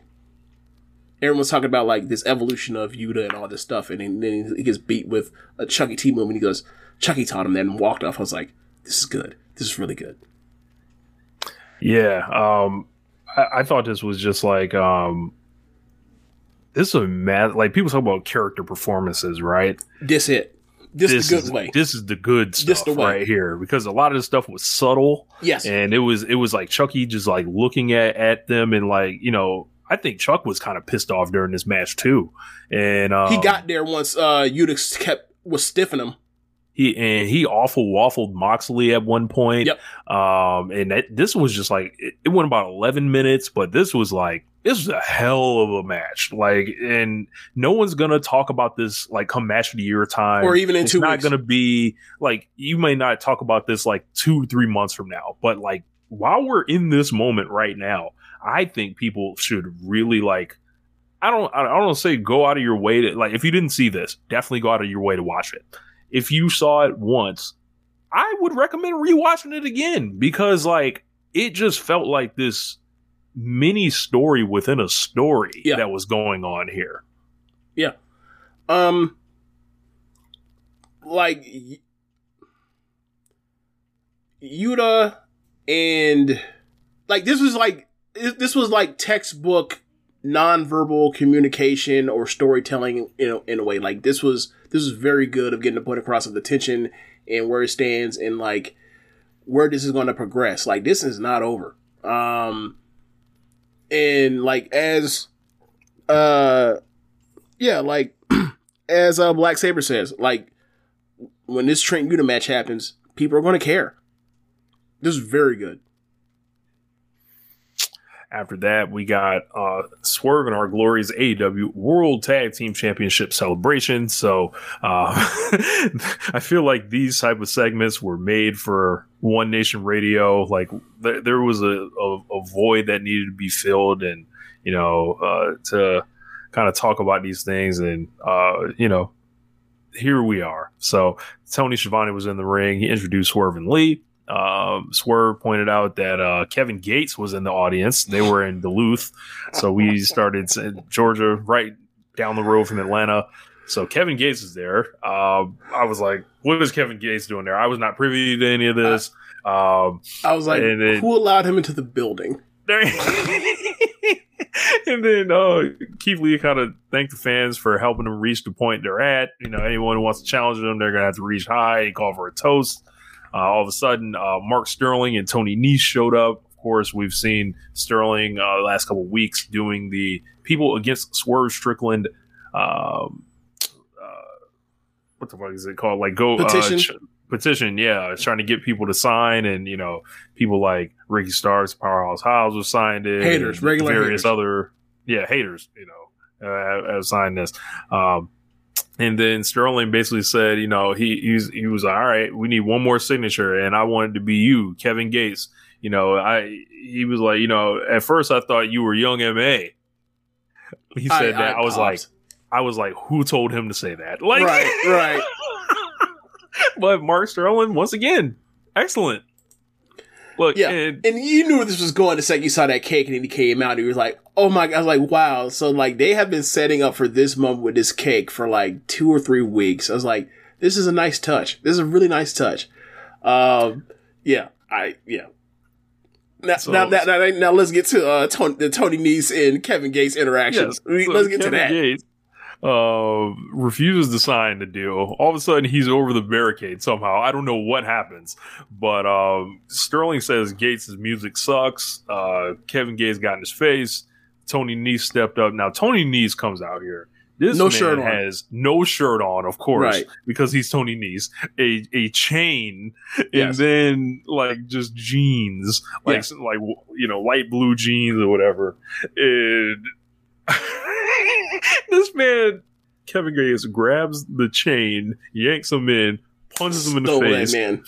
Everyone's talking about like this evolution of Yuta and all this stuff, and then, then he gets beat with a Chucky T move, and he goes, "Chucky taught him that," and walked off. I was like, "This is good. This is really good." Yeah, um, I, I thought this was just like um, this is a mad. Like people talk about character performances, right? This it. This, is the good is, way. This is the good This stuff the right here because a lot of this stuff was subtle. Yes. and it was it was like Chucky just like looking at at them and like you know I think Chuck was kind of pissed off during this match too, and um, he got there once uh Yuta kept was stiffing him. He and he awful waffled Moxley at one point. Yep. Um, and that, this was just like it, it went about eleven minutes, but this was like this was a hell of a match. Like, and no one's gonna talk about this like come match of the year time, Or even in it's two not weeks. gonna be like you may not talk about this like two three months from now, but like while we're in this moment right now, I think people should really like. I don't. I don't say go out of your way to like. If you didn't see this, definitely go out of your way to watch it. If you saw it once, I would recommend rewatching it again because like it just felt like this mini story within a story Yeah. that was going on here. Yeah. Um like Yuta and like this was like this was like textbook nonverbal communication or storytelling you know in a way like this was this is very good of getting the point across of the tension and where it stands and like where this is going to progress like this is not over um and like as uh yeah, like as uh, Black Saber says, like when this Trent Yuta match happens, people are going to care. This is very good. After that, we got uh, Swerve and Our Glory's AEW World Tag Team Championship celebration. So uh, I feel like these type of segments were made for One Nation Radio. Like th- there was a, a, a void that needed to be filled, and you know uh, to kind of talk about these things, and uh, you know here we are. So Tony Schiavone was in the ring. He introduced Swerve and Lee. Um, Swerve pointed out that uh, Kevin Gates was in the audience. They were in Duluth, so we started in Georgia, right down the road from Atlanta. So Kevin Gates is there. Uh, I was like, "What is Kevin Gates doing there?" I was not privy to any of this. Um, I was like, and then- who allowed him into the building? and then uh, Keith Lee kind of thanked the fans for helping them reach the point they're at. You know, anyone who wants to challenge them, they're gonna have to reach high. He called for a toast. Uh, all of a sudden, uh, Mark Sterling and Tony Nese showed up. Of course, we've seen Sterling uh, the last couple of weeks doing the people against Swerve Strickland. Um, uh, what the fuck is it called? Like go Petition? Uh, ch- petition, yeah, trying to get people to sign, and you know, people like Ricky Starks, Powerhouse Hobbs have signed it. Haters, regular various haters. other, yeah, haters, you know, uh, have, have signed this. Um, and then Sterling basically said, you know, he he's, he was like, all right, we need one more signature, and I wanted to be you, Kevin Gates. You know, I he was like, you know, at first I thought you were Young Ma. He said that I, was popped. like, I was like, who told him to say that? Like, right, right. but Mark Sterling once again, excellent. Look, Yeah, and and you knew this was going the second you saw that cake, and then he came out. and He was like, "Oh my!" God!" I was like, "Wow!" So like they have been setting up for this moment with this cake for like two or three weeks. I was like, "This is a nice touch. This is a really nice touch." Um, yeah, I yeah. Now, So- now, now, now, now let's get to uh, Tony, the Tony Nese and Kevin Gates interactions. So let's get to that. Gates, uh, refuses to sign the deal. All of a sudden, he's over the barricade somehow. I don't know what happens, but um, Sterling says Gates' music sucks. Uh, Kevin Gates got in his face. Tony Nese stepped up. Now Tony Nese comes out here. This No man shirt on. has no shirt on, of course, Right. because he's Tony Nese. A a chain, and Yes. then like just jeans, like Yes. like you know light blue jeans or whatever. And this man, Kevin Gates, grabs the chain, yanks him in, punches him in the face, man.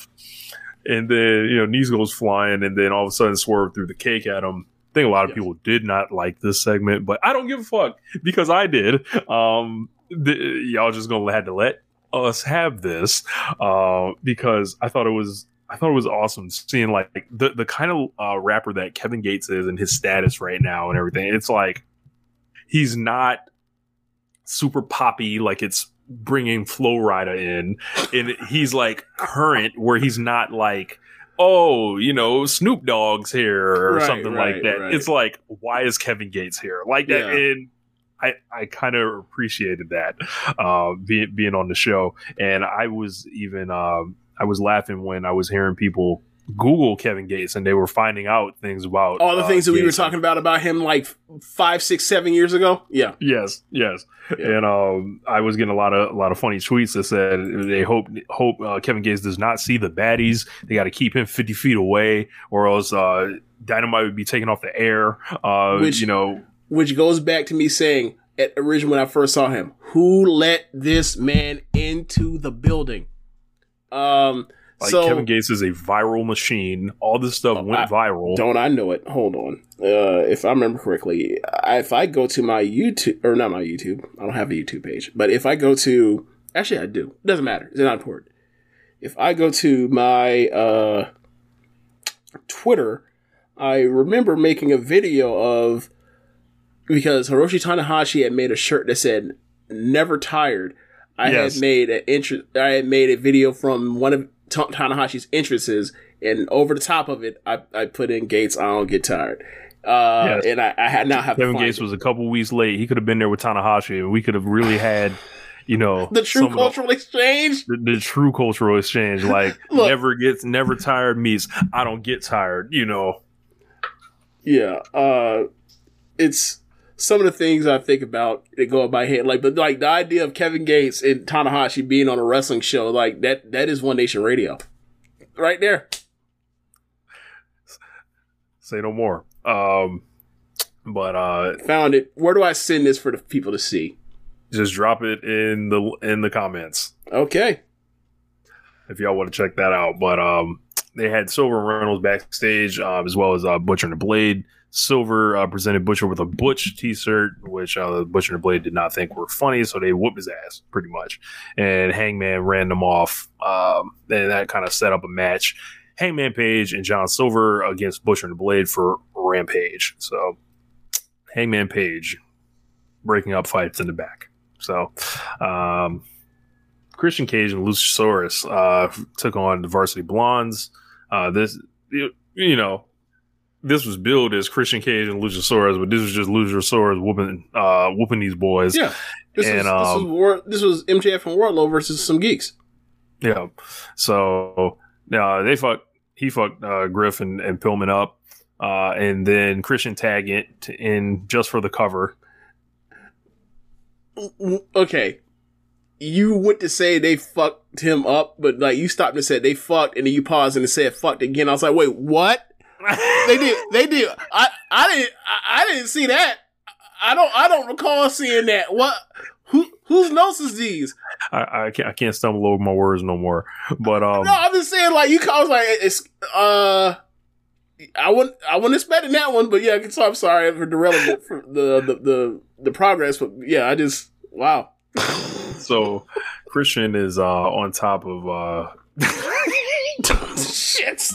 and then you know Nese goes flying, and then all of a sudden swerve threw the cake at him. I think a lot of Yes. people did not like this segment, but I don't give a fuck because I did. Um, the, y'all just gonna had to let us have this uh, because I thought it was I thought it was awesome seeing like the the kind of uh, rapper that Kevin Gates is and his status right now and everything. It's like he's not super poppy like it's bringing Flo Rida in, and he's like current where he's not like. Oh, you know, Snoop Dogg's here or Right, something right, like that. right. It's like, why is Kevin Gates here? Like that, Yeah. and I, I kind of appreciated that uh, being being on the show, and I was even um, I was laughing when I was hearing people Google Kevin Gates and they were finding out things about All the uh, things that we were Gates. talking about about him like five, six, seven years ago. Yeah, Yes, yes, Yeah. and um, I was getting a lot of a lot of funny tweets that said they hope hope uh, Kevin Gates does not see the baddies. They got to keep him fifty feet away, or else uh, Dynamite would be taken off the air. Uh, Which- you know, which goes back to me saying at originally when I first saw him, who let this man into the building? Um, like so Kevin Gates is a viral machine. All this stuff Oh, went I- viral. don't I know it? Hold on. Uh, if I remember correctly, I, if I go to my YouTube or not my YouTube, I don't have a YouTube page, but if I go to actually I do. It Doesn't matter. It's not important. If I go to my uh, Twitter, I remember making a video of because Hiroshi Tanahashi had made a shirt that said "Never Tired." I Yes. had made an interest. I had made a video from one of Ta- Tanahashi's entrances, and over the top of it, I, I put in Gates. I don't get tired. Uh, Yes. and I, I had now have Kevin Gates it. was a couple weeks late. He could have been there with Tanahashi, and we could have really had, you know, the true of cultural exchange. the, the true cultural exchange. Like Look. never gets never tired meets I don't get tired. You know, Yeah, uh, it's some of the things I think about that go in my head. Like, but like the idea of Kevin Gates and Tanahashi being on a wrestling show, like that, that is One Nation Radio, right there. say no more. Um, but uh, Found it. Where do I send this for the people to see? just drop it in the in the comments Okay. if y'all want to check that out. But um, they had Silver Reynolds backstage um, as well as uh, Butcher and the Blade. Silver uh, presented Butcher with a Butch T-shirt, which uh, Butcher and Blade did not think were funny, so they whooped his ass pretty much. And Hangman ran them off, um, and that kind of set up a match. Hangman Page and John Silver against Butcher and Blade for Rampage. So Hangman Page breaking up fights in the back. So um, Christian Cage and Luchasaurus uh, took on the Varsity Blondes. Uh, this you, you know this was billed as Christian Cage and Luchasaurus, but this was just Luchasaurus whooping uh, whooping these boys. Yeah. This, And, was, this, was um, War, this was MJF and Wardlow versus some geeks. Yeah. So uh, they fucked. He fucked uh, Griff and, and Pillman up, uh, and then Christian tag it in just for the cover. Okay. You went to say they fucked him up, but like you stopped and said they fucked, and then you paused and said fucked again. I was like, wait, what? They did. They did. I I didn't. I, I didn't see that. I don't. I don't recall seeing that. What? Who? Whose notes is these? I, I can't I can't stumble over my words no more. But um, no, I'm just saying. Like you, I was like, it's uh. I wouldn't. I wasn't expecting that one, but yeah. So I'm sorry for derailing the for the, the the the progress, but yeah, I just wow. so Christian is uh, on top of uh, Shit.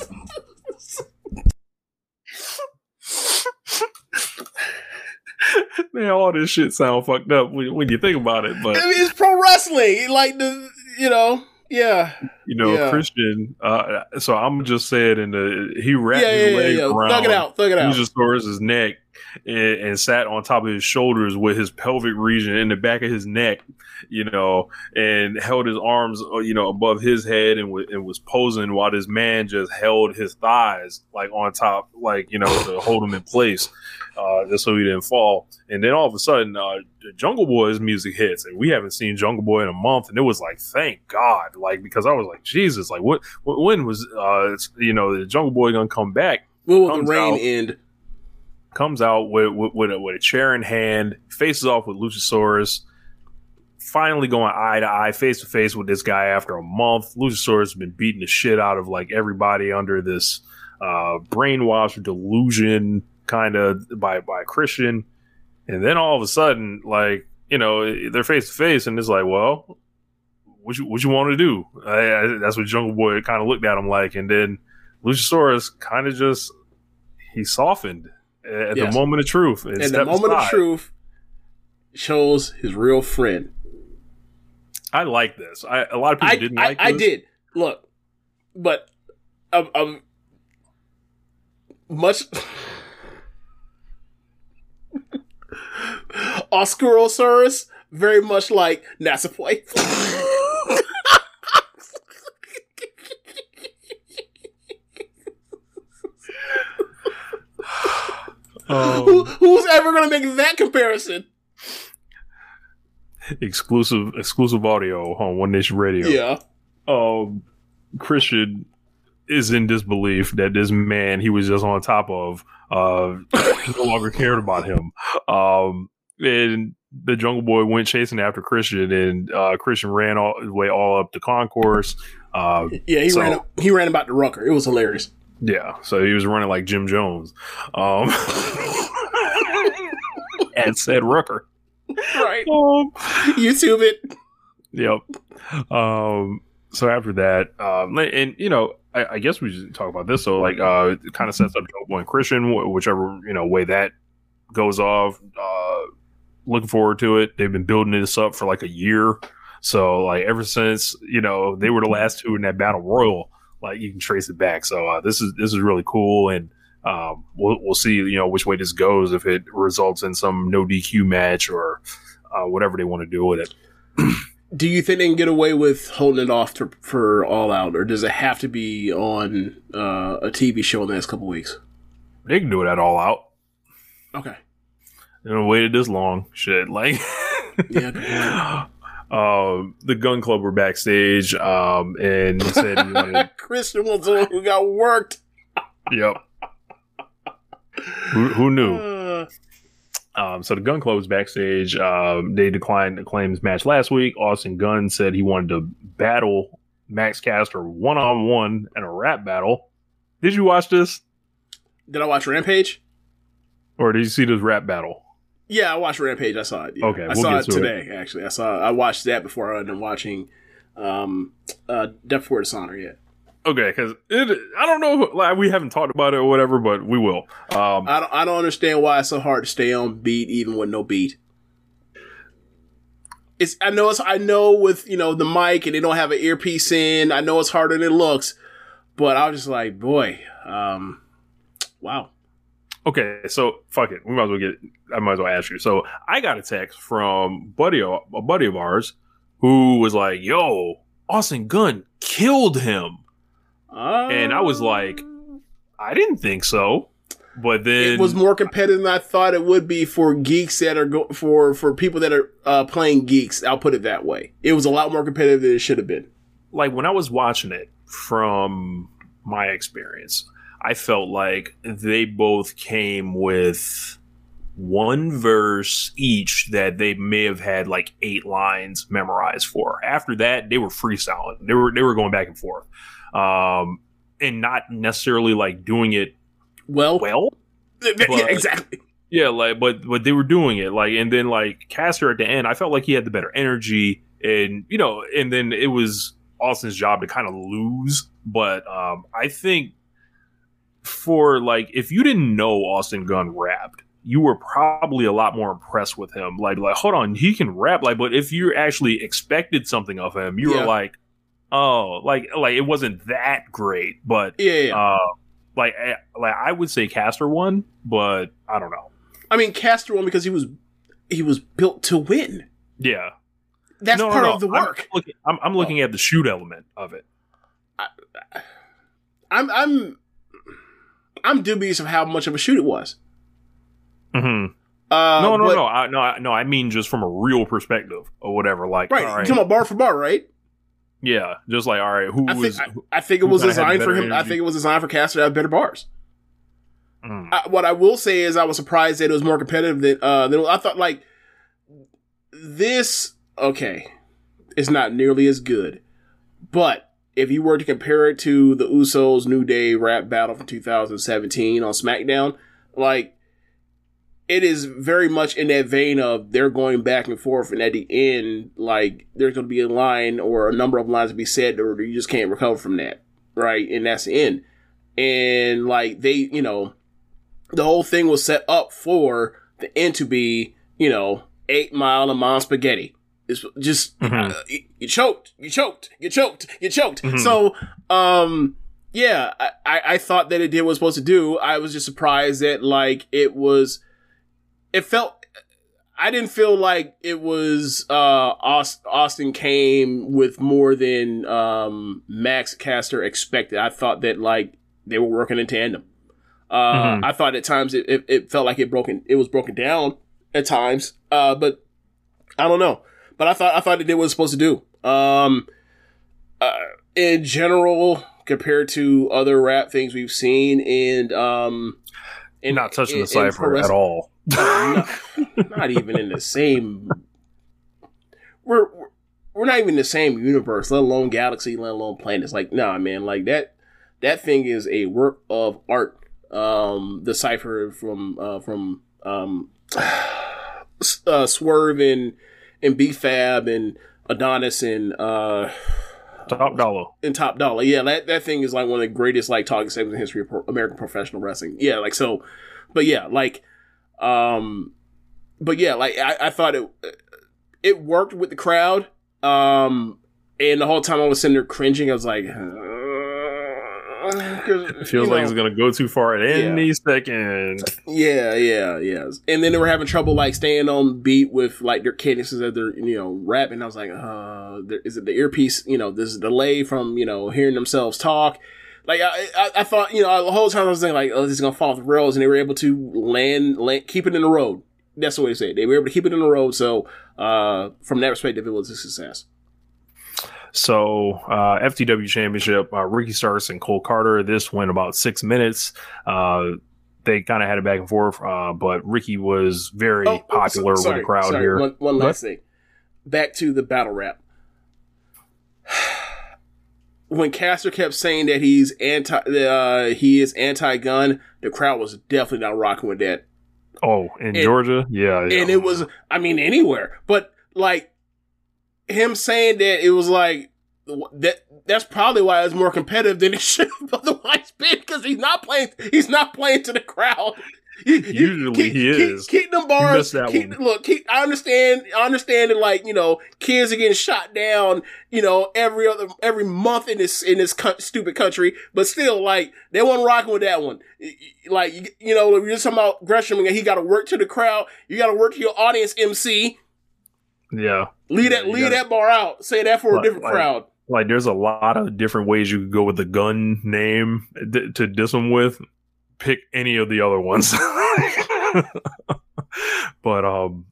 Man. All this shit sound fucked up when, when you think about it. But I mean, it's pro wrestling. Like the, you know, yeah, you know, Yeah. Christian. Uh, so I'm just saying, in the he wrapped yeah, his yeah, leg around Thug it out, thug it out. Luchasaurus's neck and, and sat on top of his shoulders with his pelvic region in the back of his neck, you know, and held his arms, uh, you know, above his head and, w- and was posing while this man just held his thighs like on top, like you know, to hold him in place, uh, just so he didn't fall. And then all of a sudden, uh, the Jungle Boy's music hits, and we haven't seen Jungle Boy in a month, and it was like, thank God, like because I was like, Jesus, like what, what when was, uh, you know, the Jungle Boy gonna come back? When will the rain out- end? Comes out with with, with, a, with a chair in hand, faces off with Luchasaurus, finally going eye to eye, face to face with this guy after a month. Luchasaurus has been beating the shit out of like everybody under this uh, brainwash or delusion kind of by by Christian, and then all of a sudden, like you know, they're face to face, and it's like, well. What you, what you want to do? I, I, that's what Jungle Boy kind of looked at him like, and then Luchasaurus kind of just he softened at Yes. the moment of truth. And And the moment of truth shows his real friend. I like this. I, a lot of people I, didn't I, like I this. did look, but um, um much Oscarosaurus very much like Nassapoi. Um, Who, who's ever gonna make that comparison? exclusive exclusive audio on One Nation Radio. Yeah. Um, Christian is in disbelief that this man he was just on top of uh no longer cared about him. Um, and the Jungle Boy went chasing after Christian, and uh, Christian ran all the way all up the concourse. Uh, Yeah, he so- ran he ran about the rucker. It was hilarious. Yeah, so he was running like Jim Jones. Um, and said Rooker. Right. Um, YouTube it. Yep. Um, so after that, um, and you know, I, I guess we should talk about this. So like, uh, it kind of sets up Boy and Christian, wh- whichever you know way that goes off. Uh, looking forward to it. They've been building this up for like a year. So like ever since you know they were the last two in that battle royal, like you can trace it back. So uh, this is this is really cool, and um, we'll we'll see you know which way this goes if it results in some no DQ match or uh, whatever they want to do with it. Do you think they can get away with holding it off to, for All Out, or does it have to be on uh, a TV show in the next couple weeks? They can do it at all out. Okay. They don't waited this long. Shit, like Yeah. Um, the Gun Club were backstage, um, and said he wanted. Christian was the one who got worked. yep. Who, who knew? Uh, Um, so the Gun Club was backstage. Um, they declined the claims match last week. Austin Gunn said he wanted to battle Max Caster one on one in a rap battle. Did you watch this, did I watch Rampage? or did you see this rap battle? Yeah, I watched Rampage. I saw it. yeah. Okay, I we'll saw it to today. Actually, I saw. I watched that before I ended up watching um, uh, Death Before Dishonor. Yet. Okay, because it. I don't know. Like we haven't talked about it or whatever, but we will. Um, I don't, I don't understand why it's so hard to stay on beat even with no beat. It's I know it's I know with you know the mic and they don't have an earpiece in. I know it's harder than it looks, but I was just like, boy, um, wow. Okay, so fuck it. We might as well get. I might as well ask you. So I got a text from buddy, a buddy of ours, who was like, "Yo, Austin Gunn killed him," Uh, and I was like, "I didn't think so." But then it was more competitive than I thought it would be for geeks that are go- for for people that are uh, playing geeks. I'll put it that way. It was a lot more competitive than it should have been. like when I was watching it from my experience, I felt like they both came with one verse each that they may have had like eight lines memorized for. After that, they were freestyling. They were they were going back and forth. Um and not necessarily like doing it Well, well. yeah, exactly. Yeah, like but but they were doing it like and then like Caster at the end, I felt like he had the better energy and you know, and then it was Austin's job to kind of lose. But um I think for like if you didn't know Austin Gunn rapped, you were probably a lot more impressed with him. Like like hold on, he can rap like but if you actually expected something of him, you Yeah. were like, oh, like like it wasn't that great, but Yeah, yeah. uh like eh, like I would say Caster won, but I don't know. I mean, Caster won because he was he was built to win. Yeah, That's No, no, part no. of the I'm work. looking, I'm, I'm looking at the shoot element of it. I'm I'm I'm dubious of how much of a shoot it was. Mm-hmm. Uh, no, no, but- no, I, no, I, no. I mean, just from a real perspective or whatever. Like, Right, you right, talking about bar for bar, right? yeah, just like, all right, who I was? think I, I think it was designed for him. I think it was designed for Caster to have better bars. Mm. I, what I will say is, I was surprised that it was more competitive than uh, than I thought. Like this, okay, it's not nearly as good, but if you were to compare it to the Usos New Day rap battle from 2017 on SmackDown, like it is very much in that vein of they're going back and forth, and at the end, like there's going to be a line or a number of lines to be said, or you just can't recover from that, right? And that's the end. And like they, you know, the whole thing was set up for the end to be, you know, eight mile a mile spaghetti. It's just Mhm. uh, you, you choked, you choked, you choked, you choked. Mhm. So, um, yeah, I, I, I thought that it did what it was supposed to do. I was just surprised that like it was, it felt. I didn't feel like it was uh Aust- Austin came with more than um Max Caster expected. I thought that like they were working in tandem. Uh, Mhm. I thought at times it, it, it felt like it broken it was broken down at times. Uh, but I don't know. But I thought I thought it did what it was supposed to do. Um, uh, in general, compared to other rap things we've seen, and um, in, not touching in- the cipher at all. no, not even in the same. We're we're- we're not even in the same universe, let alone galaxy, let alone planets. Like, nah, man, like that that thing is a work of art. Um, the cipher from uh, from um, uh, Swerve and and B Fab and Adonis and uh Top dollar. and Top Dollar. Yeah, that, that thing is like one of the greatest like talking segments in the history of pro- American professional wrestling. Yeah, like so, but yeah, like, um, but yeah, like I, I thought it it worked with the crowd. Um, and the whole time I was sitting there cringing, I was like, It feels like it's gonna go too far at Yeah. any second. Yeah, yeah, yeah. And then they were having trouble like staying on beat with like their cadences as they're you know rapping. I was like, uh, there, is it the earpiece? You know, this delay from you know hearing themselves talk. Like I, I, I thought, you know, the whole time I was thinking like, oh, this is gonna fall off the rails, and they were able to land, land, keep it in the road. That's the way to say it. They were able to keep it in the road. So, uh, from that perspective, it was a success. So, uh, FTW Championship, uh, Ricky Starks and Cole Karter. This went about six minutes. Uh, they kind of had it back and forth, uh, but Ricky was very Oh, oh, popular so- with the crowd sorry. here. One, one last What? thing. Back to the battle rap. When Caster kept saying that he's anti, uh, he is anti-gun, the crowd was definitely not rocking with that. Oh, in And- Georgia, yeah, yeah. And it was, I mean, anywhere, but like him saying that it was like that that's probably why it's more competitive than it should have otherwise been because he's not playing. He's not playing to the crowd. You- Usually keep, he is. Keep them bars. that keep. Look, keep, I understand. I understand that, like you know, kids are getting shot down. You know, every other every month in this in this co- stupid country. But still, like they weren't rocking with that one. Like you, you know, if you're talking about Gresham, and he got to work to the crowd. You got to work to your audience MC. Yeah. Leave that leave that bar out. Say that for a different like- crowd. Like there's a lot of different ways you could go with the gun name d- to diss them with. Pick any of the other ones. but um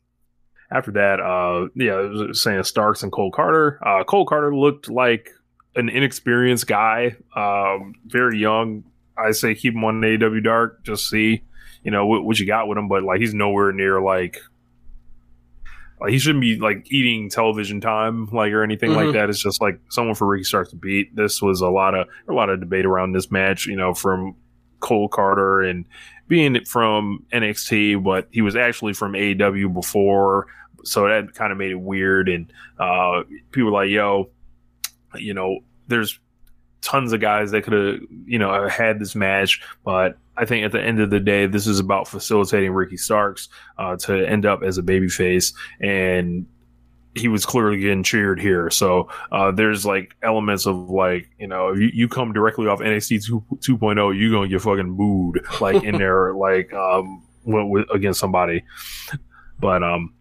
after that, uh yeah, saying Starks and Cole Karter. Uh Cole Karter looked like an inexperienced guy, um, very young. I say keep him on AEW Dark, just see, you know, what, what you got with him, but like he's nowhere near like like he shouldn't be like eating television time, like or anything like Mhm. that. It's just like someone for Ricky Starks to beat. This was a lot of a lot of debate around this match, you know, from Cole Karter and being from NXT, but he was actually from AEW before, so that kind of made it weird. And uh, people were like, "Yo, you know, there's tons of guys that could have, you know, had this match, but I think at the end of the day, this is about facilitating Ricky Starks uh, to end up as a babyface, and he was clearly getting cheered here. So uh, there's like elements of like, you know, if you, you come directly off NXT 2, 2.0, you're gonna get fucking booed like in there, like um, with, against somebody. But um,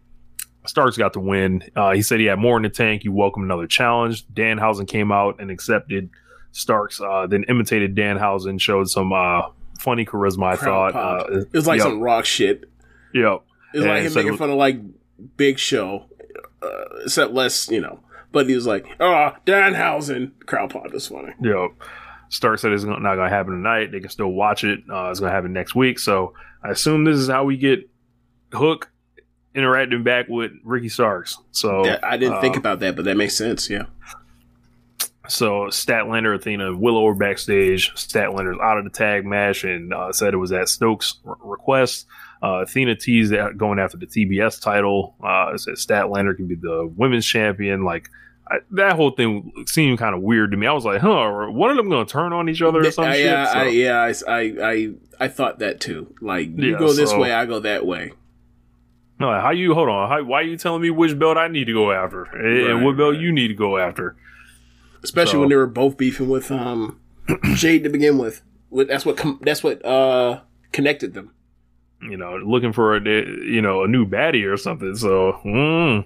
Starks got the win. Uh, he said he had more in the tank. He welcomed another challenge. Danhausen came out and accepted Starks, uh, then imitated Danhausen, showed some uh, funny charisma, I Crowd thought. Uh, it was like yep, some rock shit. Yep. It was like And him so- making fun of like Big Show, uh, except less, you know. But he was like, "Oh, Danhausen." Crowd pop is funny. Yep. Stark said it's not going to happen tonight. They can still watch it. Uh, it's going to happen next week. So I assume this is how we get Hook interacting back with Ricky Starks. So That- I didn't think uh, about that, but that makes sense. Yeah. So Statlander, Athena, Willow were backstage. Statlander's out of the tag match and uh, said it was at Stokes' re- request. Uh, Athena teased that going after the TBS title. Uh, said Statlander can be the women's champion. Like I, that whole thing seemed kind of weird to me. I was like, huh, are one of them going to turn on each other or some I- shit? yeah, So- I, yeah, I, I, I, thought that too. Like you Yeah, go this so- way, I go that way. No, how you hold on? How, why are you telling me which belt I need to go after and, and what belt you need to go after? Especially So- when they were both beefing with um Jade to begin with. With- That's what com- that's what uh connected them. you know, looking for a you know a new baddie or something. So, mm.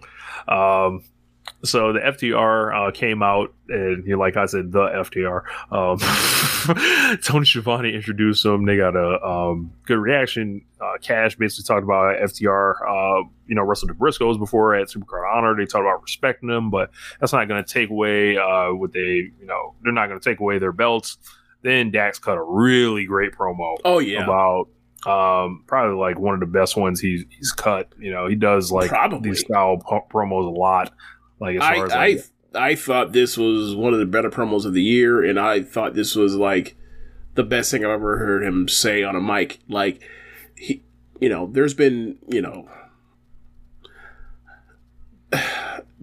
um, so the FTR uh, came out, and you know, like I said, the FTR. Um, Tony Schiavone introduced them. They got a um, good reaction. Uh, Cash basically talked about FTR. Uh, you know, wrestled the Briscoes before at Supercard Honor. They talked about respecting them, but that's not going to take away uh, what they, you know, they're not going to take away their belts. Then Dax cut a really great promo Oh yeah, about um probably like one of the best ones he's he's cut you know he does like Probably. these style po- promos a lot like as I, far as I, like, I thought this was one of the better promos of the year, and I thought this was like the best thing I've ever heard him say on a mic. Like he, you know, there's been, you know,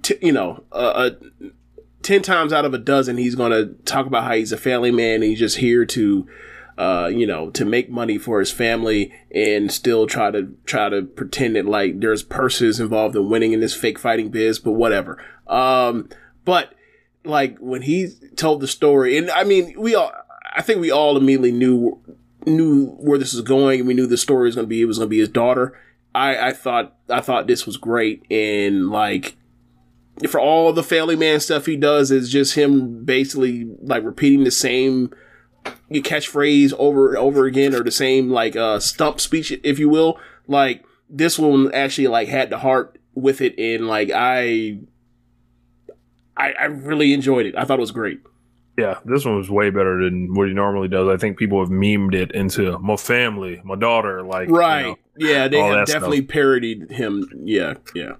t- you know, uh, uh, ten times out of a dozen, he's going to talk about how he's a family man. And he's just here to, uh, you know, to make money for his family and still try to try to pretend that like there's purses involved in winning in this fake fighting biz. But whatever. Um, but like when he told the story, and I mean, we all, I think we all immediately knew knew where this was going. We knew the story was going to be. It was going to be his daughter. I, I thought I thought this was great, and like for all the family man stuff he does is just him basically like repeating the same catchphrase over and over again, or the same like uh stump speech, if you will. Like this one actually like had the heart with it, and like I. I, I really enjoyed it. I thought it was great. yeah this one was way better than what he normally does i think people have memed it into my family my daughter like you Right. know. yeah, they have that stuff. definitely parodied him. Yeah, yeah.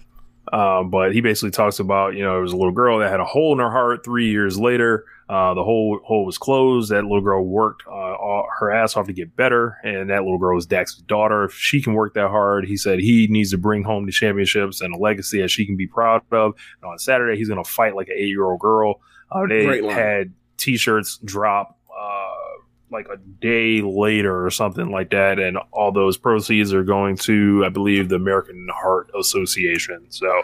Um, but he basically talks about, you know, there was a little girl that had a hole in her heart three years later. Uh, the hole hole was closed. That little girl worked uh, her ass off to get better, and that little girl was Dax's daughter. If she can work that hard, he said he needs to bring home the championships and a legacy that she can be proud of. And on Saturday, he's going to fight like an eight year old girl. Uh, they had T-shirts drop uh, like a day later or something like that, and all those proceeds are going to, I believe, the American Heart Association. So,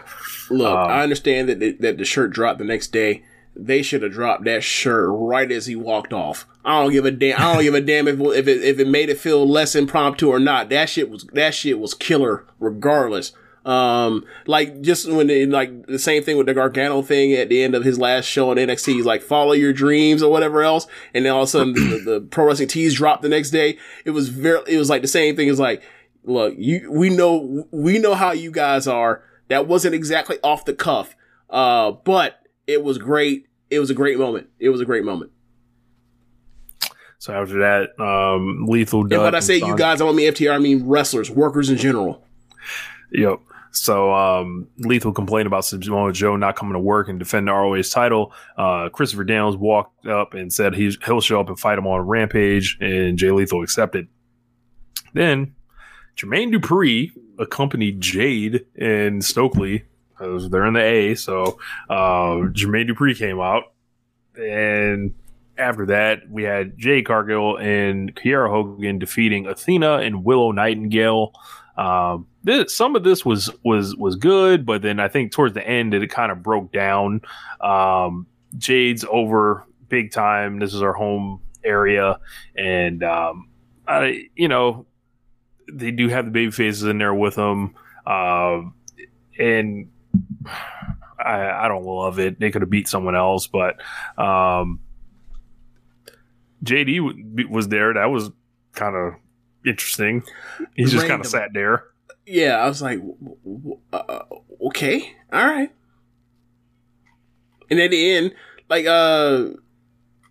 Look, Um, I understand that the, that the shirt dropped the next day. They should have dropped that shirt right as he walked off. I don't give a damn. I don't give a damn if if it, if it made it feel less impromptu or not. That shit was that shit was killer regardless. Um, like just when they, like the same thing with the Gargano thing at the end of his last show on NXT. He's like, follow your dreams or whatever else, and then all of a sudden the, the pro wrestling tees dropped the next day. It was very. It was like the same thing. It's like, look, you we know we know how you guys are. That wasn't exactly off the cuff, uh, but it was great. It was a great moment. It was a great moment. so after that, um, Lethal. And when I say you guys, I don't mean FTR. I mean wrestlers, workers in general. Yep. So um, Lethal complained about Samoa Joe not coming to work and defend the ROH title. Uh, Christopher Downs walked up and said he's, he'll show up and fight him on Rampage, and Jay Lethal accepted. Then Jermaine Dupri accompanied Jade and Stokely. 'Cause They're in the A, so uh, Jermaine Dupri came out, and after that we had Jade Cargill and Kiera Hogan defeating Athena and Willow Nightingale. Um, this, some of this was was was good, but then I think towards the end it kind of broke down. Um, Jade's over big time. This is our home area, and um, I, you know, they do have the baby faces in there with them, um, and I, I don't love it. They could have beat someone else, but um, JD w- was there. That was kind of interesting. He just kind of sat there. Yeah, I was like, w- w- uh, okay, all right. And at the end, like, uh,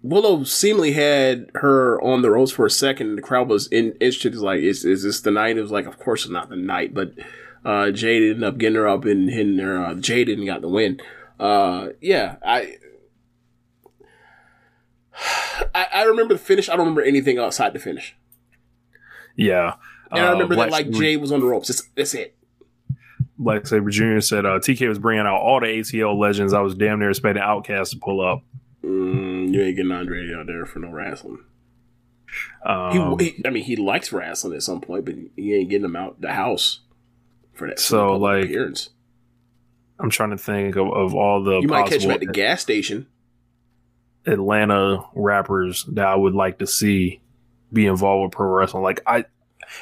Willow seemingly had her on the ropes for a second. And the crowd was in, interested. Is like, is is this the night? It was like, of course it's not the night. But uh, Jade ended up getting her up and hitting her. Uh, Jade didn't got the win. Uh, yeah, I, I I remember the finish. I don't remember anything outside the finish. Yeah. And I Uh, remember that like Jade was on the ropes. That's, that's it. Black Saber Jr. said uh, TK was bringing out all the ATL legends. I was damn near expecting OutKast to pull up. Mm, you ain't getting Andre out there for no wrestling. Um, he, he, I mean, he likes wrestling at some point, but he ain't getting him out the house for that. So, like, appearance. I'm trying to think of, of all the you might catch him at the gas station. Atlanta rappers that I would like to see be involved with pro wrestling. Like I,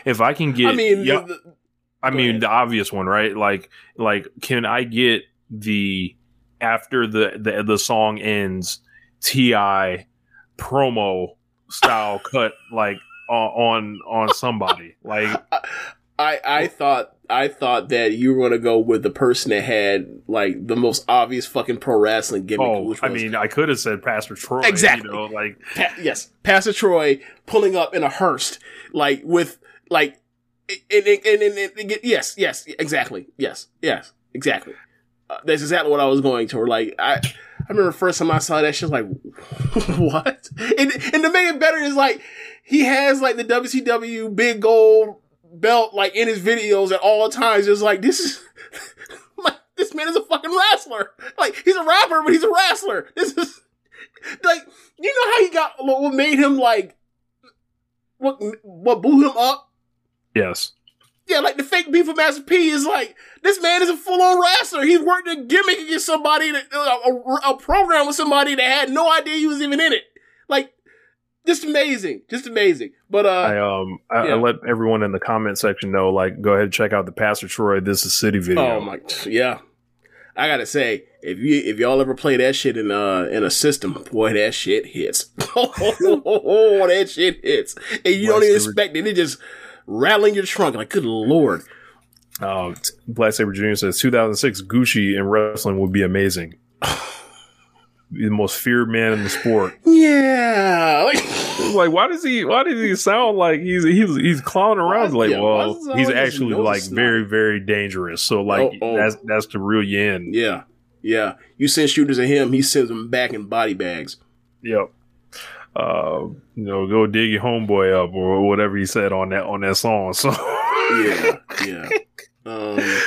if I can get, I mean, yeah, the- the- I mean ahead. the obvious one, right? Like, like can I get the after the the, the song ends, T.I. promo style cut like on on on somebody like I I thought I thought that you were gonna go with the person that had like the most obvious fucking pro wrestling gimmick. oh I mean I could have said Pastor Troy Exactly. you know like Pa- yes, Pastor Troy pulling up in a hearse, like with like, and, and, and, and, and- yes, yes, exactly, yes, yes, exactly. Uh, that's exactly what I was going to. Like I, I remember the first time I saw that shit, was like, what? And and to make it better is like he has like the WCW big gold belt like in his videos at all times. It's like this is. Like, this man is a fucking wrestler. Like, he's a rapper, but he's a wrestler. This is, like you know how he got what made him like what what blew him up yes yeah like the fake beef with master p is like this man is a full-on wrestler he worked a gimmick against somebody that a, a, a program with somebody that had no idea he was even in it like just amazing just amazing but uh I um I, yeah. I let everyone in the comment section know like go ahead and check out the Pastor Troy This Is City video. oh my yeah I gotta say, if you if y'all ever play that shit in uh in a system, boy, that shit hits. oh, that shit hits, and you don't even expect it. It just rattling your trunk. Like, good lord. Uh, Black Saber Jr. says 2006 Gucci in wrestling would be amazing. the most feared man in the sport. Yeah. Like, Like, why does he? Why does he sound like he's he's he's clowning around? Why- like, yeah, well, he's actually like snot? very very dangerous. So like Oh, oh. that's that's the real in. yeah, yeah. You send shooters at him, he sends them back in body bags. Yep. Uh, you know, go dig your homeboy up or whatever he said on that on that song. So Yeah, yeah. Um,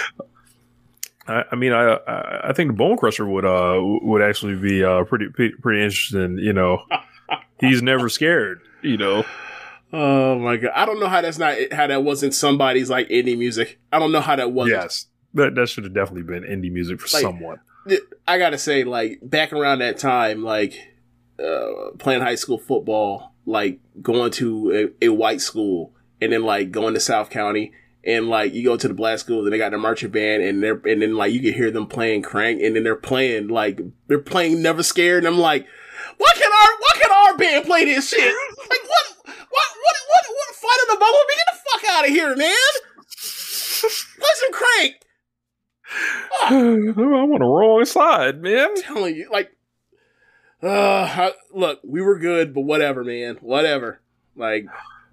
I, I mean, I, I I think the Bone Crusher would uh would actually be uh pretty pretty, interesting. You know, he's never scared. You know, Oh my god! I don't know how that's not how that wasn't somebody's like indie music. I don't know how that wasn't. yes, that that should have definitely been indie music for Like, someone. I gotta say, like back around that time, like uh, playing high school football, like going to a, a white school, and then like going to South County, and like you go to the black schools, and they got their marching band, and they're and then like you can hear them playing crank, and then they're playing like they're playing Never Scared, and I'm like, why can our why can our band play this shit? Like what what what what what fight of the bumblebee? Get the fuck out of here, man! Play some crank. I'm on the wrong side, man. telling you, like, uh, I- look, we were good, but whatever, man, whatever. Like,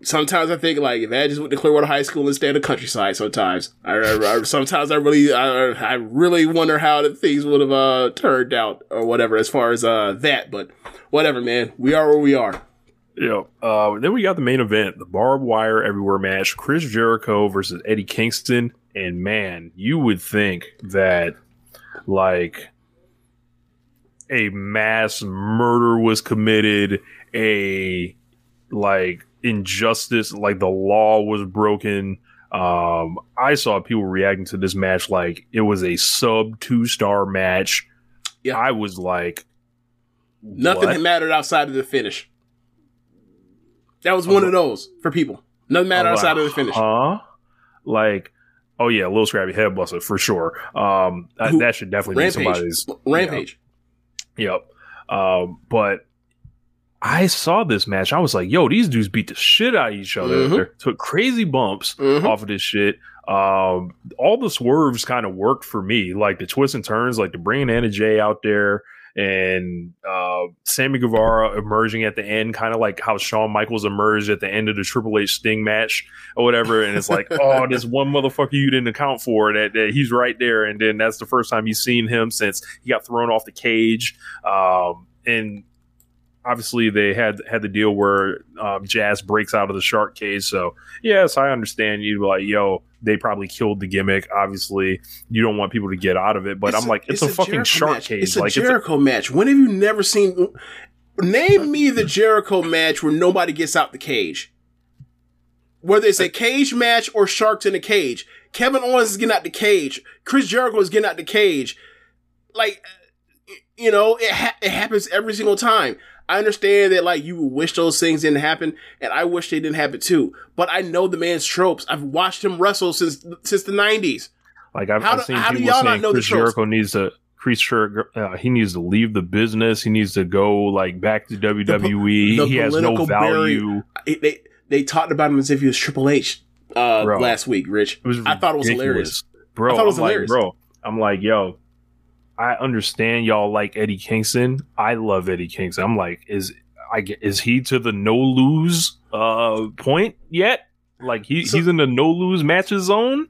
sometimes I think like if I just went to Clearwater High School instead of Countryside. Sometimes, I, I- I- sometimes I really, I, I really wonder how the things would have uh turned out or whatever as far as uh that. But whatever, man, we are where we are. Yeah. Uh, then we got the main event, the barbed wire everywhere match: Chris Jericho versus Eddie Kingston. And man, you would think that like a mass murder was committed, a like injustice, like the law was broken. Um, I saw people reacting to this match like it was a sub two star match. Yeah. I was like, Nothing what? mattered outside of the finish. That was one of those for people. Nothing mattered like, outside of the finish. Huh? Like, oh yeah, a little scrappy head buster for sure. Um, that, Who- that should definitely be Rampage. somebody's Rampage. Yep. Um, but I saw this match. I was like, yo, these dudes beat the shit out of each other. Mhm. Took crazy bumps Mhm. off of this shit. Um, all the swerves kind of worked for me, like the twists and turns, like the bringing Anna Jay out there and uh, Sammy Guevara emerging at the end, kind of like how Shawn Michaels emerged at the end of the Triple H Sting match or whatever. And it's like, oh, this one motherfucker you didn't account for that, that he's right there. And then that's the first time you've seen him since he got thrown off the cage. Um, and obviously they had had the deal where um, Jazz breaks out of the shark cage. So yes, I understand you like, yo, they probably killed the gimmick. Obviously, you don't want people to get out of it, but I'm like, it's, a, fucking Jericho shark match. cage. It's a like Jericho match. When have you never seen? Name me the Jericho match where nobody gets out the cage. Whether it's a cage match or sharks in a cage, Kevin Owens is getting out the cage. Chris Jericho is getting out the cage. Like, you know, it ha- it happens every single time. I understand that like you wish those things didn't happen, and I wish they didn't happen too. But I know the man's tropes. I've watched him wrestle since since the nineties. Like I've, I've do- seen people y'all not saying know the Chris tropes? Jericho needs to. Chris Jericho, uh, he needs to leave the business. He needs to go like back to WWE. the he has no barrier- value. they they talked about him as if he was Triple H uh, last week. Rich, I thought it was hilarious. bro. I thought it was I'm like, hilarious. bro. I'm like, yo, I understand y'all like Eddie Kingston. I love Eddie Kingston. I'm like, is I is he to the no lose uh point yet? Like he, So- he's in the no lose matches zone.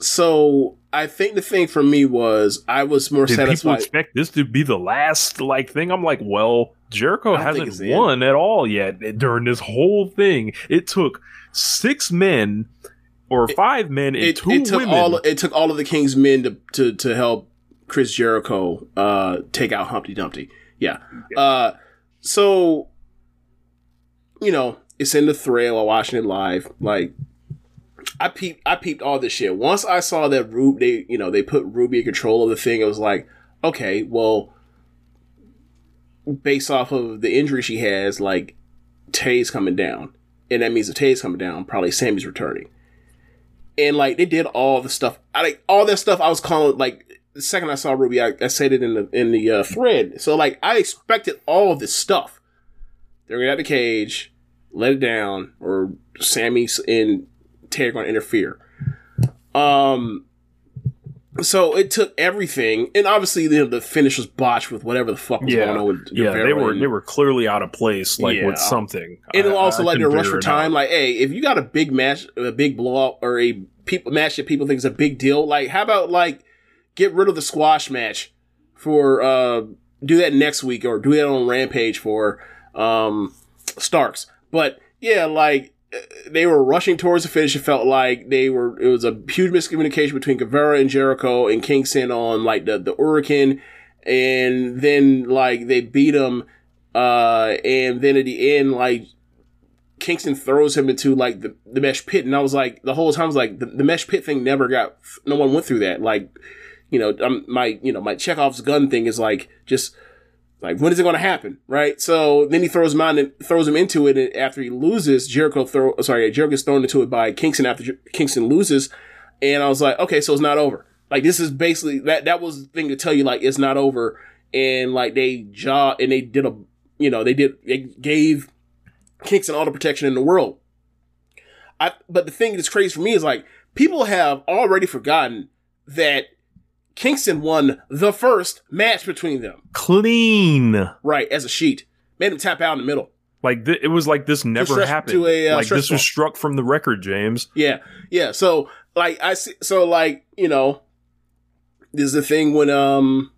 So I think the thing for me was I was more Did people satisfied. expect this to be the last like thing? I'm like, well, Jericho hasn't won at all yet during this whole thing. It took six men or five men and it, two it took women. all it took all of the King's men to to, to help Chris Jericho uh, take out Humpty Dumpty. Yeah. Uh, so you know it's in the thread while watching it live. Like I peeped I peeped all this shit. Once I saw that Rube they you know they put Ruby in control of the thing, it was like okay, well based off of the injury she has, like Tay's coming down. And that means if Tay's coming down, probably Sammy's returning. And like they did all the stuff. I like all that stuff I was calling like the second I saw Ruby, I, I said it in the in the uh, thread. So like I expected all of this stuff. They're gonna out the cage, let it down, or Sammy and are gonna interfere. Um so it took everything, and obviously the, the finish was botched with whatever the fuck was Yeah. going on with yeah, they were and- they were clearly out of place, like Yeah. with something. and I- also I like the couldn't rush for it out. time. Like, hey, if you got a big match, a big blowout, or a people match that people think is a big deal, like how about like get rid of the squash match for uh do that next week or do that on Rampage for um Starks. But yeah, like they were rushing towards the finish. It felt like they were. It was a huge miscommunication between Guevara and Jericho and Kingston on like the the Hurricane, and then like they beat him, uh, and then at the end like Kingston throws him into like the, the mesh pit, and I was like the whole time I was like the, the mesh pit thing never got. No one went through that. Like, you know, um, my you know my Chekhov's gun thing is like just like, when is it going to happen? Right. So then he throws him out and throws him into it. And after he loses, Jericho throw, sorry, Jericho's thrown into it by Kingston after Jer- Kingston loses. And I was like, okay, so it's not over. Like, this is basically that, that was the thing to tell you, like, it's not over. And like, they jaw and they did a, you know, they did, they gave Kingston all the protection in the world. I, but the thing that's crazy for me is like, people have already forgotten that Kingston won the first match between them. Clean. Right, as a sheet. Made him tap out in the middle. Like th- it was like this never happened. to a, uh, like this was struck from the record, James. Yeah, yeah. So like I see so like, you know, there's the thing when um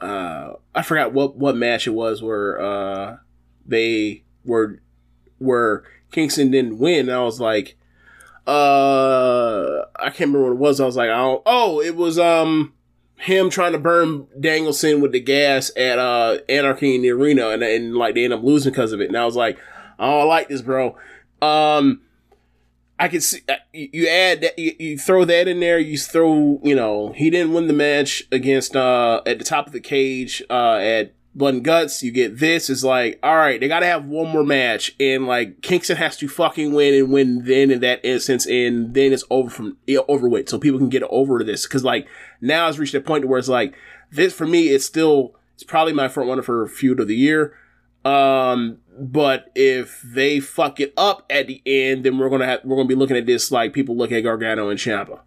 uh I forgot what what match it was where uh they were where Kingston didn't win. And I was like uh I can't remember what it was. I was like, don't, oh, it was um him trying to burn Danielson with the gas at uh Anarchy in the arena and, and like they end up losing because of it. And I was like, oh, I like this, bro. Um I could see uh, you you add that you, you throw that in there. You throw you know he didn't win the match against uh at the top of the cage uh at Blood and Guts. You get this is like all right. They got to have one more match and like Kingston has to fucking win and win then in that instance and then it's over from yeah, over with so people can get over this because like now it's reached a point where it's like this for me it's still it's probably my front runner for feud of the year. Um, but if they fuck it up at the end, then we're gonna have we're gonna be looking at this like people look at Gargano and Ciampa.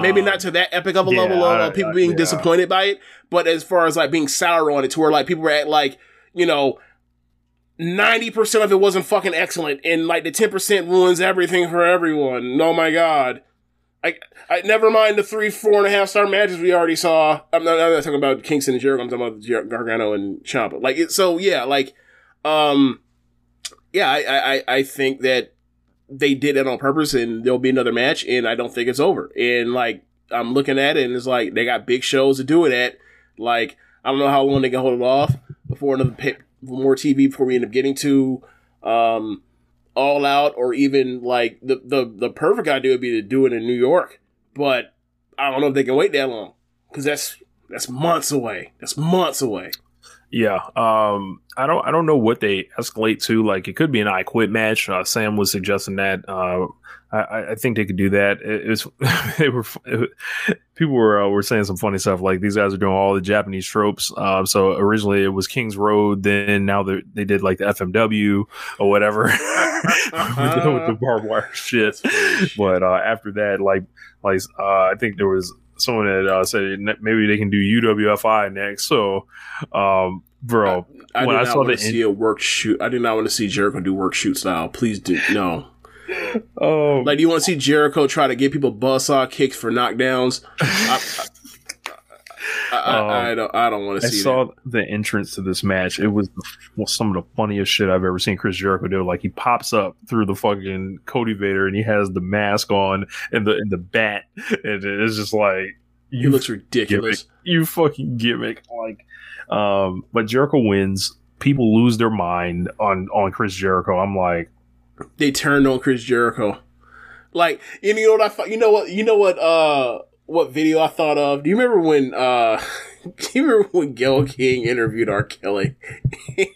Maybe Um, not to that epic of a yeah, level of uh, people being yeah. disappointed by it, but as far as like being sour on it, to where like people were at like you know. 90% of it wasn't fucking excellent, and like the 10% ruins everything for everyone. Oh my god. I, I never mind the three, four and a half star matches we already saw. I'm not, I'm not talking about Kingston and Jericho. I'm talking about Jer- Gargano and Ciampa. Like it, so, yeah, like, um, yeah, I, I- I think that they did it on purpose, and there'll be another match, and I don't think it's over. And like, I'm looking at it, and it's like they got big shows to do it at. Like, I don't know how long they can hold it off before another pay, more TV before we end up getting to, um, all out or even like the, the the perfect idea would be to do it in New York, but I don't know if they can wait that long because that's that's months away. That's months away. Yeah. Um I don't I don't know what they escalate to. Like it could be an I quit match. Uh, Sam was suggesting that. Uh I- I, think they could do that. It, it was they were people were uh, were saying some funny stuff like these guys are doing all the Japanese tropes. Um, so originally it was Kings Road, then now they they did like the FMW or whatever with, the, with the barbed wire shit. But uh, after that, like like uh, I think there was someone that uh, said maybe they can do UWFI next. So, um, bro, I when do I not saw want the to see a work shoot. I do not want to see Jericho do work shoot style. Please do no. Oh, Like, do you want to see Jericho try to give people buzzsaw kicks for knockdowns? I, I, I, I don't. I don't want Um, to see it. I saw that. the entrance to this match. It was well, some of the funniest shit I've ever seen Chris Jericho do. Like he pops up through the fucking Cody Vader and he has the mask on and the and the bat, and it's just like He you looks ridiculous. gimmick, you fucking gimmick. Like, um, but Jericho wins. People lose their mind on on Chris Jericho. I'm like, they turned on Chris Jericho. Like, you know what I thought? You know what? You know what? Uh, what video I thought of? Do you remember when? Uh, do you remember when Gail King interviewed R. Kelly? and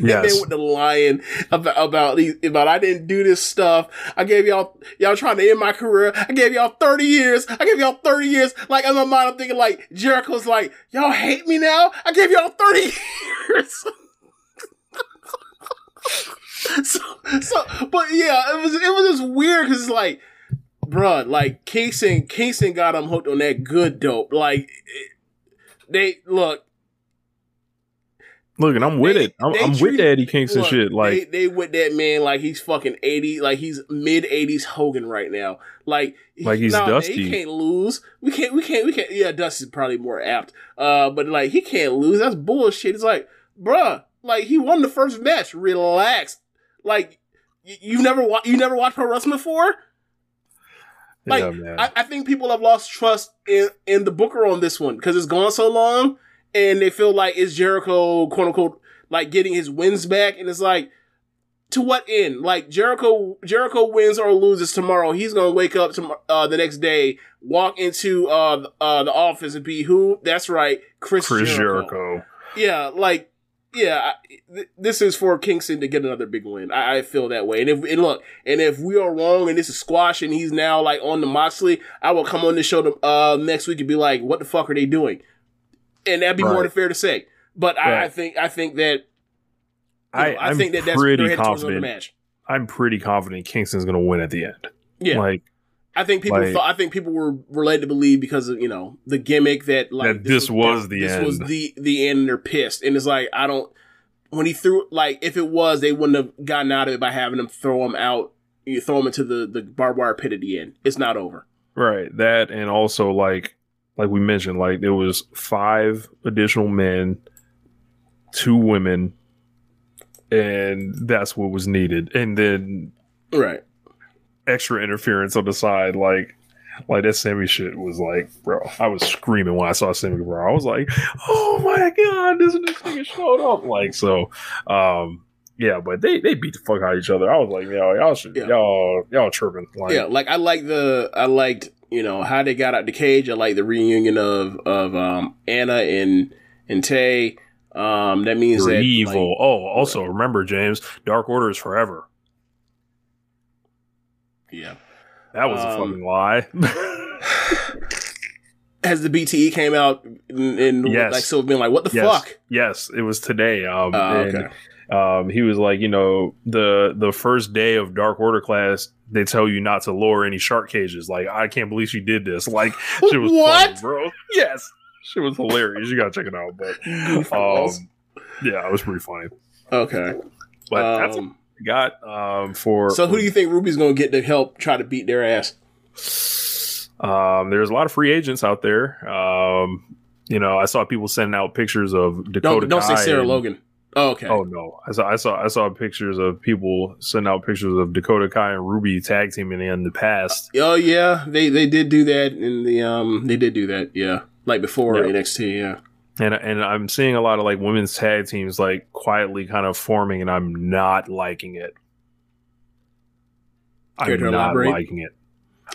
Yes. then with the lion about about these about I didn't do this stuff. I gave y'all y'all trying to end my career. I gave y'all thirty years. I gave y'all thirty years. Like in my mind, I'm thinking like Jericho's like y'all hate me now. I gave y'all thirty years. so, so, but yeah, it was it was just weird because it's like, bruh, like Kingston, Kingston got him hooked on that good dope. Like, they look, look, and I'm with They- it. I'm, I'm with treated- Eddie Kingston look, shit. Like, they, they with that man like he's fucking eighty, like he's mid eighties Hogan right now. Like, Like he's nah, man, Dusty. he can't lose. We can't. We can't. We can't. Yeah, Dusty's probably more apt. Uh, but like he can't lose. That's bullshit. It's like, bruh, like he won the first match. Relax. Like y- you never wa- you never watched pro wrestling before. Like yeah. I, I think people have lost trust in in the Booker on this one because it's gone so long, and they feel like it's Jericho quote unquote like getting his wins back, and it's like to what end? Like Jericho Jericho wins or loses tomorrow, he's gonna wake up to uh, the next day, walk into uh, uh the office and be who? That's right, Chris, Chris Jericho. Jericho. Yeah, like yeah, th- this is for Kingston to get another big win. I, I feel that way. And if and look, and if we are wrong and this is squash and he's now like on the Moxley, I will come on the show to, uh next week and be like, what the fuck are they doing? And that'd be more than fair to say. But I, I think I think that I, know, I think that that's pretty they're headed towards another confident. match. I'm pretty confident Kingston's going to win at the end. Yeah, Like I think people. like- thought, I think people were related to believe because of you know the gimmick that like That this was the this was end. the the end. And they're pissed, and it's like I don't. When he threw like if it was, they wouldn't have gotten out of it by having him throw him out. You throw him into the the barbed wire pit at the end. It's not over. Right. That and also like like we mentioned, like there was five additional men, two women, and that's what was needed. And then Right. Extra interference on the side, like like that Sammy shit was like, bro. I was screaming when I saw Sammy, bro. I was like, oh my god, this this nigga showed up. Like so, um, yeah, but they they beat the fuck out of each other. I was like, yo, y'all should Yeah. y'all y'all tripping. Like, yeah, like I like the I liked you know how they got out the cage. I like the reunion of of um Anna and and Tay. Um, that means that evil. like, oh, also remember, James, Dark Order is forever. Yeah. That was a Um, fucking lie. Has the BTE came out and, and Yes. like so being like what the yes, fuck? yes, it was today. Um, and, okay. um, he was like, you know, the the first day of Dark Order class, they tell you not to lower any shark cages. Like, I can't believe she did this. Like, she was What? funny, bro. Yes, she was hilarious. You gotta check it out. But um, yeah, it was pretty funny. Okay. But Um, got um, for. so who do you think Ruby's gonna get to help try to beat their ass? Um, there's a lot of free agents out there. Um, you know, I saw people sending out pictures of Dakota. Don't don't say Sarah and- Logan. Oh, okay. Oh no, I saw I saw I saw pictures of people sending out pictures of Dakota Kai and Ruby tag teaming in the past. Oh yeah, they they did do that in the um they did do that yeah like before Yeah. NXT yeah And and I'm seeing a lot of like women's tag teams like quietly kind of forming, and I'm not liking it. Care I'm not elaborate? liking it.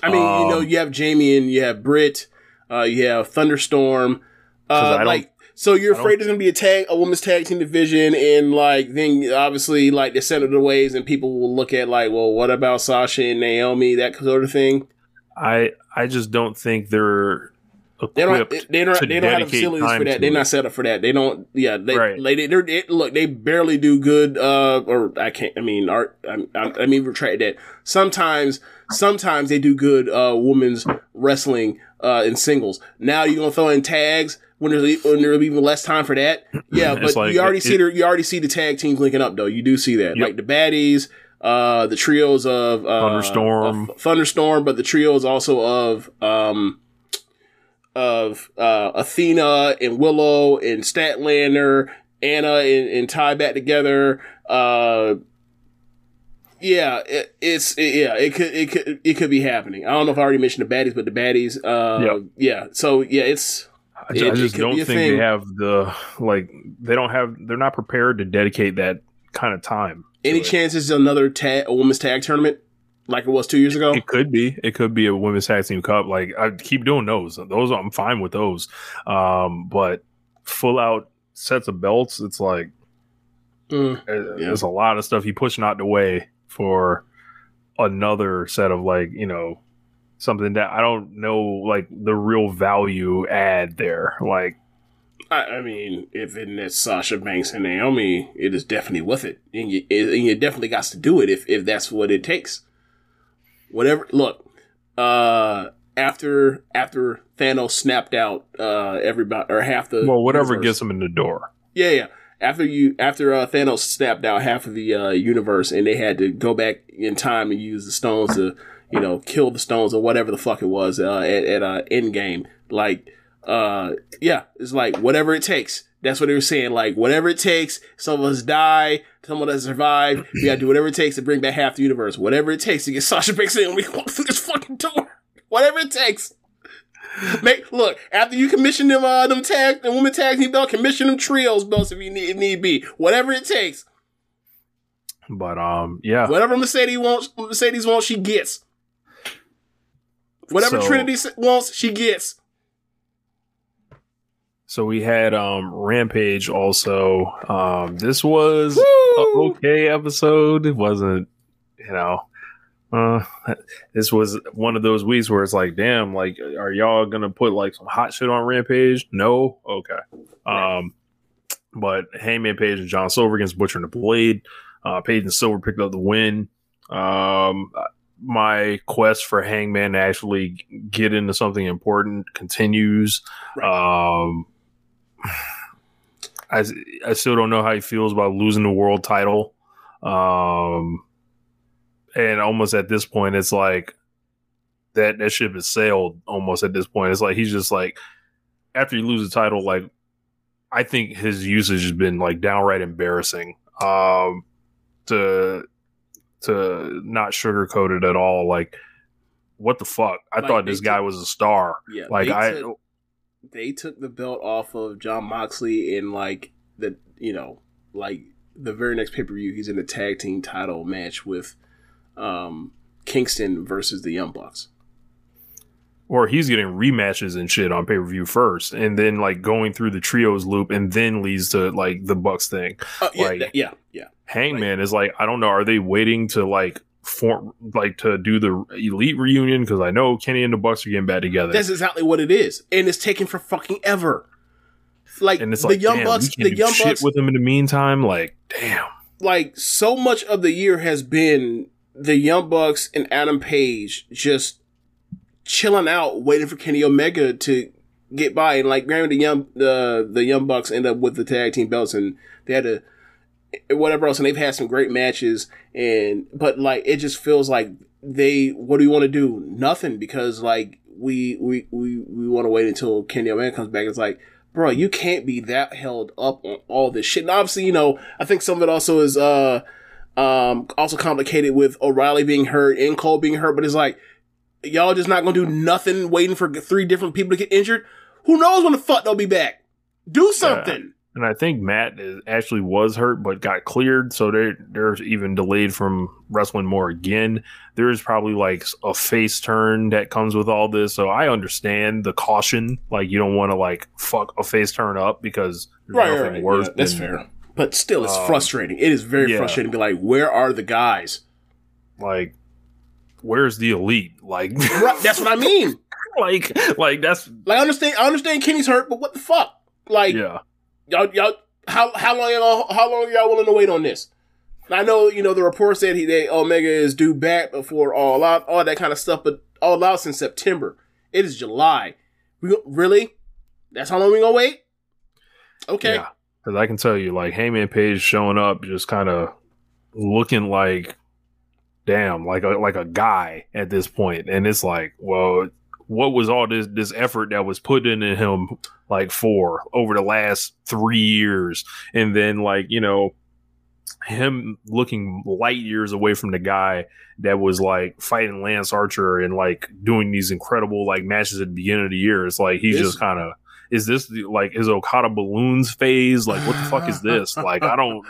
I mean you know Um, you have Jamie and you have Britt uh you have Thunderstorm. Uh like so you're I afraid there's gonna be a tag a women's tag team division and like then obviously like they send it the ways and people will look at like well what about Sasha and Naomi that sort of thing I I just don't think they're They don't. They don't. They don't have the facilities for that. They're it. not set up for that. They don't. Yeah. They. Right. They, they're, they, look. They barely do good. Uh. Or I can't. I mean. Art. I, I, I mean. Retract that. Sometimes. Sometimes they do good. Uh. Women's wrestling. Uh. In singles. Now you're gonna throw in tags when there's when there's even less time for that. Yeah. But like- you already it- see the. You already see the tag teams linking up though. You do see that. Yep. Like the baddies. Uh. The trios of uh, Thunderstorm. of Thunderstorm, but the trios also of um of uh, Athena and Willow and Statlander, Anna and, and Tay back together. Uh, yeah, it, it's it, yeah, it could it could it could be happening. I don't know if I already mentioned the baddies, but the baddies. Uh, Yep. yeah. So yeah, it's I, ju- I it- it just could don't be a think thing. they have the like they don't have they're not prepared to dedicate that kind of time. any it. chance another tag a women's tag tournament like it was two years ago. It could be. It could be a women's tag team cup. Like I keep doing those. Those I'm fine with those. Um, but full out sets of belts, it's like Mm, uh, Yeah. there's a lot of stuff he pushing out the way for another set of like you know something that I don't know like the real value add there. Like I, I mean, if it is Sasha Banks and Naomi, it is definitely worth it, and you and you definitely got to do it if if that's what it takes. Whatever. Look, uh, after after Thanos snapped out, uh, everybody or half the well, whatever universe- gets them in the door. yeah, yeah. After you, after uh, Thanos snapped out half of the uh, universe, and they had to go back in time and use the stones to, you know, kill the stones or whatever the fuck it was uh, at at uh, Endgame. Like, uh, yeah, it's like whatever it takes. That's what they were saying. Like, whatever it takes, some of us die, some that survived. We gotta do whatever it takes to bring back half the universe. Whatever it takes to get Sasha Banks in, we walk through this fucking door. Whatever it takes. Make look after you commission them, uh, them tag, the women tag team belt, commission them trios belts if you need, if need be. Whatever it takes. But um, yeah, Whatever Mercedes wants, Mercedes wants, she gets. Whatever So- Trinity wants, she gets. So we had um Rampage also. Um this was okay episode. It wasn't, you know, uh this was one of those weeks where it's like, damn, like are y'all gonna put like some hot shit on Rampage? No? Okay. Um but Hangman Page and John Silver against Butcher and the Blade. Uh Page and Silver picked up the win. Um my quest for Hangman to actually get into something important continues. Um I, I still don't know how he feels about losing the world title. Um, and almost at this point, it's like that that ship has sailed. Almost at this point, it's like he's just like after you lose the title, like I think his usage has been like downright embarrassing. Um, to to not sugarcoat it at all. Like, what the fuck? I Like, thought this guy was a star. Yeah, Like I. they took the belt off of Jon Moxley in like the you know like the very next pay per view. He's in a tag team title match with um Kingston versus the Young Bucks. or he's getting rematches and shit on pay per view first, and then like going through the trios loop, and then leads to like the Bucks thing. Uh, yeah, Like- yeah, yeah. Hangman is like, I don't know, are they waiting to like form like to do the elite reunion? Because I know Kenny and the Bucks are getting back together, That's exactly what it is, and it's taken for fucking ever. Like, and it's like, the Young damn, Bucks, the Young shit Bucks, with them in the meantime. Like, damn, like so much of the year has been the Young Bucks and Adam Page just chilling out, waiting for Kenny Omega to get by. And like, granted, the young the the Young Bucks end up with the tag team belts, and they had to whatever else, and they've had some great matches. And but like, it just feels like they what do you want to do? Nothing because like we we we we want to wait until Kenny Omega comes back. It's like. Bro, you can't be that held up on all this shit. And obviously, you know, I think some of it also is uh um also complicated with O'Reilly being hurt and Cole being hurt, but it's like y'all just not gonna do nothing waiting for three different people to get injured. Who knows when the fuck they'll be back? Do something. And I think Matt is, actually was hurt but got cleared, so they're they're even delayed from wrestling more again. There is probably like a face turn that comes with all this, so I understand the caution. Like you don't want to like fuck a face turn up because there's Right, nothing right, worse. Yeah, that's than, fair. But still, it's Um, frustrating. It is very yeah. frustrating to be like, where are the guys? Like, where's the elite? Like, Right, that's what I mean. like, like that's Like, I understand. I understand Kenny's hurt, but what the fuck? Like, yeah. Y'all, y'all, how how long y'all, how long y'all willing to wait on this? I know, you know, the report said he that Omega is due back before All Out, all that kind of stuff, but All out since September. It is July. We really? That's how long we gonna wait? Okay. Yeah, because I can tell you, like Hangman Page showing up, just kind of looking like, damn, like a like a guy at this point, and it's like, well, what was all this this effort that was put into him like for over the last three years, and then like you know him looking light years away from the guy that was like fighting Lance Archer and like doing these incredible like matches at the beginning of the year. It's like he's This- just kind of is this the, like his Okada balloons phase? Like what the fuck is this? Like I don't.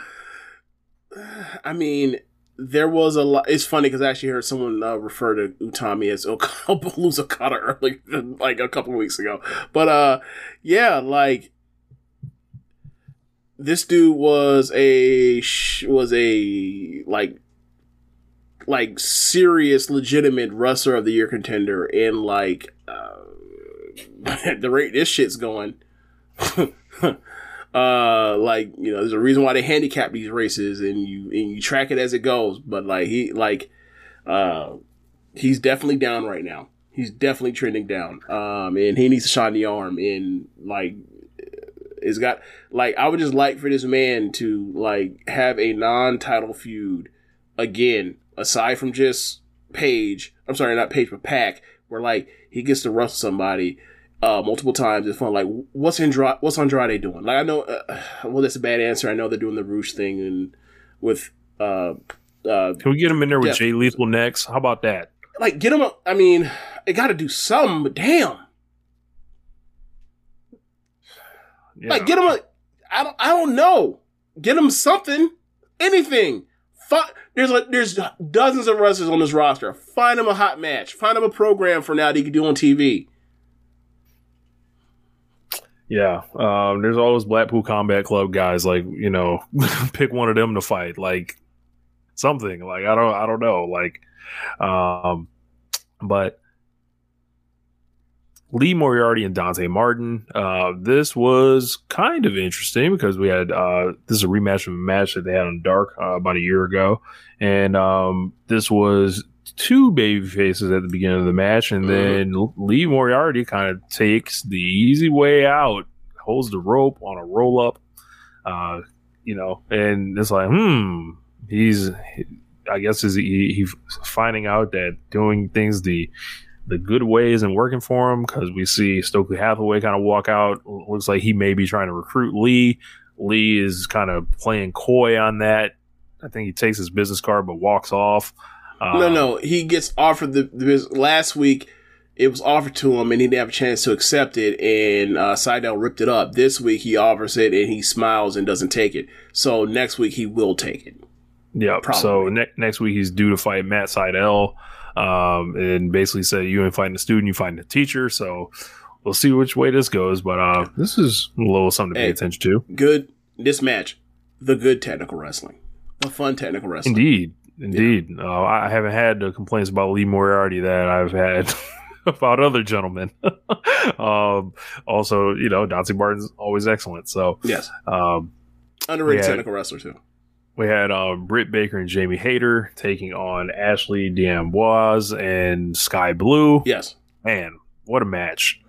I mean, there was a lot. It's funny because I actually heard someone uh, refer to Utami as Okada early, like a couple weeks ago. But uh, yeah, like this dude was a was a like like serious, legitimate wrestler of the year contender, and like uh, the rate this shit's going. Uh like you know there's a reason why they handicap these races and you and you track it as it goes. But like he like uh he's definitely down right now. He's definitely trending down. Um and he needs to shine the arm. And like it's got like i would just like for this man to like have a non-title feud again aside from just page i'm sorry not page but pack where like he gets to wrestle somebody uh, multiple times. It's fun. Like, what's Andrade? What's Andrade doing? Like, I know. Uh, well, that's a bad answer. I know they're doing the Rush thing and with. Uh, uh, Can we get him in there with Yeah. Jay Lethal next? How about that? like, get him. A, I mean, they got to do something. But damn, Yeah. like, get him a. I don't. I don't know. Get him something. Anything. Fi- there's like there's dozens of wrestlers on this roster. Find him a hot match. Find him a program for now that he can do on TV. Yeah, um, there's all those Blackpool Combat Club guys. Like you know, pick one of them to fight. Like something. Like I don't, I don't know. Like, um, but Lee Moriarty and Dante Martin. Uh, this was kind of interesting because we had uh, this is a rematch of a match that they had on Dark uh, about a year ago, and um, this was two baby faces at the beginning of the match, and then Lee Moriarty kind of takes the easy way out, holds the rope on a roll up, uh, you know, and it's like, hmm, he's, I guess, is he, he finding out that doing things the the good way isn't working for him because we see Stokely Hathaway kind of walk out. Looks like he may be trying to recruit Lee. Lee is kind of playing coy on that. I think he takes his business card but walks off. Uh, no, no, he gets offered the, the last week. It was offered to him, and he didn't have a chance to accept it. And uh, Sydal ripped it up. This week, he offers it, and he smiles and doesn't take it. So next week, he will take it. Yeah. So ne- next week he's due to fight Matt Sydal, um, and basically said you ain't fighting a student, you fighting a teacher. So we'll see which way this goes. But uh, this is a little something to pay Hey. attention to. Good. This match, the good technical wrestling, the fun technical wrestling. Indeed, indeed. Uh, I haven't had the complaints about Lee Moriarty that I've had about other gentlemen. um, also, you know, Dante Martin's always excellent. So Yes, um, underrated Yeah. technical wrestler too. We had um, Britt Baker and Jamie Hayter taking on Ashley D'Amboise and Skye Blue. Yes, Man, what a match!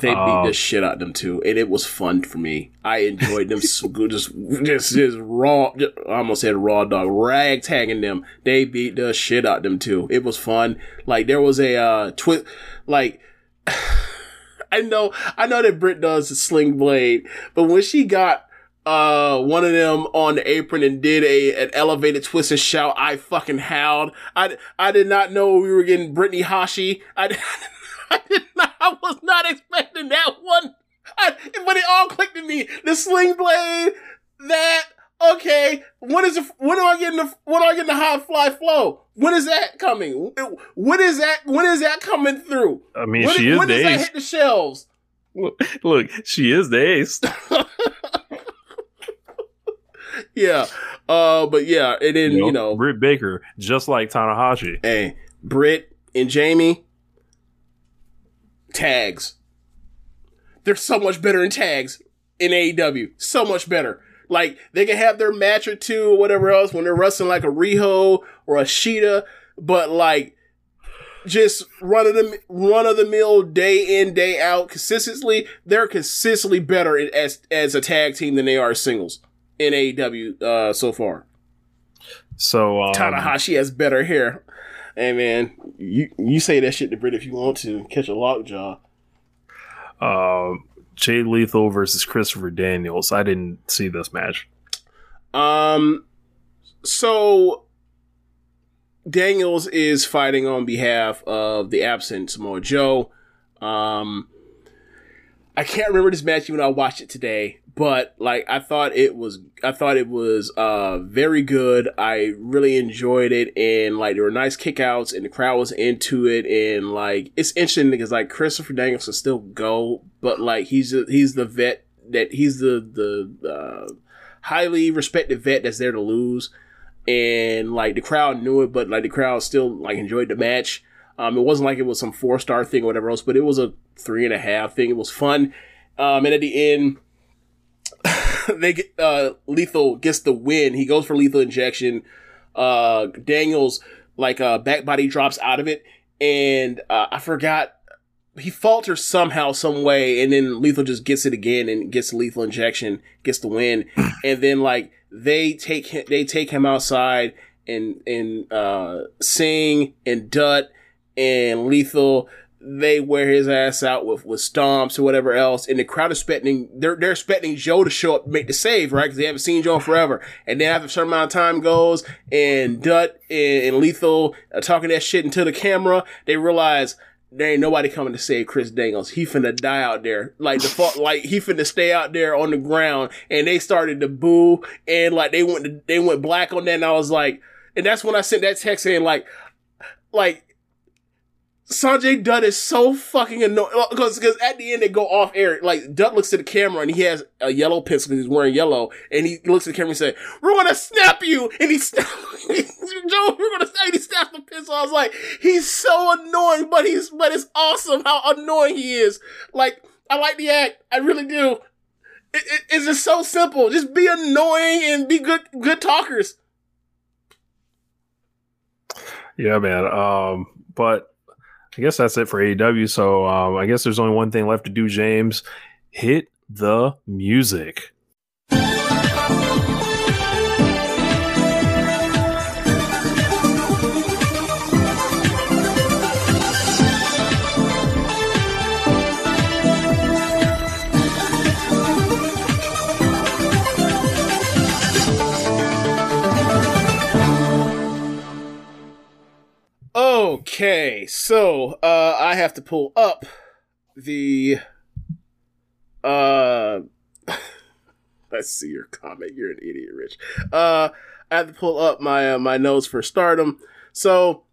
They beat Um, the shit out of them too, and it was fun for me. I enjoyed them so good, just just just raw. Just, I almost said raw dog, rag tagging them. They beat the shit out of them too. It was fun. Like there was a uh, twist, like. I know, I know that Britt does the sling blade, but when she got uh one of them on the apron and did a an elevated twist and shout, I fucking howled. I I did not know we were getting Brittany Hashi. I, I did not. I was not expecting that one. I, but it all clicked to me. The sling blade, that okay. When is the, when am I getting the when am I getting the high fly flow? When is that coming? When is that when is that coming through? I mean, when she is when the does that ace. hit the shelves? Look, she is the ace. Yeah. Uh, but yeah, and then you know, Britt Baker, just like Tanahashi. hey, Britt and Jamie tags. They're so much better in tags in AEW. So much better. Like they can have their match or two or whatever else when they're wrestling like a Riho or a Shida, but like just run of the run of the mill day in day out consistently. They're consistently better as as a tag team than they are singles in AEW uh, so far. So um, Tanahashi has better hair. Hey man, you you say that shit to Britt if you want to catch a lockjaw. uh, Jay Lethal versus Christopher Daniels. I didn't see this match. Um, so Daniels is fighting on behalf of the absent Samoa Joe. Um, I can't remember this match even though I watched it today, but like I thought it was, I thought it was uh very good. I really enjoyed it, and like there were nice kickouts, and the crowd was into it, and like it's interesting because like Christopher Daniels can still go, but like he's a, he's the vet that he's the the uh, highly respected vet that's there to lose, and like the crowd knew it, but like the crowd still like enjoyed the match. Um, it wasn't like it was some four star thing or whatever else, but it was a three and a half thing. It was fun. Um, and at the end, they get, uh, Lethal gets the win. He goes for lethal injection. Uh, Daniels, like, uh, back body drops out of it. And, uh, I forgot, he falters somehow, some way. And then Lethal just gets it again and gets the lethal injection, gets the win. and then, like, they take him, they take him outside and, and, uh, Singh and Dutt and Lethal, they wear his ass out with, with stomps or whatever else, and the crowd is expecting they're they're expecting Joe to show up, make the save, right? Because they haven't seen Joe forever. And then after a certain amount of time goes, and Dutt and, and Lethal talking that shit into the camera, they realize there ain't nobody coming to save Chris Daniels. He finna die out there. Like the fuck, like he finna stay out there on the ground. And they started to boo and like they went to, they went black on that. And I was like, and that's when I sent that text saying like, like Sanjay Dutt is so fucking annoying because because at the end they go off air. Like Dutt looks at the camera and he has a yellow pencil because he's wearing yellow, and he looks at the camera and says, "We're gonna snap you," and he snap, Joe, we're gonna snap. And he snaps the pencil. I was like, he's so annoying, but he's but it's awesome how annoying he is. Like I like the act, I really do. It, it, it's just so simple. Just be annoying and be good good talkers. Yeah, man. Um, but I guess that's it for AEW. So um, I guess there's only one thing left to do, James. Hit the music. Okay, so uh, I have to pull up the. Uh, let's see your comment. You're an idiot, Rich. Uh, I have to pull up my uh, my notes for Stardom. So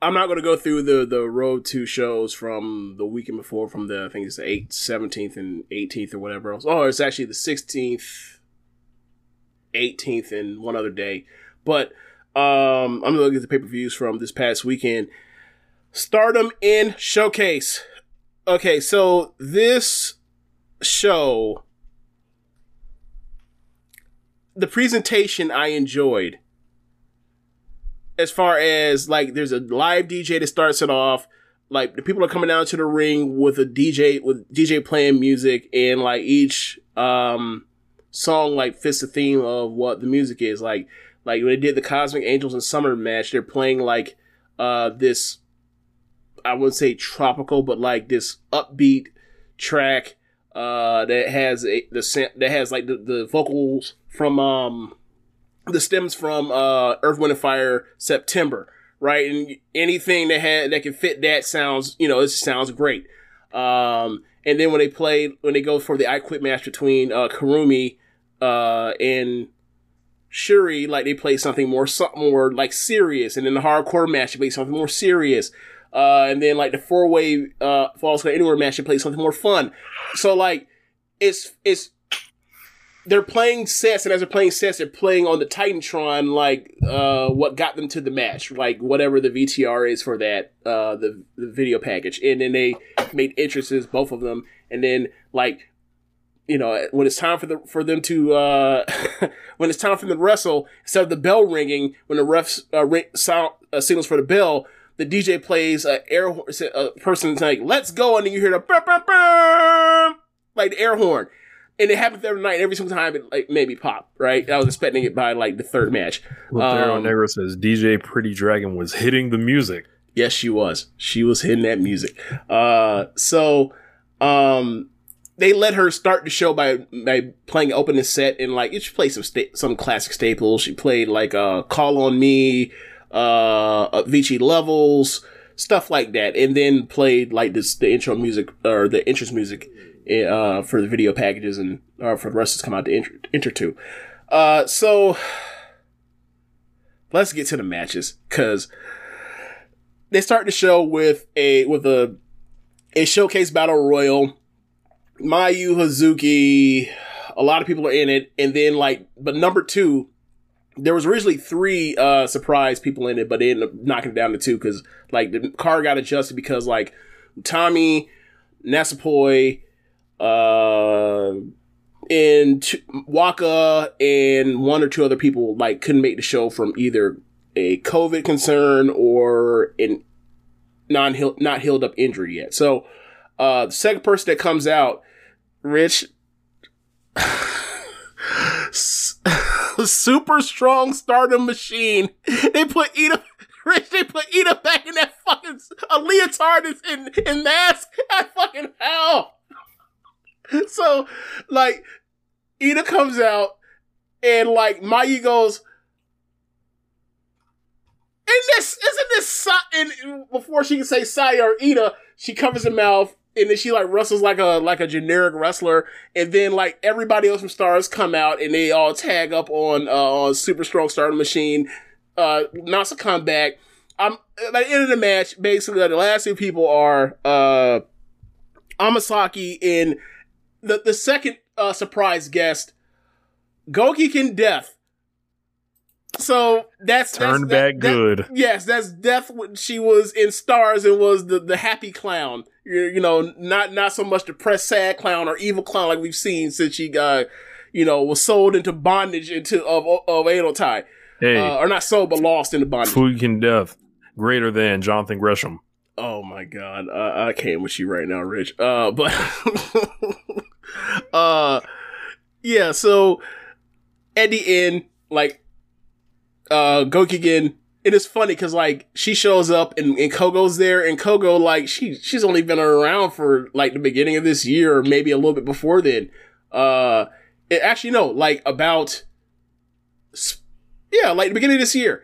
I'm not going to go through the the road to shows from the weekend before, from the I think it's the 8th, 17th, and 18th or whatever else. Oh, it's actually the 16th, 18th, and one other day. But um, I'm gonna at the pay per views from this past weekend. Stardom in Showcase. Okay, so this show, the presentation I enjoyed. As far as like, there's a live DJ that starts it off. Like the people are coming down to the ring with a DJ with DJ playing music, and like each um song like fits the theme of what the music is. Like like when they did the Cosmic Angels and Summer match, they're playing like uh this I wouldn't say tropical, but like this upbeat track uh that has a the that has like the, the vocals from um the stems from uh Earth Wind and Fire September, right? And anything that had that can fit that sounds, you know, it sounds great. Um and then when they play when they go for the I Quit match between uh Kurumi uh and Syuri, like they play something more, something more like serious, and then the hardcore match they play something more serious. Uh, and then like the four way uh Falls Anywhere match they play something more fun. So like it's it's they're playing sets, and as they're playing sets, they're playing on the Titantron like uh what got them to the match, like whatever the VTR is for that uh the the video package, and then they made entrances both of them, and then like you know, when it's time for the for them to uh, when it's time for them to wrestle, instead of the bell ringing when the refs uh, ring, sound uh, signals for the bell, the DJ plays a air a person's like "Let's go," and then you hear the burr, burr, burr, like the air horn, and it happens every night. Every single time it like made me pop. Right, I was expecting it by like the third match. Lothario um, Negro says DJ Pretty Dragon was hitting the music. Yes, she was. She was hitting that music. Uh, so um they let her start the show by by playing opening set and like she played some sta- some classic staples. She played like uh Call on Me, uh Avicii Levels, stuff like that, and then played like this the intro music or the interest music uh for the video packages and uh, for the rest to come out to enter, enter to. Uh so let's get to the matches because they start the show with a with a a showcase battle royal Mayu Hazuki, a lot of people are in it, and then like, but number two, there was originally three uh surprise people in it, but they ended up knocking it down to two because like the car got adjusted because like Tommy, Natsupoi, uh, and Waka and one or two other people like couldn't make the show from either a COVID concern or an non not healed up injury yet. So uh, the second person that comes out Rich. Super strong stardom machine. They put Iida. Rich, they put Iida back in that fucking a leotard in in mask. I fucking hell. So, like, Iida comes out and like Mayu goes, "In this, isn't this?" And before she can say Saya or Iida, she covers her mouth and then she like wrestles like a like a generic wrestler, and then like everybody else from Stars come out and they all tag up on uh, on Super Strong Stardom Machine. Uh, Nasa come back. I'm at the end of the match. Basically, the last two people are uh, Amasaki and the the second uh, surprise guest, Gokigen Death. So that's Turned that's, back that- good. that- yes, that's Death. when She was in Stars and was the the happy clown. You, you know, not not so much depressed, sad clown or evil clown like we've seen since she got, you know, was sold into bondage into of of Oedo Tai. Hey, Uh, or not sold, but lost into bondage. Fujian Death, greater than Jonathan Gresham. Oh my god, uh, I can't with you right now, Rich. Uh, but uh, yeah. So at the end, like, uh, Gokigen. It is funny because like she shows up and, and Kogo's there, and Kogo like she she's only been around for like the beginning of this year, or maybe a little bit before then. Uh, it, actually no, like about yeah, like the beginning of this year,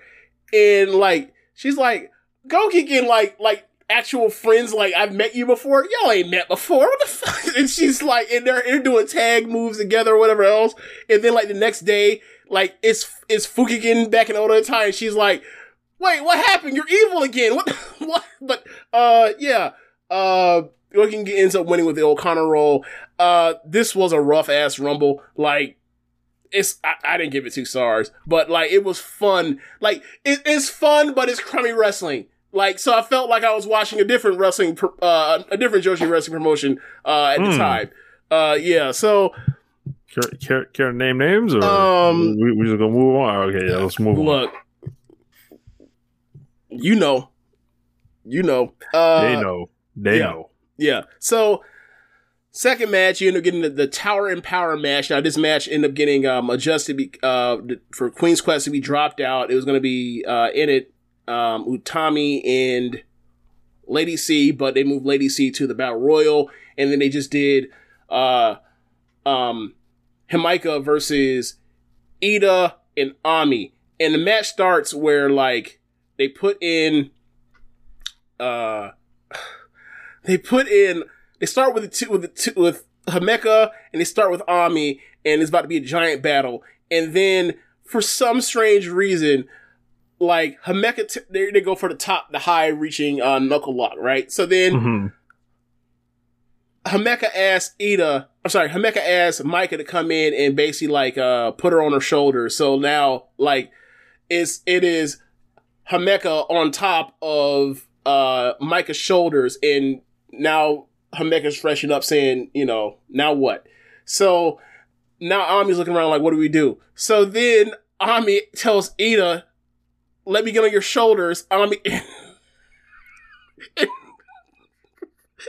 and like she's like Gokigen like like actual friends like I've met you before. Y'all ain't met before. What the fuck? And she's like, and they're, they're doing tag moves together or whatever else. And then like the next day, like it's it's getting back in Oda time. She's like, wait, what happened? You're evil again. What? what? But uh, yeah. Uh, Gokigen ends up winning with the O'Connor roll. Uh, this was a rough ass rumble. Like it's I, I didn't give it two stars, but like it was fun. Like it, it's fun, but it's crummy wrestling. Like so, I felt like I was watching a different wrestling, uh, a different Joshi wrestling promotion uh, at the Hmm. time. Uh, yeah. So Care, care, care to name names, or Um, we, we just gonna move on? Okay, yeah, let's move on. look, you know, you know, uh, They know, they yeah. know. Yeah. So second match, you end up getting the, the Tower and Power match. Now this match ended up getting um, adjusted be, uh, for Queen's Quest to be dropped out. It was going to be uh, in it um, Utami and Lady C, but they moved Lady C to the Battle Royal, and then they just did uh, um, Himeka versus Iida and Ami. And the match starts where like they put in uh they put in they start with the two with the two with Himeka and they start with Ami and it's about to be a giant battle and then for some strange reason like Himeka t- they, they go for the top the high reaching uh knuckle lock right so then Mhm. Himeka asked Iida, I'm sorry, Himeka asked Micah to come in and basically like uh put her on her shoulder. So now like it's it is Himeka on top of uh Micah's shoulders and now Himeka's freshened up saying, you know, now what? So now Ami's looking around like, what do we do? So then Ami tells Iida, let me get on your shoulders. Ami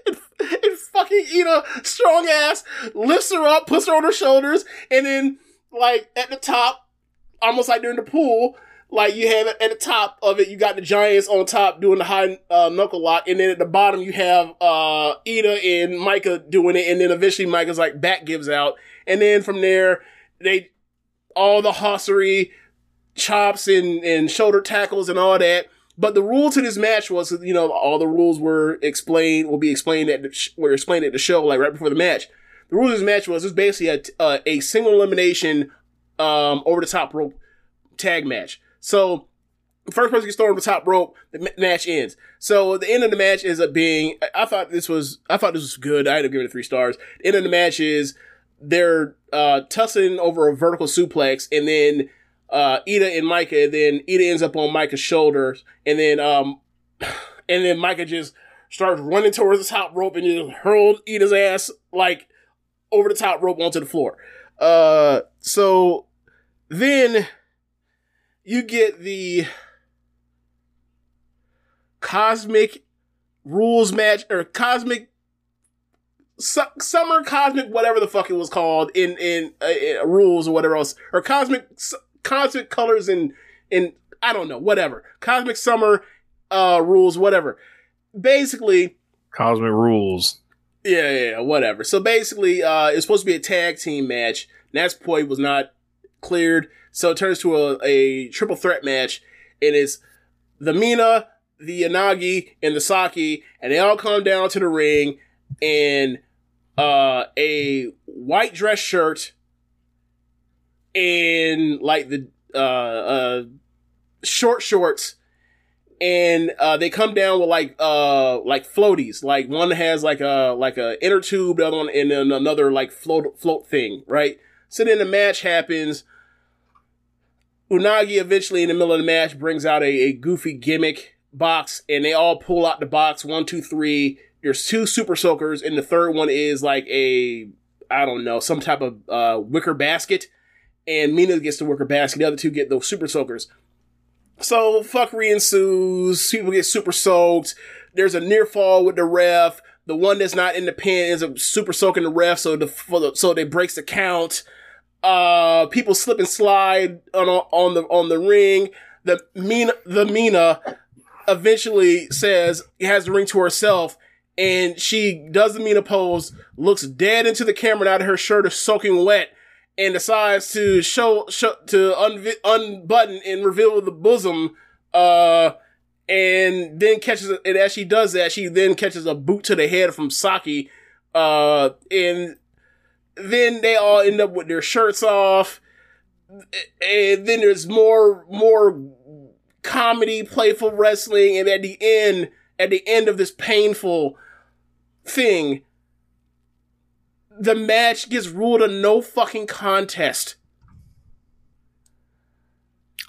and fucking Iida, strong ass, lifts her up, puts her on her shoulders, and then like at the top, almost like during the pool, like you have at the top of it, you got the giants on top doing the high uh, knuckle lock, and then at the bottom you have uh Iida and Micah doing it, and then eventually Micah's like back gives out, and then from there they all the hossery chops and, and shoulder tackles and all that. But the rule to this match was, you know, all the rules were explained, will be explained at the, sh- were explained at the show, like right before the match. The rules of this match was, was basically a, uh, a single elimination, um, over the top rope tag match. So, the first person gets thrown over the top rope, the ma- match ends. So, the end of the match ends up being, I- I thought this was, I thought this was good. I ended up giving it three stars. The end of the match is, they're, uh, tussling over a vertical suplex, and then, uh, Iida and Micah, and then Iida ends up on Micah's shoulders, and then, um, and then Micah just starts running towards the top rope and just hurled Iida's ass, like, over the top rope onto the floor. Uh, so then you get the cosmic rules match or cosmic su- summer cosmic whatever the fuck it was called in in, uh, in rules or whatever else or cosmic s- cosmic colors and and I don't know, whatever. Cosmic Summer uh, rules, whatever. Basically, Cosmic rules. yeah, yeah, yeah, whatever. So basically, uh, it's supposed to be a tag team match. Natsupoi was not cleared, so it turns to a, a triple threat match. And It is the Mina, the Unagi, and the Saki, and they all come down to the ring in uh, a white dress shirt and like the uh, uh, short shorts and uh, they come down with like uh like floaties. Like one has like a like a inner tube, the other one and then another like float float thing, right? So then the match happens. Unagi eventually in the middle of the match brings out a, a goofy gimmick box, and they all pull out the box. One, two, three. There's two super soakers, and the third one is like a I don't know some type of uh, wicker basket. And Mina gets the wicker basket. The other two get those super soakers. So fuckery ensues. People get super soaked. There's a near fall with the ref. The one that's not in the pin is a super soaking the ref, so the, so they breaks the count. Uh, people slip and slide on on the on the ring. The Mina the Mina eventually says has the ring to herself, and she does the Mina pose, looks dead into the camera. Now that her shirt is soaking wet, and decides to show, show to unvi- unbutton and reveal the bosom. Uh, and then catches and as she does that, she then catches a boot to the head from Saki. Uh, and then they all end up with their shirts off. And then there's more more comedy, playful wrestling, and at the end, at the end of this painful thing, the match gets ruled a no fucking contest.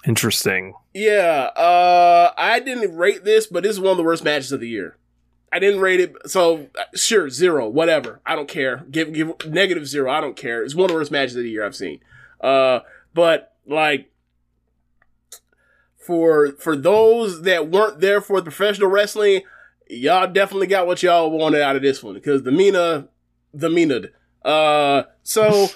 Interesting. Yeah, uh, I didn't rate this, but this is one of the worst matches of the year. I didn't rate it, so uh, sure, zero, whatever. I don't care. Give give negative zero. I don't care. It's one of the worst matches of the year I've seen. Uh, but like for for those that weren't there for the professional wrestling, y'all definitely got what y'all wanted out of this one because the Mina, the Mina. Uh, so.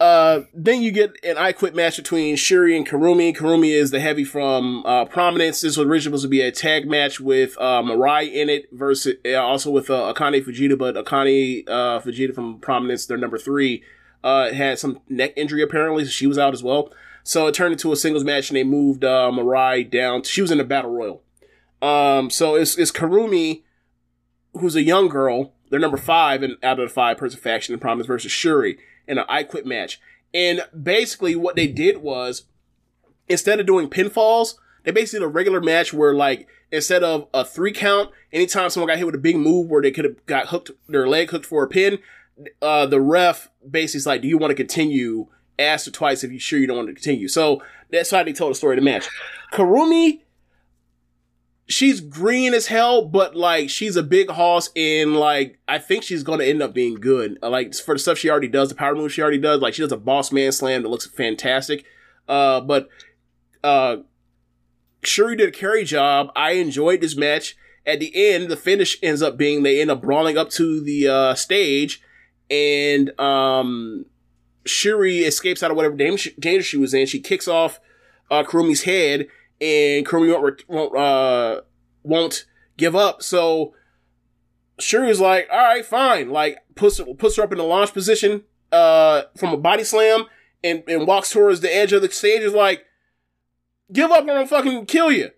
Uh, then you get an I Quit match between Syuri and Kurumi. Kurumi is the heavy from uh, Prominence. This was originally supposed to be a tag match with uh, Mirai in it versus uh, also with uh, Akane Fujita, but Akane uh, Fujita from Prominence, their number three, uh, had some neck injury apparently, so she was out as well. So it turned into a singles match, and they moved uh, Mirai down. She was in the battle royal. Um, so it's, it's Kurumi, who's a young girl. They're number five and out of the five person faction in Prominence versus Syuri in an I Quit match. And basically what they did was instead of doing pinfalls, they basically did a regular match where like instead of a three count, anytime someone got hit with a big move where they could have got hooked their leg hooked for a pin, uh, the ref basically is like, Do you want to continue? Asked her twice if you sure you don't want to continue. So that's how they told the story of the match. Kurumi she's green as hell, but like she's a big hoss and like I think she's gonna end up being good. Like for the stuff she already does, the power move she already does, like she does a boss man slam that looks fantastic. Uh, but uh, Syuri did a carry job. I enjoyed this match. At the end, the finish ends up being they end up brawling up to the uh, stage, and um, Syuri escapes out of whatever danger she was in. She kicks off uh, Kurumi's head, and Kurumi won't, won't, uh, won't give up. So Syuri's like, all right, fine. Like puts puts her up in the launch position uh, from a body slam and, and walks towards the edge of the stage. Is like, give up or I'll fucking kill you.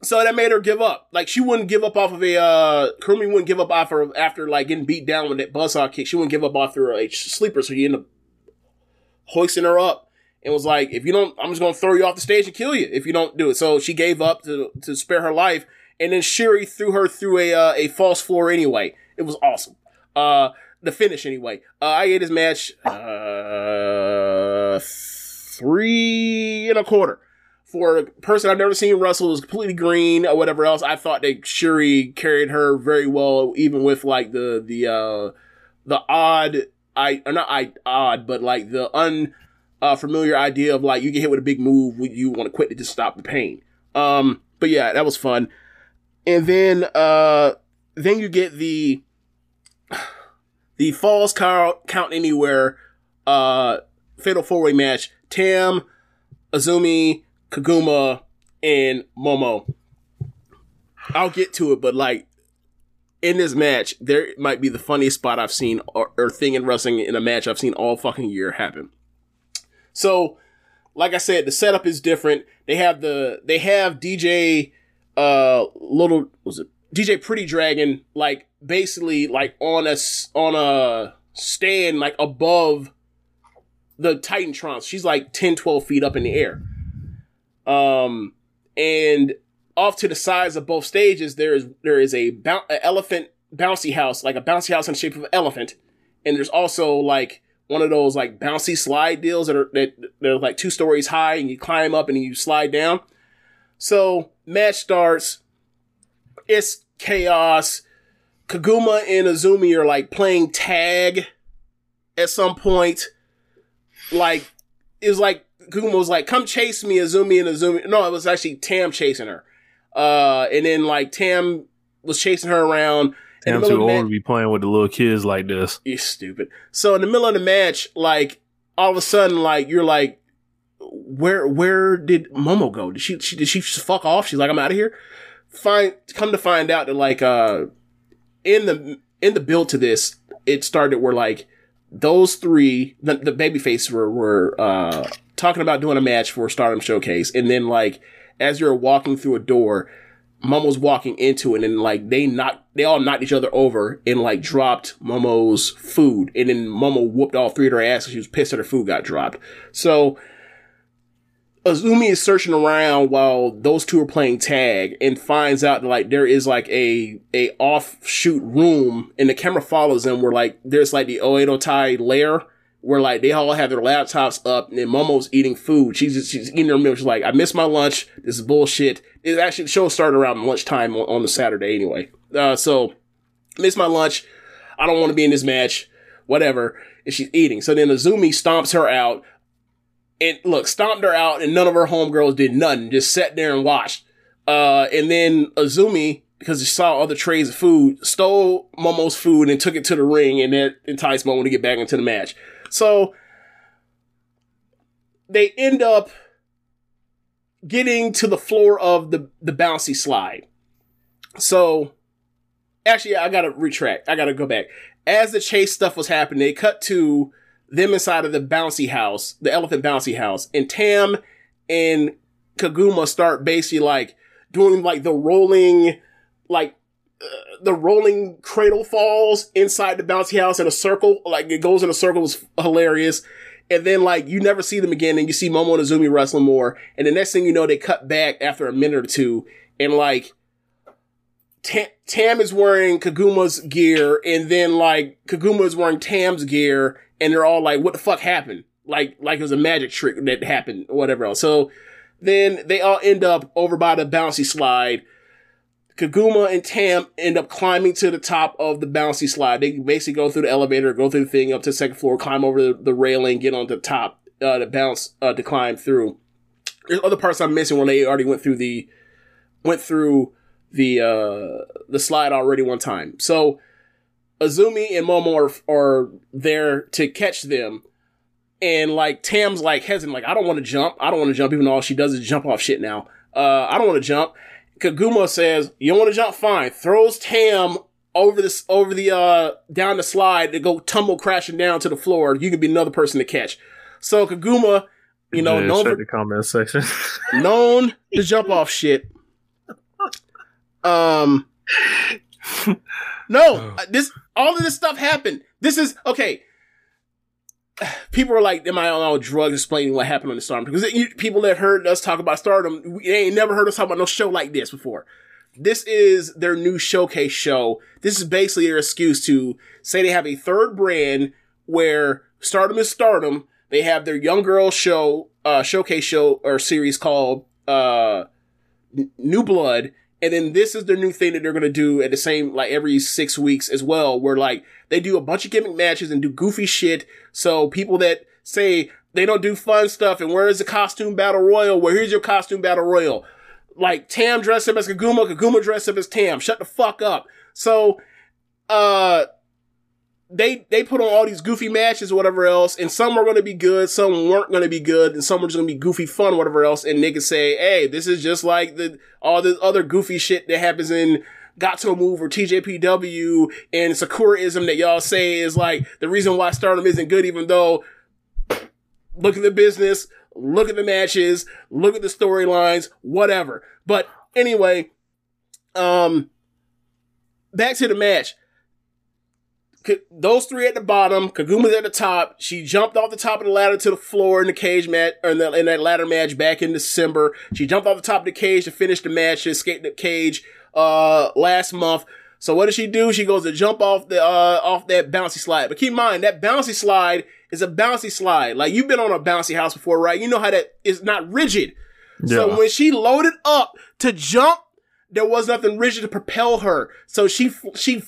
So that made her give up. Like she wouldn't give up off of a uh wouldn't give up off her after like getting beat down with that buzzsaw kick. She wouldn't give up off after a sleeper, so he ended up hoisting her up and was like, if you don't, I'm just gonna throw you off the stage and kill you if you don't do it. So she gave up to to spare her life, and then Syuri threw her through a uh, a false floor anyway. It was awesome. Uh, the finish anyway. Uh, I gave this match uh three and a quarter. For a person I've never seen wrestle was completely green or whatever else, I thought that Syuri carried her very well, even with like the the uh the odd I not I odd, but like the un uh, familiar idea of like you get hit with a big move, you want to quit to just stop the pain. Um, but yeah, that was fun. And then uh, then you get the the falls count, count anywhere uh fatal four way match. Tam, Azumi, Koguma, and Momo. I'll get to it, but like in this match, there might be the funniest spot I've seen or, or thing in wrestling in a match I've seen all fucking year happen. So, like I said, the setup is different. They have the they have DJ uh little was it DJ Pretty Dragon like basically like on a on a stand like above the Titantrons. She's like 10 12 feet up in the air. Um and off to the sides of both stages there is there is a, bou- a elephant bouncy house like a bouncy house in the shape of an elephant and there's also like one of those like bouncy slide deals that are that they're like two stories high and you climb up and you slide down so match starts it's chaos Koguma and azumi are like playing tag at some point like it was like Koguma was like, "Come chase me, Azumi and Azumi." No, it was actually Tam chasing her. Uh, and then like Tam was chasing her around. I'm too old to be playing with the little kids like this. you're stupid. So in the middle of the match, like all of a sudden, like you're like, where where did Momo go? Did she, she did she just fuck off? She's like, I'm out of here. Find come to find out that like uh in the in the build to this, it started where like those three the, the babyface were were uh talking about doing a match for Stardom Showcase, and then like as you're walking through a door, Momo's walking into it, and like they knocked, they all knocked each other over and like dropped Momo's food, and then Momo whooped all three of their asses. She was pissed that her food got dropped. So Azumi is searching around while those two are playing tag and finds out that like there is like a a offshoot room, and the camera follows them where like there's like the Oedo Tai lair where like they all have their laptops up and then Momo's eating food. She's just, she's eating her meal. She's like, I missed my lunch. This is bullshit. It actually the show started around lunchtime on, on the Saturday anyway. Uh, so missed my lunch. I don't want to be in this match. Whatever. And she's eating. So then Azumi stomps her out. And look, stomped her out, and none of her homegirls did nothing. Just sat there and watched. Uh, and then Azumi, because she saw other trays of food, stole Momo's food and took it to the ring, and that enticed Momo to get back into the match. So they end up getting to the floor of the, the bouncy slide. So actually, I gotta retract. I gotta go back. As the chase stuff was happening, they cut to them inside of the bouncy house, the elephant bouncy house, and Tam and Koguma start basically like doing like the rolling, like the rolling cradle falls inside the bouncy house in a circle. Like it goes in a circle. It's hilarious. And then like you never see them again, and you see Momo and Azumi wrestling more. And the next thing you know, they cut back after a minute or two, and like Tam, Tam is wearing Koguma's gear, and then like Koguma is wearing Tam's gear, and they're all like, "What the fuck happened?" Like like it was a magic trick that happened, whatever else. So then they all end up over by the bouncy slide. Koguma and Tam end up climbing to the top of the bouncy slide. They basically go through the elevator, go through the thing up to the second floor, climb over the, the railing, get on the top uh, to bounce uh, to climb through. There's other parts I'm missing when they already went through the went through the uh, the slide already one time. So Azumi and Momo are, are there to catch them. And like Tam's like hesitant, like I don't want to jump. I don't want to jump, even though all she does is jump off shit now. Uh, I don't want to jump. Koguma says, "You don't want to jump? Fine." Throws Tam over this over the uh down the slide to go tumble crashing down to the floor. You could be another person to catch. So Koguma, you know, Yeah, known check for the comment section. known to jump off shit. Um, no, uh, this all of this stuff happened. This is okay. People are like, "Am I on all drugs?" Explaining what happened on the Stardom because you, people that heard us talk about Stardom, they ain't never heard us talk about no show like this before. This is their new showcase show. This is basically their excuse to say they have a third brand where Stardom is Stardom. They have their young girl show, uh, showcase show or series called, uh, New Blood. And then this is their new thing that they're going to do at the same, like every six weeks as well, where like they do a bunch of gimmick matches and do goofy shit. So people that say they don't do fun stuff and where is the costume battle royal? Well, here's your costume battle royal. Like Tam dressed up as Koguma, Koguma dressed up as Tam. Shut the fuck up. So, uh, they they put on all these goofy matches or whatever else, and some are to be good, some weren't to be good, and some were just to be goofy fun, whatever else. And they can say, "Hey, this is just like the all the other goofy shit that happens in Gatoh Move or TJPW and Sakuraism that y'all say is like the reason why Stardom isn't good, even though look at the business, look at the matches, look at the storylines, whatever. But anyway, um, back to the match. Those three at the bottom, Koguma's at the top. She jumped off the top of the ladder to the floor in the cage match, or in, the, in that ladder match back in December. She jumped off the top of the cage to finish the match. She escaped the cage, uh, last month. So what does she do? She goes to jump off the, uh, off that bouncy slide. But keep in mind, that bouncy slide is a bouncy slide. Like you've been on a bouncy house before, right? You know how that is not rigid. So when she loaded up to jump, there was nothing rigid to propel her. So she, she,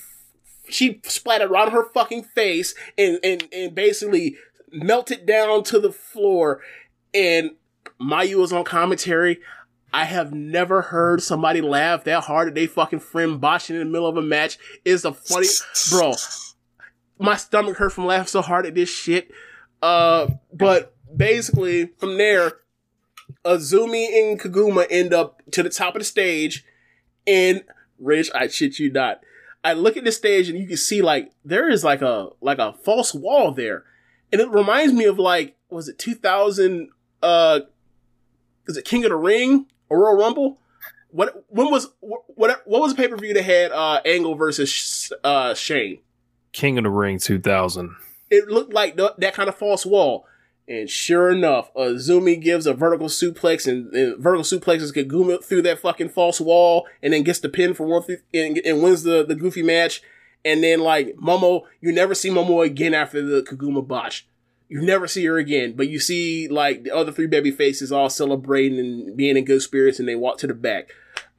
she splattered on her fucking face and, and, and basically melted down to the floor. And Mayu was on commentary. I have never heard somebody laugh that hard at they fucking friend botching in the middle of a match. Is the funny, bro. My stomach hurt from laughing so hard at this shit. Uh, but basically from there, Azumi and Koguma end up to the top of the stage, and Rich, I shit you not. I look at the stage and you can see like there is like a like a false wall there, and it reminds me of like was it 2000? Uh, is it King of the Ring or Royal Rumble? What when was what what was the pay per view that had uh Angle versus uh Shane? King of the Ring 2000. it looked like th- that kind of false wall. And sure enough, Azumi gives a vertical suplex and, and vertical suplexes Koguma through that fucking false wall and then gets the pin for one th- and, and wins the, the goofy match. And then like Momo, you never see Momo again after the Koguma botch. You never see her again, but you see like the other three baby faces all celebrating and being in good spirits and they walk to the back.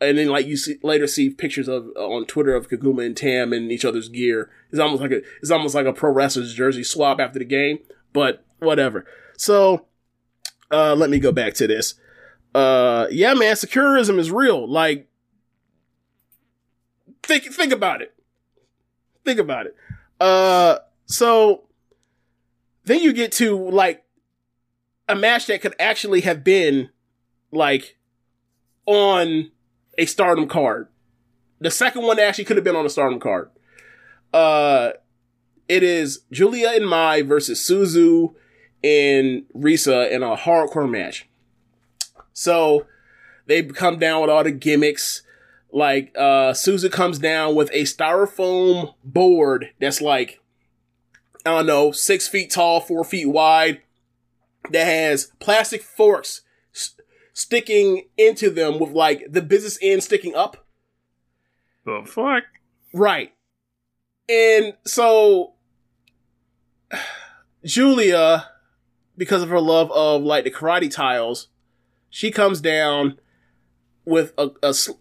And then like you see later see pictures of uh, on Twitter of Koguma and Tam in each other's gear. It's almost like a it's almost like a pro wrestler's jersey swap after the game, but whatever. So uh let me go back to this. Uh yeah man, securism is real. Like think think about it. Think about it. Uh so then you get to like a match that could actually have been like on a stardom card. The second one actually could have been on a stardom card. Uh it is Julia and Mai versus Suzu and Risa in a hardcore match. So they come down with all the gimmicks. Like uh Suzu comes down with a styrofoam board that's like I don't know, six feet tall, four feet wide, that has plastic forks s- sticking into them with like the business end sticking up. The fuck? Right. And so Julia, because of her love of like the karate tiles, she comes down with a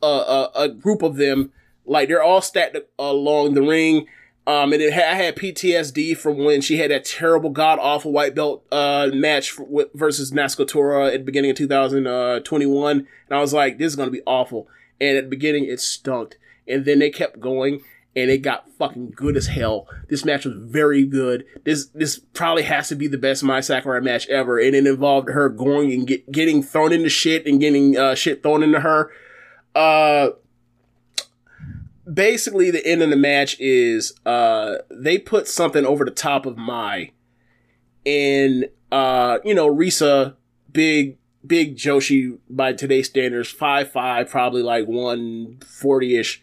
a a group of them. Like they're all stacked along the ring. Um, and it had, I had PTSD from when she had that terrible god awful white belt uh match with, versus Natsuko Tora at the beginning of 2021, and I was like, this is gonna be awful. And at the beginning, it stunk, and then they kept going, and it got fucking good as hell. This match was very good. This this probably has to be the best Mai Sakurai match ever, and it involved her going and get, getting thrown into shit and getting uh, shit thrown into her. Uh, basically, the end of the match is uh, they put something over the top of Mai, and uh, you know Risa, big big Joshi by today's standards, five five, probably like one forty ish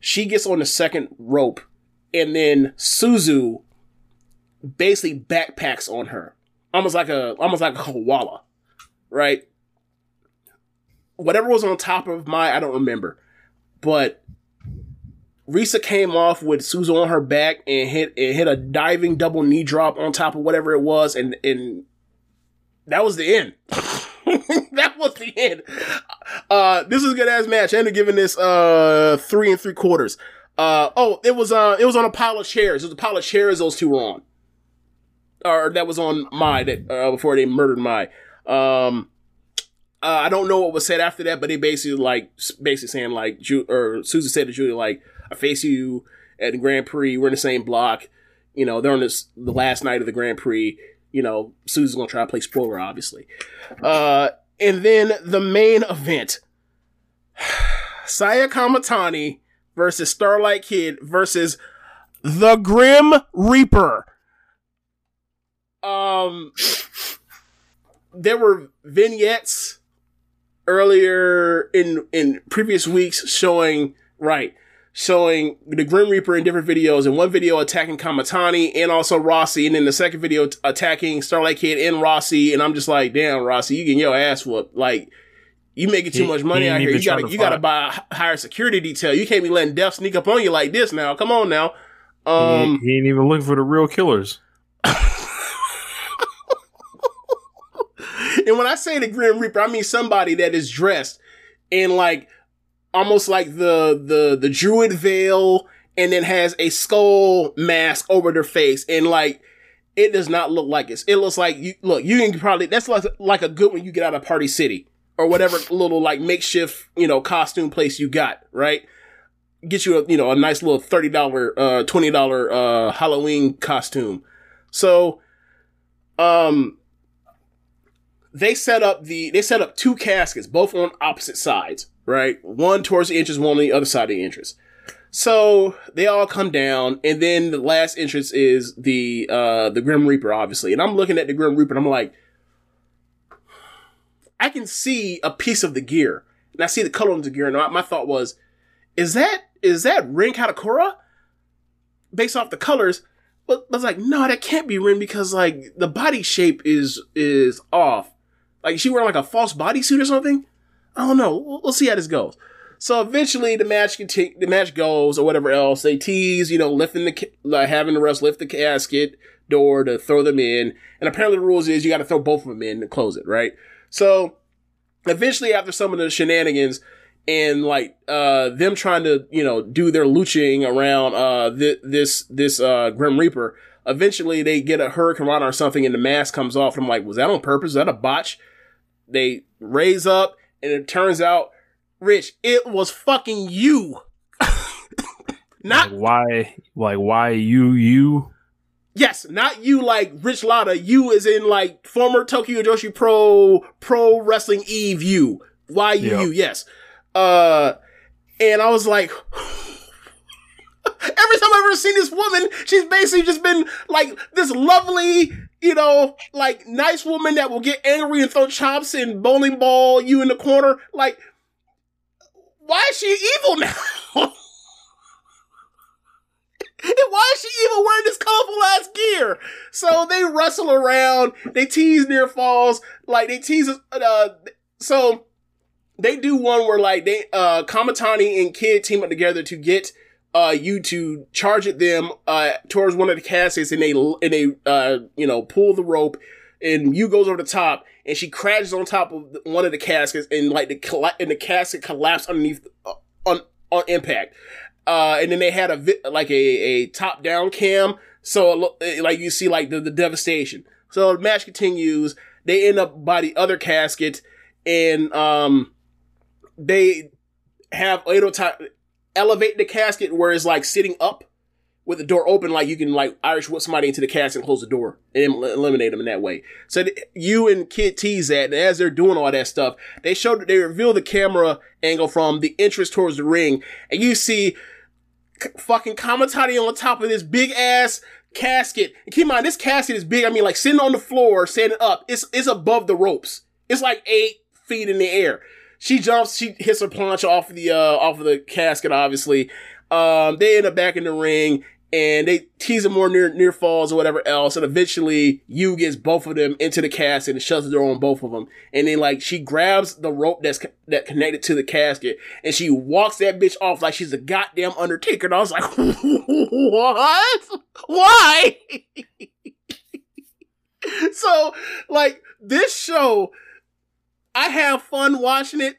she gets on the second rope, and then Suzu basically backpacks on her, almost like a almost like a koala, right? Whatever was on top of my, I don't remember, but Risa came off with Suzu on her back and hit and hit a diving double knee drop on top of whatever it was, and and that was the end. that was the end. Uh, this is a good ass match. I ended up giving this uh three and three quarters. Uh oh, it was uh it was on a pile of chairs. It was a pile of chairs those two were on, or that was on my that uh, before they murdered my. Um, uh, I don't know what was said after that, but they basically like basically saying like Ju- or Susan said to Julia like I face you at the Grand Prix. We're in the same block. you know, they're on this the last night of the Grand Prix. You know, Susie's gonna try to play spoiler, obviously. Uh, and then the main event: Saya Kamatani versus Starlight Kid versus the Grim Reaper. Um, there were vignettes earlier in in previous weeks showing right showing the Grim Reaper in different videos. In one video attacking Kamatani and also Rossy, and then the second video t- attacking Starlight Kid and Rossy. And I'm just like, damn, Rossy, you getting your ass whooped. Like, you making too He- much money he out here. You gotta to you gotta buy a higher security detail. You can't be letting death sneak up on you like this now. Come on now. he, Um, he ain't even looking for the real killers. and when I say the Grim Reaper, I mean somebody that is dressed in like almost like the the the druid veil and then has a skull mask over their face and like it does not look like it. It looks like you look, you can probably that's like like a good one you get out of Party City or whatever little like makeshift, you know, costume place you got, right? Get you a you know a nice little thirty dollar, uh twenty dollar uh Halloween costume. So um they set up the they set up two caskets, both on opposite sides, right? One towards the entrance, one on the other side of the entrance. So they all come down, and then the last entrance is the uh the Grim Reaper, obviously. And I'm looking at the Grim Reaper, and I'm like, I can see a piece of the gear, and I see the color of the gear, and my, thought was, is that is that Rin Kadokura? Based off the colors, but, I was like, no, that can't be Rin because like the body shape is is off. Like she wearing like a false bodysuit or something? I don't know. We'll, see how this goes. So eventually the match conti- the match goes or whatever else. They tease, you know, lifting the like having the rest lift the casket door to throw them in. And apparently the rules is you got to throw both of them in to close it, right? So eventually after some of the shenanigans and like uh them trying to you know do their luching around uh thi- this this uh grim reaper eventually they get a hurricane or something and the mask comes off and i'm like was that on purpose was that a botch they raise up and it turns out rich it was fucking you not Like why? Like why you you? Yes, not you like Rich Latta. Yuu is in like former Tokyo Joshi Pro Pro Wrestling Eve. You, why you? Yep. You? Yes. Uh, and I was like, every time I've ever seen this woman, she's basically just been like this lovely, you know, like nice woman that will get angry and throw chops and bowling ball you in the corner. Like, why is she evil now? And why is she even wearing this colorful ass gear? So they wrestle around, they tease near falls, like they tease, uh, so they do one where like they, uh, Kamatani and Kid team up together to get, uh, Yuu to charge at them, uh, towards one of the caskets and they, and they, uh, you know, pull the rope and Yuu goes over the top and she crashes on top of one of the caskets and like the, and the casket collapsed underneath, uh, on, on impact. Uh, and then they had a vi- like a, a top down cam, so like you see like the, the devastation. So the match continues. They end up by the other casket, and um, they have elevate the casket where it's like sitting up with the door open, like you can like Irish whip somebody into the casket and close the door and el- eliminate them in that way. So Yuu and Kid tease that, and as they're doing all that stuff, they show they reveal the camera angle from the entrance towards the ring, and you see fucking Kamatani on top of this big ass casket. And keep in mind, this casket is big. I mean, like sitting on the floor, standing up. It's it's above the ropes. It's like eight feet in the air. She jumps. She hits her punch off the uh off of the casket. Obviously, um, they end up back in the ring. And they tease him more near near falls or whatever else, and eventually Yuu gets both of them into the casket and shuts the door on both of them. And then like she grabs the rope that's that connected to the casket and she walks that bitch off like she's a goddamn Undertaker. And I was like, what? Why? so like this show, I have fun watching it.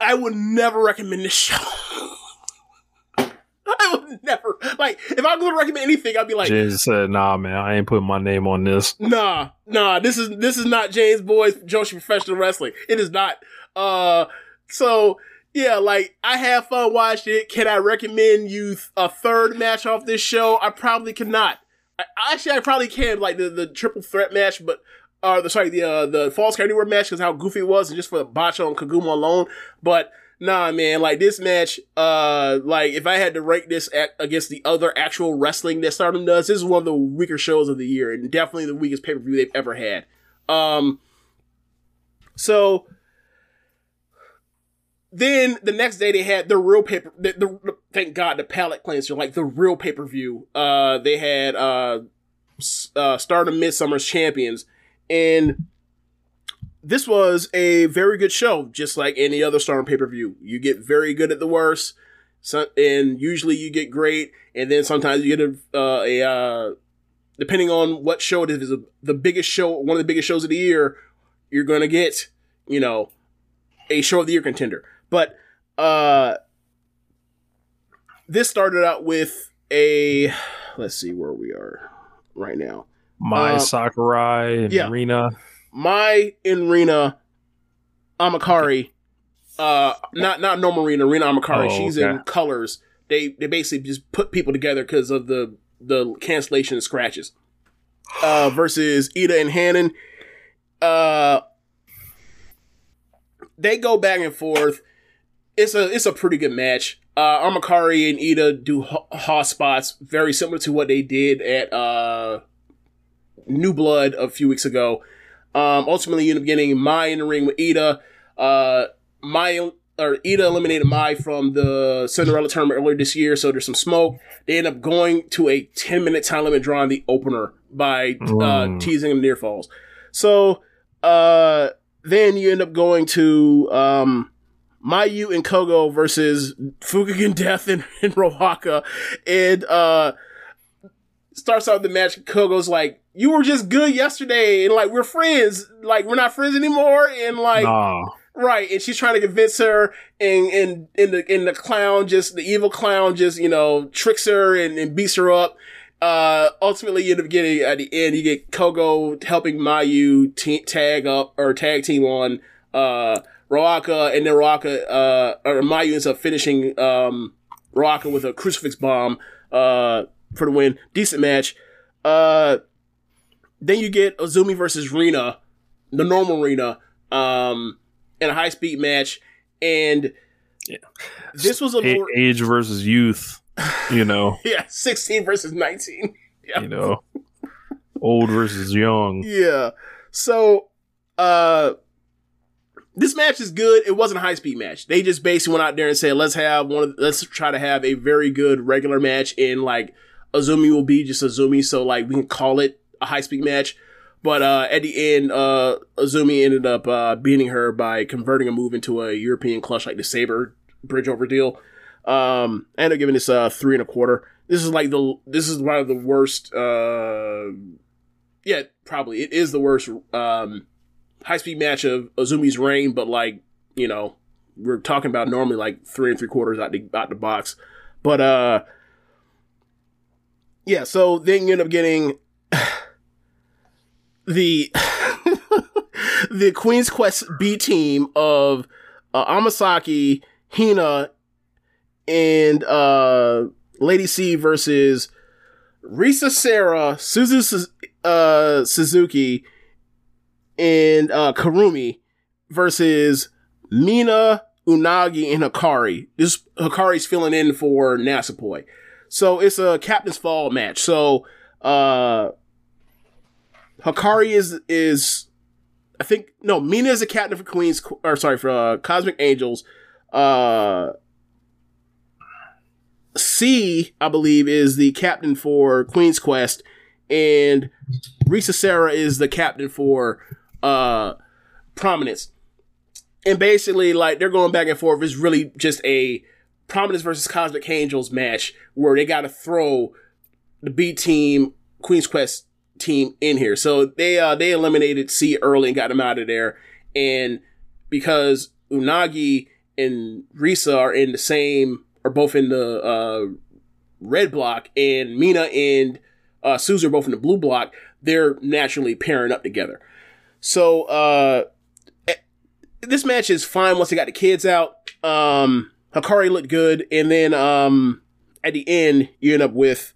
I would never recommend this show. I would never like if I'm going to recommend anything, I'd be like, James said, "Nah, man, I ain't putting my name on this." Nah, nah, this is this is not James Boyd's Joshi Professional Wrestling. It is not. Uh so yeah, like I have fun watching it. Can I recommend you a third match off this show? I probably cannot. I, actually, I probably can like the, the triple threat match, but uh, the sorry, the uh, the false count anywhere match because how goofy it was, and just for the botch on Koguma alone. But nah, man, like this match, uh, like if I had to rate this at, against the other actual wrestling that Stardom does, this is one of the weaker shows of the year, and definitely the weakest pay per view they've ever had. Um, so then the next day they had the real paper. The, the, thank God the palate cleanser, like the real pay per view. Uh, they had uh, uh, Stardom Midsummer's champions, and this was a very good show, just like any other Stardom pay per view. You get very good at the worst, so, and usually you get great, and then sometimes you get a, uh, a uh, depending on what show it is, the biggest show, one of the biggest shows of the year, you're gonna get, you know, a show of the year contender. But uh this started out with a let's see where we are right now. My Uh, Sakurai and yeah. Rena. My in Rina Amikura, uh not not normal Rena, Rina Amikura, Oh, she's in colors. They they basically just put people together because of the the cancellation and scratches. Uh versus Iida and Hanan. Uh they go back and forth. It's a it's a pretty good match. Uh Amikura and Iida do ha ha spots very similar to what they did at uh New Blood a few weeks ago. Um, ultimately, you end up getting Mai in the ring with Iida. Uh, Mai or Iida eliminated Mai from the Cinderella tournament earlier this year, so there's some smoke. They end up going to a 10 minute time limit draw in the opener by uh, Mm. teasing and near falls. So uh, then you end up going to um, Mayu and Kogo versus Fukigen Death and, and Ruaka. And uh, starts out the match. Kogo's like, "You were just good yesterday, and like we're friends. Like we're not friends anymore." And like, Nah. right? And she's trying to convince her, and and and the and the clown just the evil clown just you know tricks her and, and beats her up. Uh, ultimately, you end up getting at the end, you get Kogo helping Mayu te- tag up or tag team on uh Ruaka, and then Ruaka uh or Mayu ends up finishing um Ruaka with a crucifix bomb uh for the win. Decent match. Uh, then you get Azumi versus Rena, the normal Rena, um, in a high speed match, and yeah. this was a more age versus youth. You know, yeah, sixteen versus nineteen. Yeah. you know, old versus young. Yeah. So, uh, this match is good. It wasn't a high speed match. They just basically went out there and said, let's have one of, let's try to have a very good regular match and like Azumi will be just Azumi. So like we can call it a high speed match. But, uh, at the end, uh, Azumi ended up, uh, beating her by converting a move into a European clutch like the Sabre bridge over deal. Um, I ended up giving this, uh, three and a quarter. This is like the, this is one of the worst, uh, yeah, probably it is the worst um, high speed match of Azumi's reign, but like you know, we're talking about normally like three and three quarters out the out the box, but uh, yeah. So then you end up getting the the Queen's Quest B team of uh, Amasaki, Hina, and uh, Lady C versus Risa Sera, Suzu uh, Suzuki, and uh, Kurumi versus Mina, Unagi, and Hikari. This Hikari's filling in for Natsupoi. So it's a captain's fall match. So uh, Hikari is is I think no Mina is a captain for Queens or sorry for uh, Cosmic Angels. Uh, C, I believe, is the captain for Queen's Quest, and Risa Sera is the captain for uh Prominence. And basically, like they're going back and forth. It's really just a Prominence versus Cosmic Angels match where they got to throw the B team, Queen's Quest team in here. So they uh they eliminated C early and got them out of there. And because Unagi and Risa are in the same are both in the uh, red block, and Mina and uh, Suzu are both in the blue block. They're naturally pairing up together. So uh, eh, this match is fine once they got the kids out. Um, Hikari looked good, and then um, at the end you end up with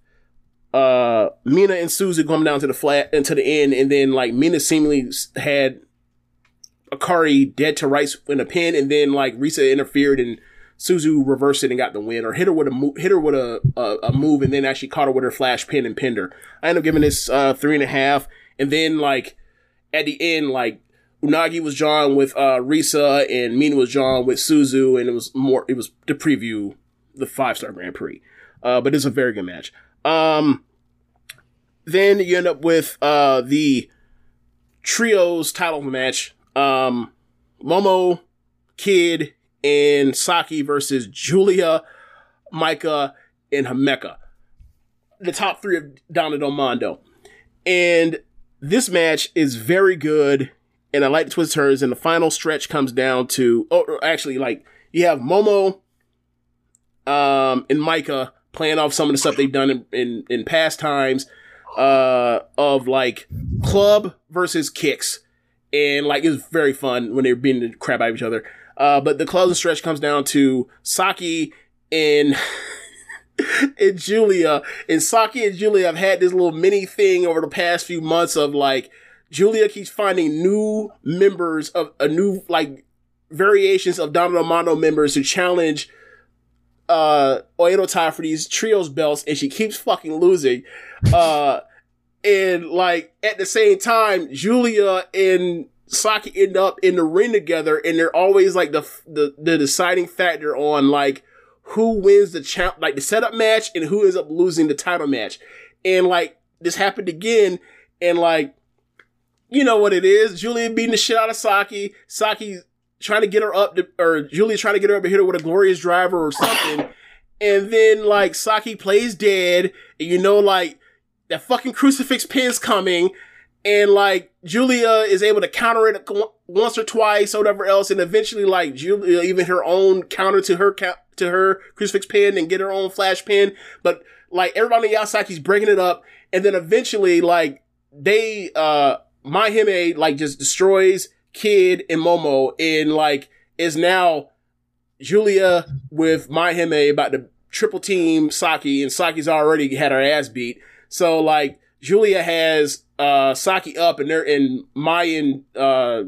uh, Mina and Suzu come down to the flat into the end, and then like Mina seemingly had Akari dead to rights in a pin, and then like Risa interfered and Suzu reversed it and got the win, or hit her with a mo- hit her with a, a a move, and then actually caught her with her flash pin and pinned her. I end up giving this uh three and a half, and then like at the end, like Unagi was drawn with uh Risa, and Mina was drawn with Suzu, and it was more it was to preview the five star Grand Prix. Uh, but it's a very good match. Um, then you end up with uh the trios title match. Um, Momo, Kid, and Saki versus Julia, Maika, and Himeka. The top three of Donna Del Mondo. And this match is very good. And I like the twist turns. And the final stretch comes down to, oh, actually, like, you have Momo, um, and Maika playing off some of the stuff they've done in, in, in past times, uh, of like club versus kicks. And like, it was very fun when they were beating the crap out of each other. Uh, but the closing stretch comes down to Saki and, and Julia. And Saki and Julia have had this little mini thing over the past few months of like, Julia keeps finding new members of a new, like, variations of Donna Del Mondo members to challenge uh Oedo Tai for these trios belts and she keeps fucking losing. Uh and like at the same time, Julia and Saki end up in the ring together and they're always like the the, the deciding factor on like who wins the champ like the setup match and who ends up losing the title match. And like this happened again and like you know what it is. Julia beating the shit out of Saki. Saki trying to get her up to, or Julia trying to get her up to hit her with a glorious driver or something. and then like Saki plays dead and you know like that fucking crucifix pin's coming and like Julia is able to counter it once or twice or whatever else and eventually like Julia even her own counter to her to her crucifix pin and get her own flash pin but like everybody outside keeps breaking it up and then eventually like they uh my Hime like just destroys Kid and Momo and like is now Julia with my Hime about to triple team Saki and Saki's already had her ass beat. So like Julia has uh Saki up and they're and Mai and uh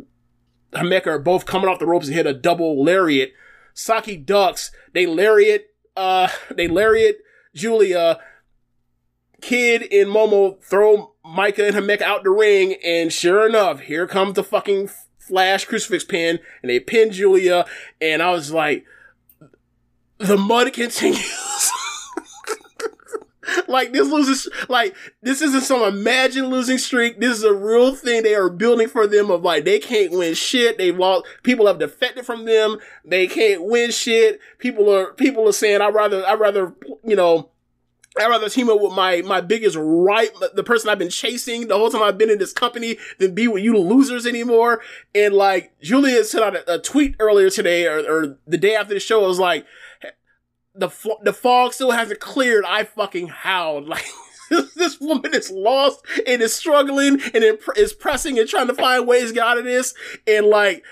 Himeka are both coming off the ropes and hit a double lariat. Saki ducks, they lariat uh they lariat Julia Kid and Momo throw Maika and Himeka out the ring, and sure enough, here comes the fucking flash crucifix pin, and they pin Julia, and I was like, the mud continues. like this loses, like this isn't some imagined losing streak. This is a real thing they are building for them. Of like they can't win shit. They've lost. People have defected from them. They can't win shit. People are people are saying I rather I rather you know I'd rather team up with my, my biggest right, the person I've been chasing the whole time I've been in this company than be with you losers anymore. And like, Julia sent out a, a tweet earlier today or, or the day after the show. It was like, the, the fog still hasn't cleared. I fucking howled. Like, this woman is lost and is struggling and is pressing and trying to find ways to get out of this. And like,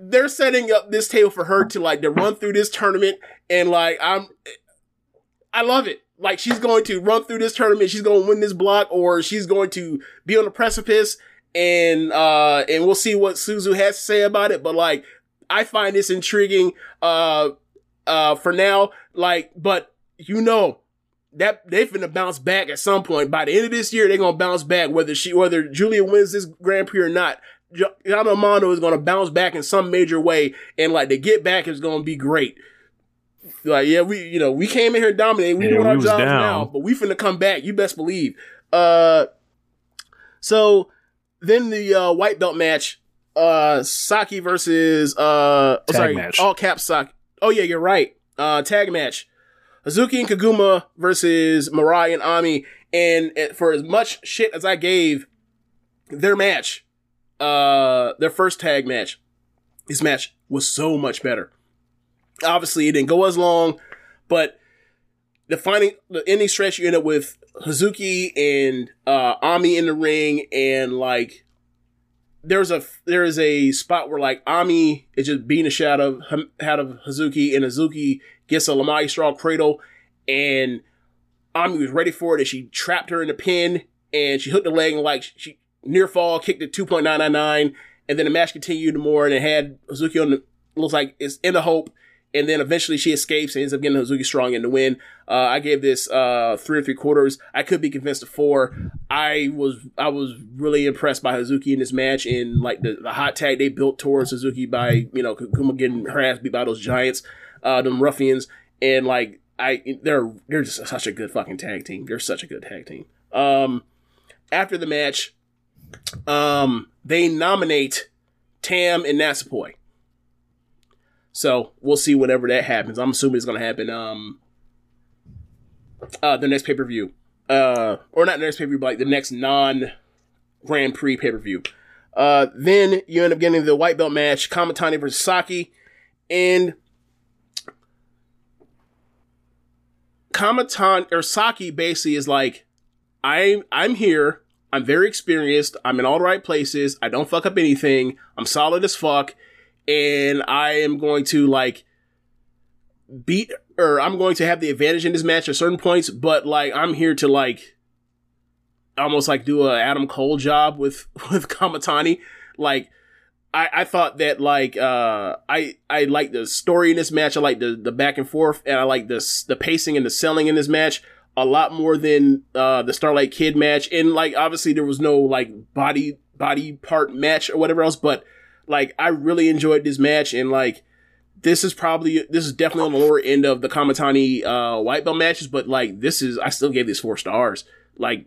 they're setting up this table for her to like, to run through this tournament. And like, I'm, I love it. Like she's going to run through this tournament, she's going to win this block, or she's going to be on the precipice, and uh, and we'll see what Suzu has to say about it. But like, I find this intriguing. Uh, uh, for now, like, but you know that they're gonna bounce back at some point. By the end of this year, they're gonna bounce back, whether she, whether Julia wins this Grand Prix or not. Amano is gonna bounce back in some major way, and like the get back is gonna be great like, yeah, we, you know, we came in here dominating. We Yeah, doing we our jobs down. now, but we finna come back. You best believe. Uh, so then the uh, white belt match, uh, Saki versus uh, oh, sorry, match. all caps Saki. Oh yeah, you're right. Uh, tag match. Hazuki and Koguma versus Mirai and Ami. And for as much shit as I gave their match, uh, their first tag match, this match was so much better. Obviously, it didn't go as long, but the finding the ending stretch, you end up with Hazuki and uh, Ami in the ring, and like there's a there's a spot where like Ami is just being a out of out of Hazuki, and Hazuki gets a La Magistral cradle, and Ami was ready for it and she trapped her in the pin and she hooked the leg and like she near fall, kicked it 2.999 and then the match continued more and it had Hazuki on the, looks like it's in the hope and then eventually she escapes and ends up getting Hazuki strong in the win. Uh, I gave this uh, three or three quarters. I could be convinced of four. I was I was really impressed by Hazuki in this match and like the, the hot tag they built towards Hazuki by you know Kuma getting her ass beat by those giants, uh, them ruffians, and like I they're they're just such a good fucking tag team. They're such a good tag team. Um, after the match, um, they nominate Tam and Natsupoi. So we'll see whenever that happens. I'm assuming it's gonna happen. Um, uh, the next pay per view, uh, or not the next pay per view, but like the next non Grand Prix pay per view. Uh, then you end up getting the white belt match, Kamatani versus Saki, and Kamatani or Saki basically is like, I'm I'm here. I'm very experienced. I'm in all the right places. I don't fuck up anything. I'm solid as fuck and I am going to like beat or I'm going to have the advantage in this match at certain points, but like I'm here to like almost like do a Adam Cole job with with Kamatani. Like I, I thought that like uh I I like the story in this match. I like the the back and forth, and I like the the pacing and the selling in this match a lot more than uh the Starlight Kid match. And like obviously there was no like body body part match or whatever else, but like I really enjoyed this match and like this is probably this is definitely on the lower end of the Kamatani uh white belt matches, but like this is I still gave this four stars. Like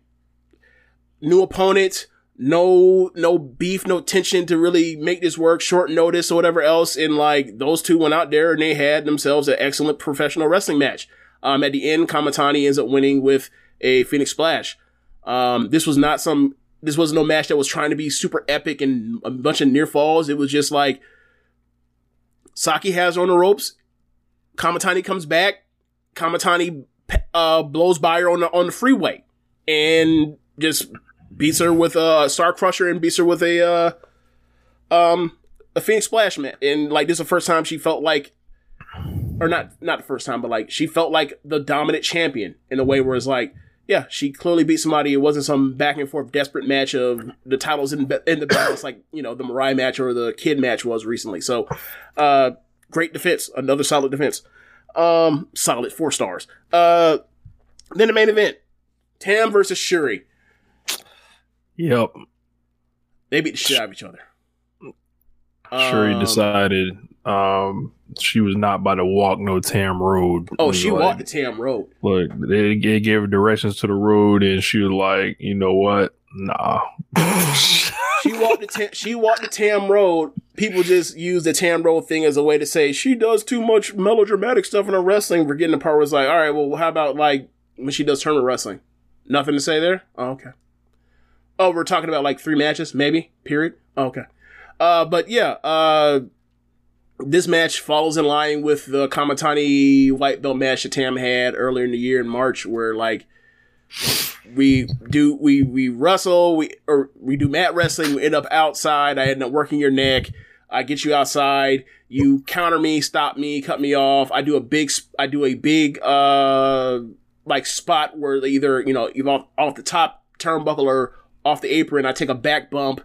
new opponent, no no beef, no tension to really make this work, short notice or whatever else. And like those two went out there and they had themselves an excellent professional wrestling match. Um at the end, Kamatani ends up winning with a Phoenix Splash. Um this was not some this was no match that was trying to be super epic and a bunch of near falls. It was just like Saki has on the ropes. Kamatani comes back. Kamatani uh, blows by her on the on the freeway and just beats her with a Star Crusher and beats her with a uh, um a Phoenix Splash man. And like this is the first time she felt like, or not not the first time, but like she felt like the dominant champion in a way where it's like yeah, she clearly beat somebody. It wasn't some back and forth desperate match of the titles in in the balance like you know the Mariah match or the Kid match was recently. So, uh, great defense, another solid defense. Um, solid four stars. Uh, then the main event, Tam versus Syuri. Yep. They beat the shit out of each other. Syuri Um, decided um, she was not about to walk no Tam road. Oh, she like, walked the Tam road. Look, they, they gave her directions to the road, and she was like, "You know what? Nah." She walked the Tam, she walked the Tam road. People just use the Tam road thing as a way to say she does too much melodramatic stuff in her wrestling. We're Forgetting the part where it's like, all right, well, how about like when she does tournament wrestling? Nothing to say there. Oh, okay. Oh, we're talking about like three matches, maybe. Period. Oh, okay. Uh, but yeah, uh, this match follows in line with the Kamatani white belt match that Tam had earlier in the year in March, where like we do we we wrestle we or we do mat wrestling. We end up outside. I end up working your neck. I get you outside. You counter me, stop me, cut me off. I do a big I do a big uh like spot where they either you know either off, off the top turnbuckle or off the apron. I take a back bump.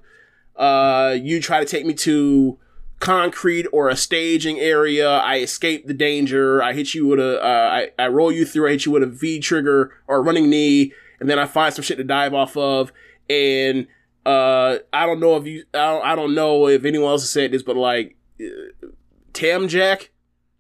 Uh, you try to take me to concrete or a staging area. I escape the danger. I hit you with a, uh, I, I roll you through. I hit you with a V trigger or a running knee, and then I find some shit to dive off of. And uh, I don't know if you, I don't, I don't know if anyone else has said this, but like uh, Tam Jack.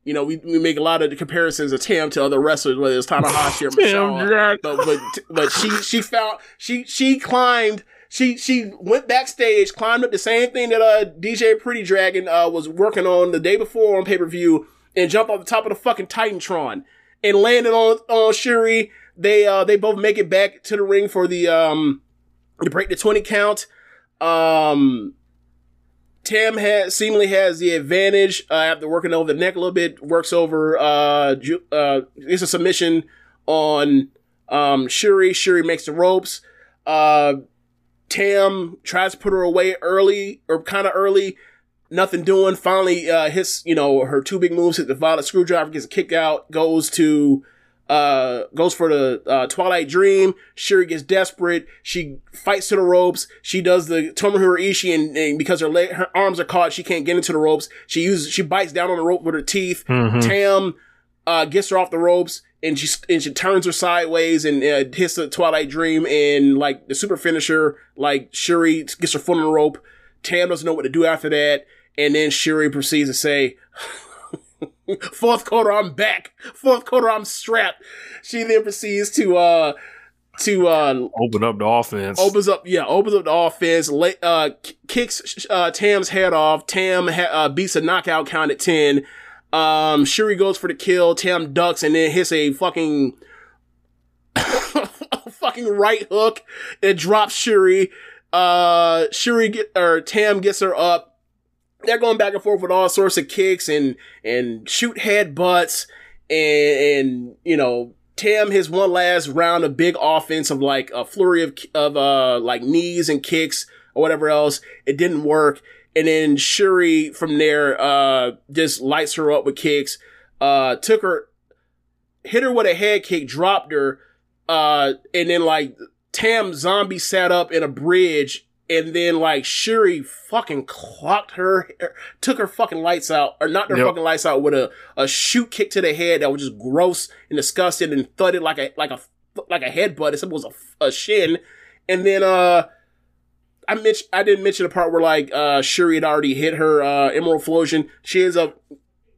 You know, we, we make a lot of comparisons of Tam to other wrestlers, whether it's Tanahashi or Michelle. But, but but she she found she she climbed she she went backstage, climbed up the same thing that uh DJ Pretty Dragon uh was working on the day before on pay per view, and jumped off the top of the fucking Titantron and landed on on Syuri. They uh they both make it back to the ring for the um to break the twenty count. Um. Tam has seemingly has the advantage uh, after working over the neck a little bit. Works over uh, uh it's a submission on um Syuri. Syuri makes the ropes. Uh, Tam tries to put her away early or kind of early. Nothing doing. Finally, uh, hits you know her two big moves. Hit the violet screwdriver, gets a kick out, goes to uh, goes for the uh, Twilight Dream. Syuri gets desperate. She fights to the ropes. She does the Tomohiro Ishii, and, and because her leg, her arms are caught, she can't get into the ropes. She uses she bites down on the rope with her teeth. Mhm. Tam uh, gets her off the ropes, and she and she turns her sideways and uh, hits the Twilight Dream, and like the super finisher, like Syuri gets her foot on the rope. Tam doesn't know what to do after that, and then Syuri proceeds to say. Fourth quarter, I'm back. Fourth quarter, I'm strapped. She then proceeds to uh to uh Open up the offense. opens up yeah opens up the offense. La- uh kicks uh Tam's head off. Tam ha- uh, beats a knockout count at ten. Um, Syuri goes for the kill. Tam ducks and then hits a fucking fucking right hook. It drops Syuri. Uh, Syuri get or Tam gets her up they're going back and forth with all sorts of kicks and and shoot head butts and, and you know Tam his one last round of big offense of like a flurry of of uh like knees and kicks or whatever else. It didn't work, and then Syuri from there uh just lights her up with kicks. Uh, took her, hit her with a head kick, dropped her, uh, and then like Tam zombie sat up in a bridge and then like Syuri fucking clocked her, took her fucking lights out, or knocked her Yep. fucking lights out with a, a shoot kick to the head that was just gross and disgusting and thudded like a like a like a headbutt. It was a, a shin, and then uh. I mentioned I didn't mention the part where like uh Syuri had already hit her uh Emerald Flowsion. She ends up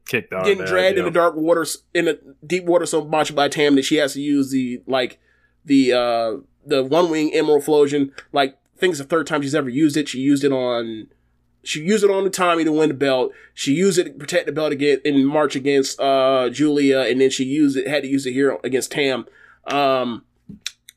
Kicked out. getting dragged in the dark waters in the deep water so much by Tam that she has to use the like the uh the one wing emerald flowsion. Like things the third time she's ever used it. She used it on she used it on the Tommy to win the belt. She used it to protect the belt again in March against uh Julia, and then she used it had to use it here against Tam. Um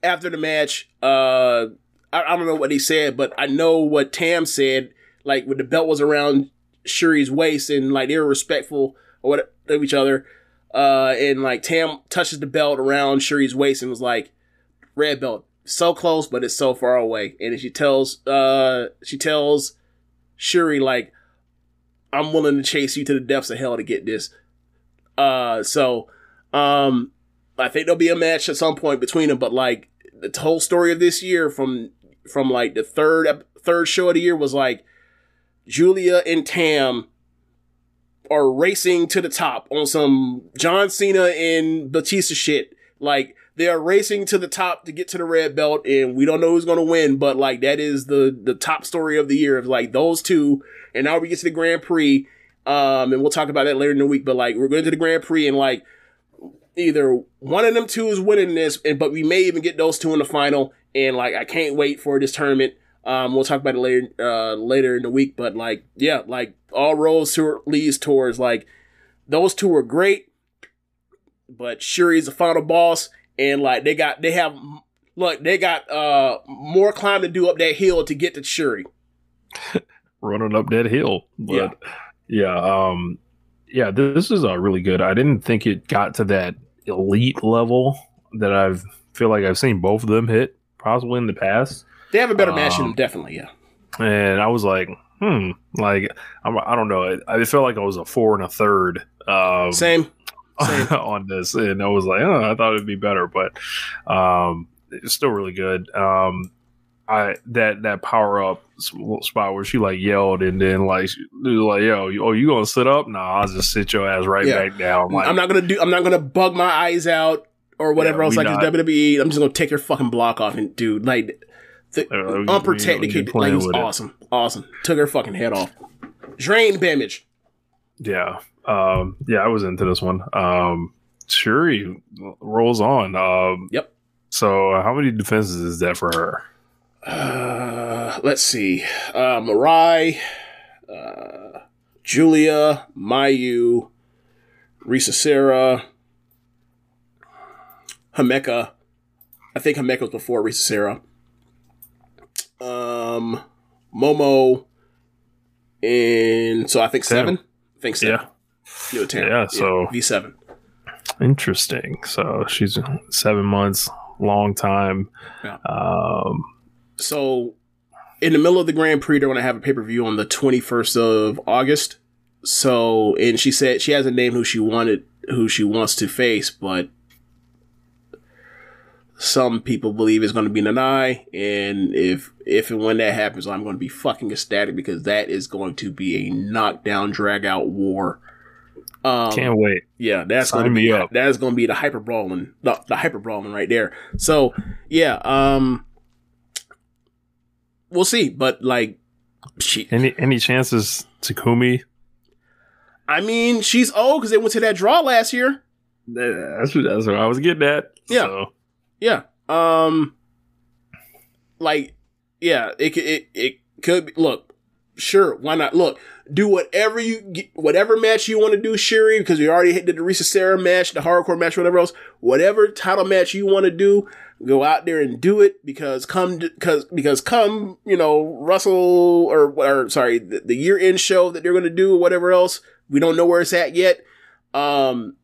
after the match, uh I, I don't know what he said, but I know what Tam said, like when the belt was around Syuri's waist and like they were respectful or what of each other. Uh, and like Tam touches the belt around Syuri's waist and was like, red belt, so close, but it's so far away. And she tells, uh, she tells Syuri like, I'm willing to chase you to the depths of hell to get this. Uh, so, um, I think there'll be a match at some point between them, but like the whole story of this year from, from like the third, third show of the year was like, Giulia and Tam are racing to the top on some John Cena and Batista shit. Like they are racing to the top to get to the red belt, and we don't know who's gonna win. But like that is the the top story of the year of like those two. And now we get to the Grand Prix, um, and we'll talk about that later in the week. But like we're going to the Grand Prix, and like either one of them two is winning this, and but we may even get those two in the final. And like I can't wait for this tournament. Um, we'll talk about it later uh, later in the week. But like yeah, like all roads to leads towards like those two are great, but Syuri's the final boss, and like they got they have look they got uh more climb to do up that hill to get to Syuri. running up that hill. But yeah, um, yeah, this is uh, really good. I didn't think it got to that elite level that I've feel like I've seen both of them hit possibly in the past. They have a better match in Um, them, definitely. Yeah. And I was like, hmm, like I'm, I don't know. I felt like I was a four and a third. Um, Same. on this, and I was like, oh, I thought it'd be better, but um, it's still really good. Um, I that that power up spot where she like yelled and then like she was like, yo, you- oh, you gonna sit up? Nah, I'll just sit your ass right Yeah. back down. Like, I'm not gonna do. I'm not gonna bug my eyes out or whatever Yeah, else like not. WWE. I'm just gonna take your fucking block off and dude, like the Uh, unprotected kid, like was with it. awesome, awesome. Took her fucking head off. Drain damage. Yeah. Um, yeah, I was into this one. Um, Syuri rolls on. Um, yep. So, how many defenses is that for her? Uh, let's see. Uh, Mirai, uh, Giulia, Mayu, Risa Sera, Himeka. I think Himeka was before Risa Sera. Um, Momo, and so I think seven. I think seven. Yeah. You know, Tam. Yeah, so- V seven. Interesting. So she's seven months, long time. Yeah. Um, So, in the middle of the Grand Prix, they're going to have a pay per view on the 21st of August. So, and she said she hasn't named who she wanted, who she wants to face, but some people believe it's going to be Nanae, and if if and when that happens, I'm going to be fucking ecstatic because that is going to be a knockdown, drag out war. Um, Can't wait. Yeah, that's Sign going to be up. that is going to be the hyper brawling, the, the hyper brawling right there. So yeah, um, we'll see, but like, she, Any any chances Takumi? I mean, she's old because they went to that draw last year. That's what, that's what I was getting at. Yeah. So, Yeah. Um like yeah, it could it, it could be look, sure, why not? Look, do whatever you get, whatever match you want to do, Syuri, because we already hit the Risa Sera match, the hardcore match, whatever else, whatever title match you want to do, go out there and do it because come because because come, you know, Russell or or sorry, the, the year end show that they're gonna do or whatever else, we don't know where it's at yet. Um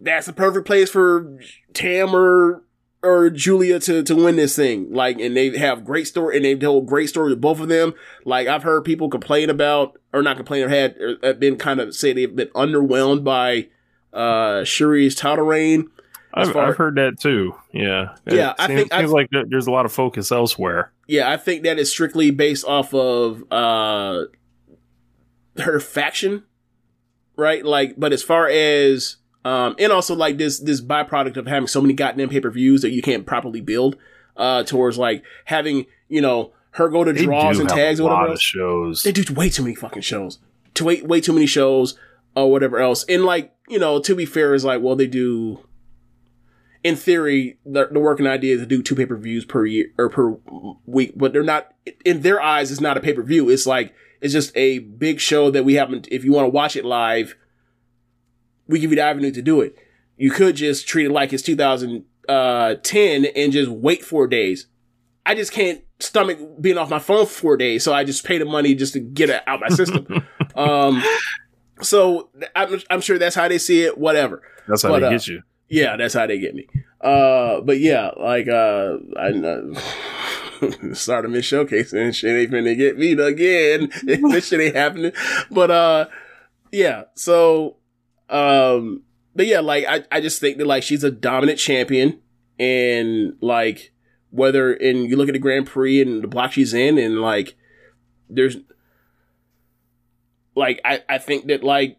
that's the perfect place for Tam or or Giulia to to win this thing. Like, and they have great story, and they've told great stories with both of them. Like, I've heard people complain about, or not complain, or had or have been kind of say they've been underwhelmed by uh Syuri's title reign. I've, I've heard that too. Yeah. Yeah, It I seems, think seems like there- there's a lot of focus elsewhere. Yeah, I think that is strictly based off of uh her faction, right? Like, but as far as um, and also like this this byproduct of having so many goddamn pay per views that you can't properly build uh towards like having you know her go to They draws and tags or whatever lot of else. shows. They do way too many fucking shows. To way way too many shows or whatever else. And like, you know, to be fair, is like, well, they do in theory, the, the working idea is to do two pay per views per year or per week, but they're not in their eyes. It's not a pay per view. It's like it's just a big show that we haven't. If you want to watch it live, we give you the avenue to do it. You could just treat it like it's 2010 and just wait four days. I just can't stomach being off my phone for four days, so I just pay the money just to get it out my system. um, so I'm, I'm sure that's how they see it. Whatever. That's how But, they uh, get you. Yeah, that's how they get me. Uh, but yeah, like, uh, I know. Start Showcase and shit ain't finna get me again. this shit ain't happening. But, uh, yeah, so, um, but yeah, like, I, I just think that, like, she's a dominant champion and, like, whether, and you look at the Grand Prix and the block she's in and, like, there's, like, I, I think that, like,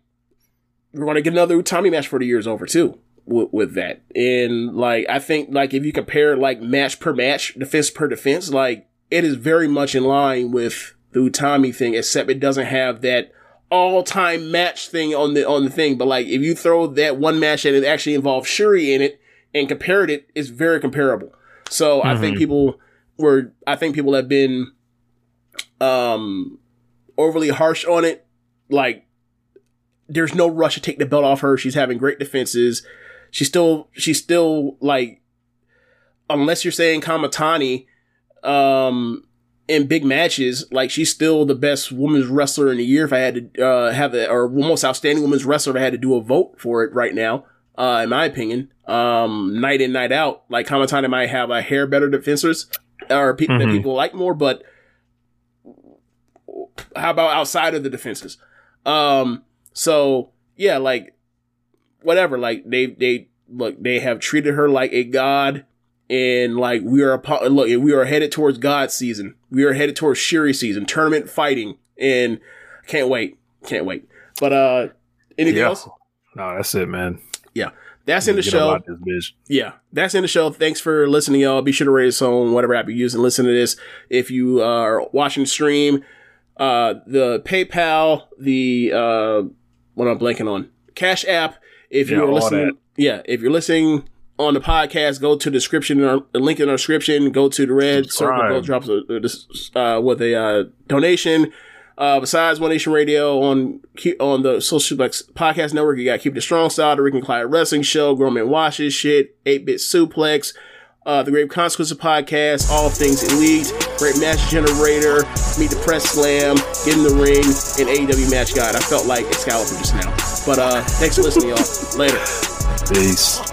we're to get another Tommy match for the year's over too with, with that. And like, I think like if you compare like match per match, defense per defense, like it is very much in line with the Utami thing, except it doesn't have that all time match thing on the, on the thing. But like, if you throw that one match and it actually involves Syuri in it and compared it, it's very comparable. So I think Mhm. people were, I think people have been, um, overly harsh on it. Like, there's no rush to take the belt off her. She's having great defenses. She's still, she's still like, unless you're saying Kamitani, um, in big matches, like she's still the best women's wrestler in the year. If I had to, uh, have a, or most outstanding women's wrestler, if I had to do a vote for it right now, uh, in my opinion, um, night in, night out, like Kamitani might have a hair better defenses or people that Mhm. people like more, but how about outside of the defenses? Um, so yeah, like whatever, like they they look they have treated her like a god, and like we are a look we are headed towards God season. We are headed towards Syuri season, tournament fighting, and can't wait, can't wait. But uh, anything Yeah. else? No, that's it, man. Yeah, that's in the show. Yeah, that's in the show. Thanks for listening, y'all. Be sure to rate us on whatever app you use and listen to this. If you uh, are watching the stream, uh, the PayPal, the uh, what am I'm blanking on, Cash App. If Yeah, you're listening, that. yeah, if you're listening on the podcast, go to the description, or the link in our description. Go to the red circle, go Subscribe. drop a, uh, with a uh, donation. Uh, besides One Nation Radio on on the Social Suplex Podcast Network, you got Keep the Strong Style, the Ricky and Clive Wrestling Show, Grown Man Washes Shit, 8 Bit Suplex, uh, the Grave Consequences Podcast, All Things Elite, Great Match Generator, Meet the Press Slam, Get in the Ring, and AEW Match Guide. I felt like Excalibur just now. But uh, thanks for listening, y'all. Later. Peace.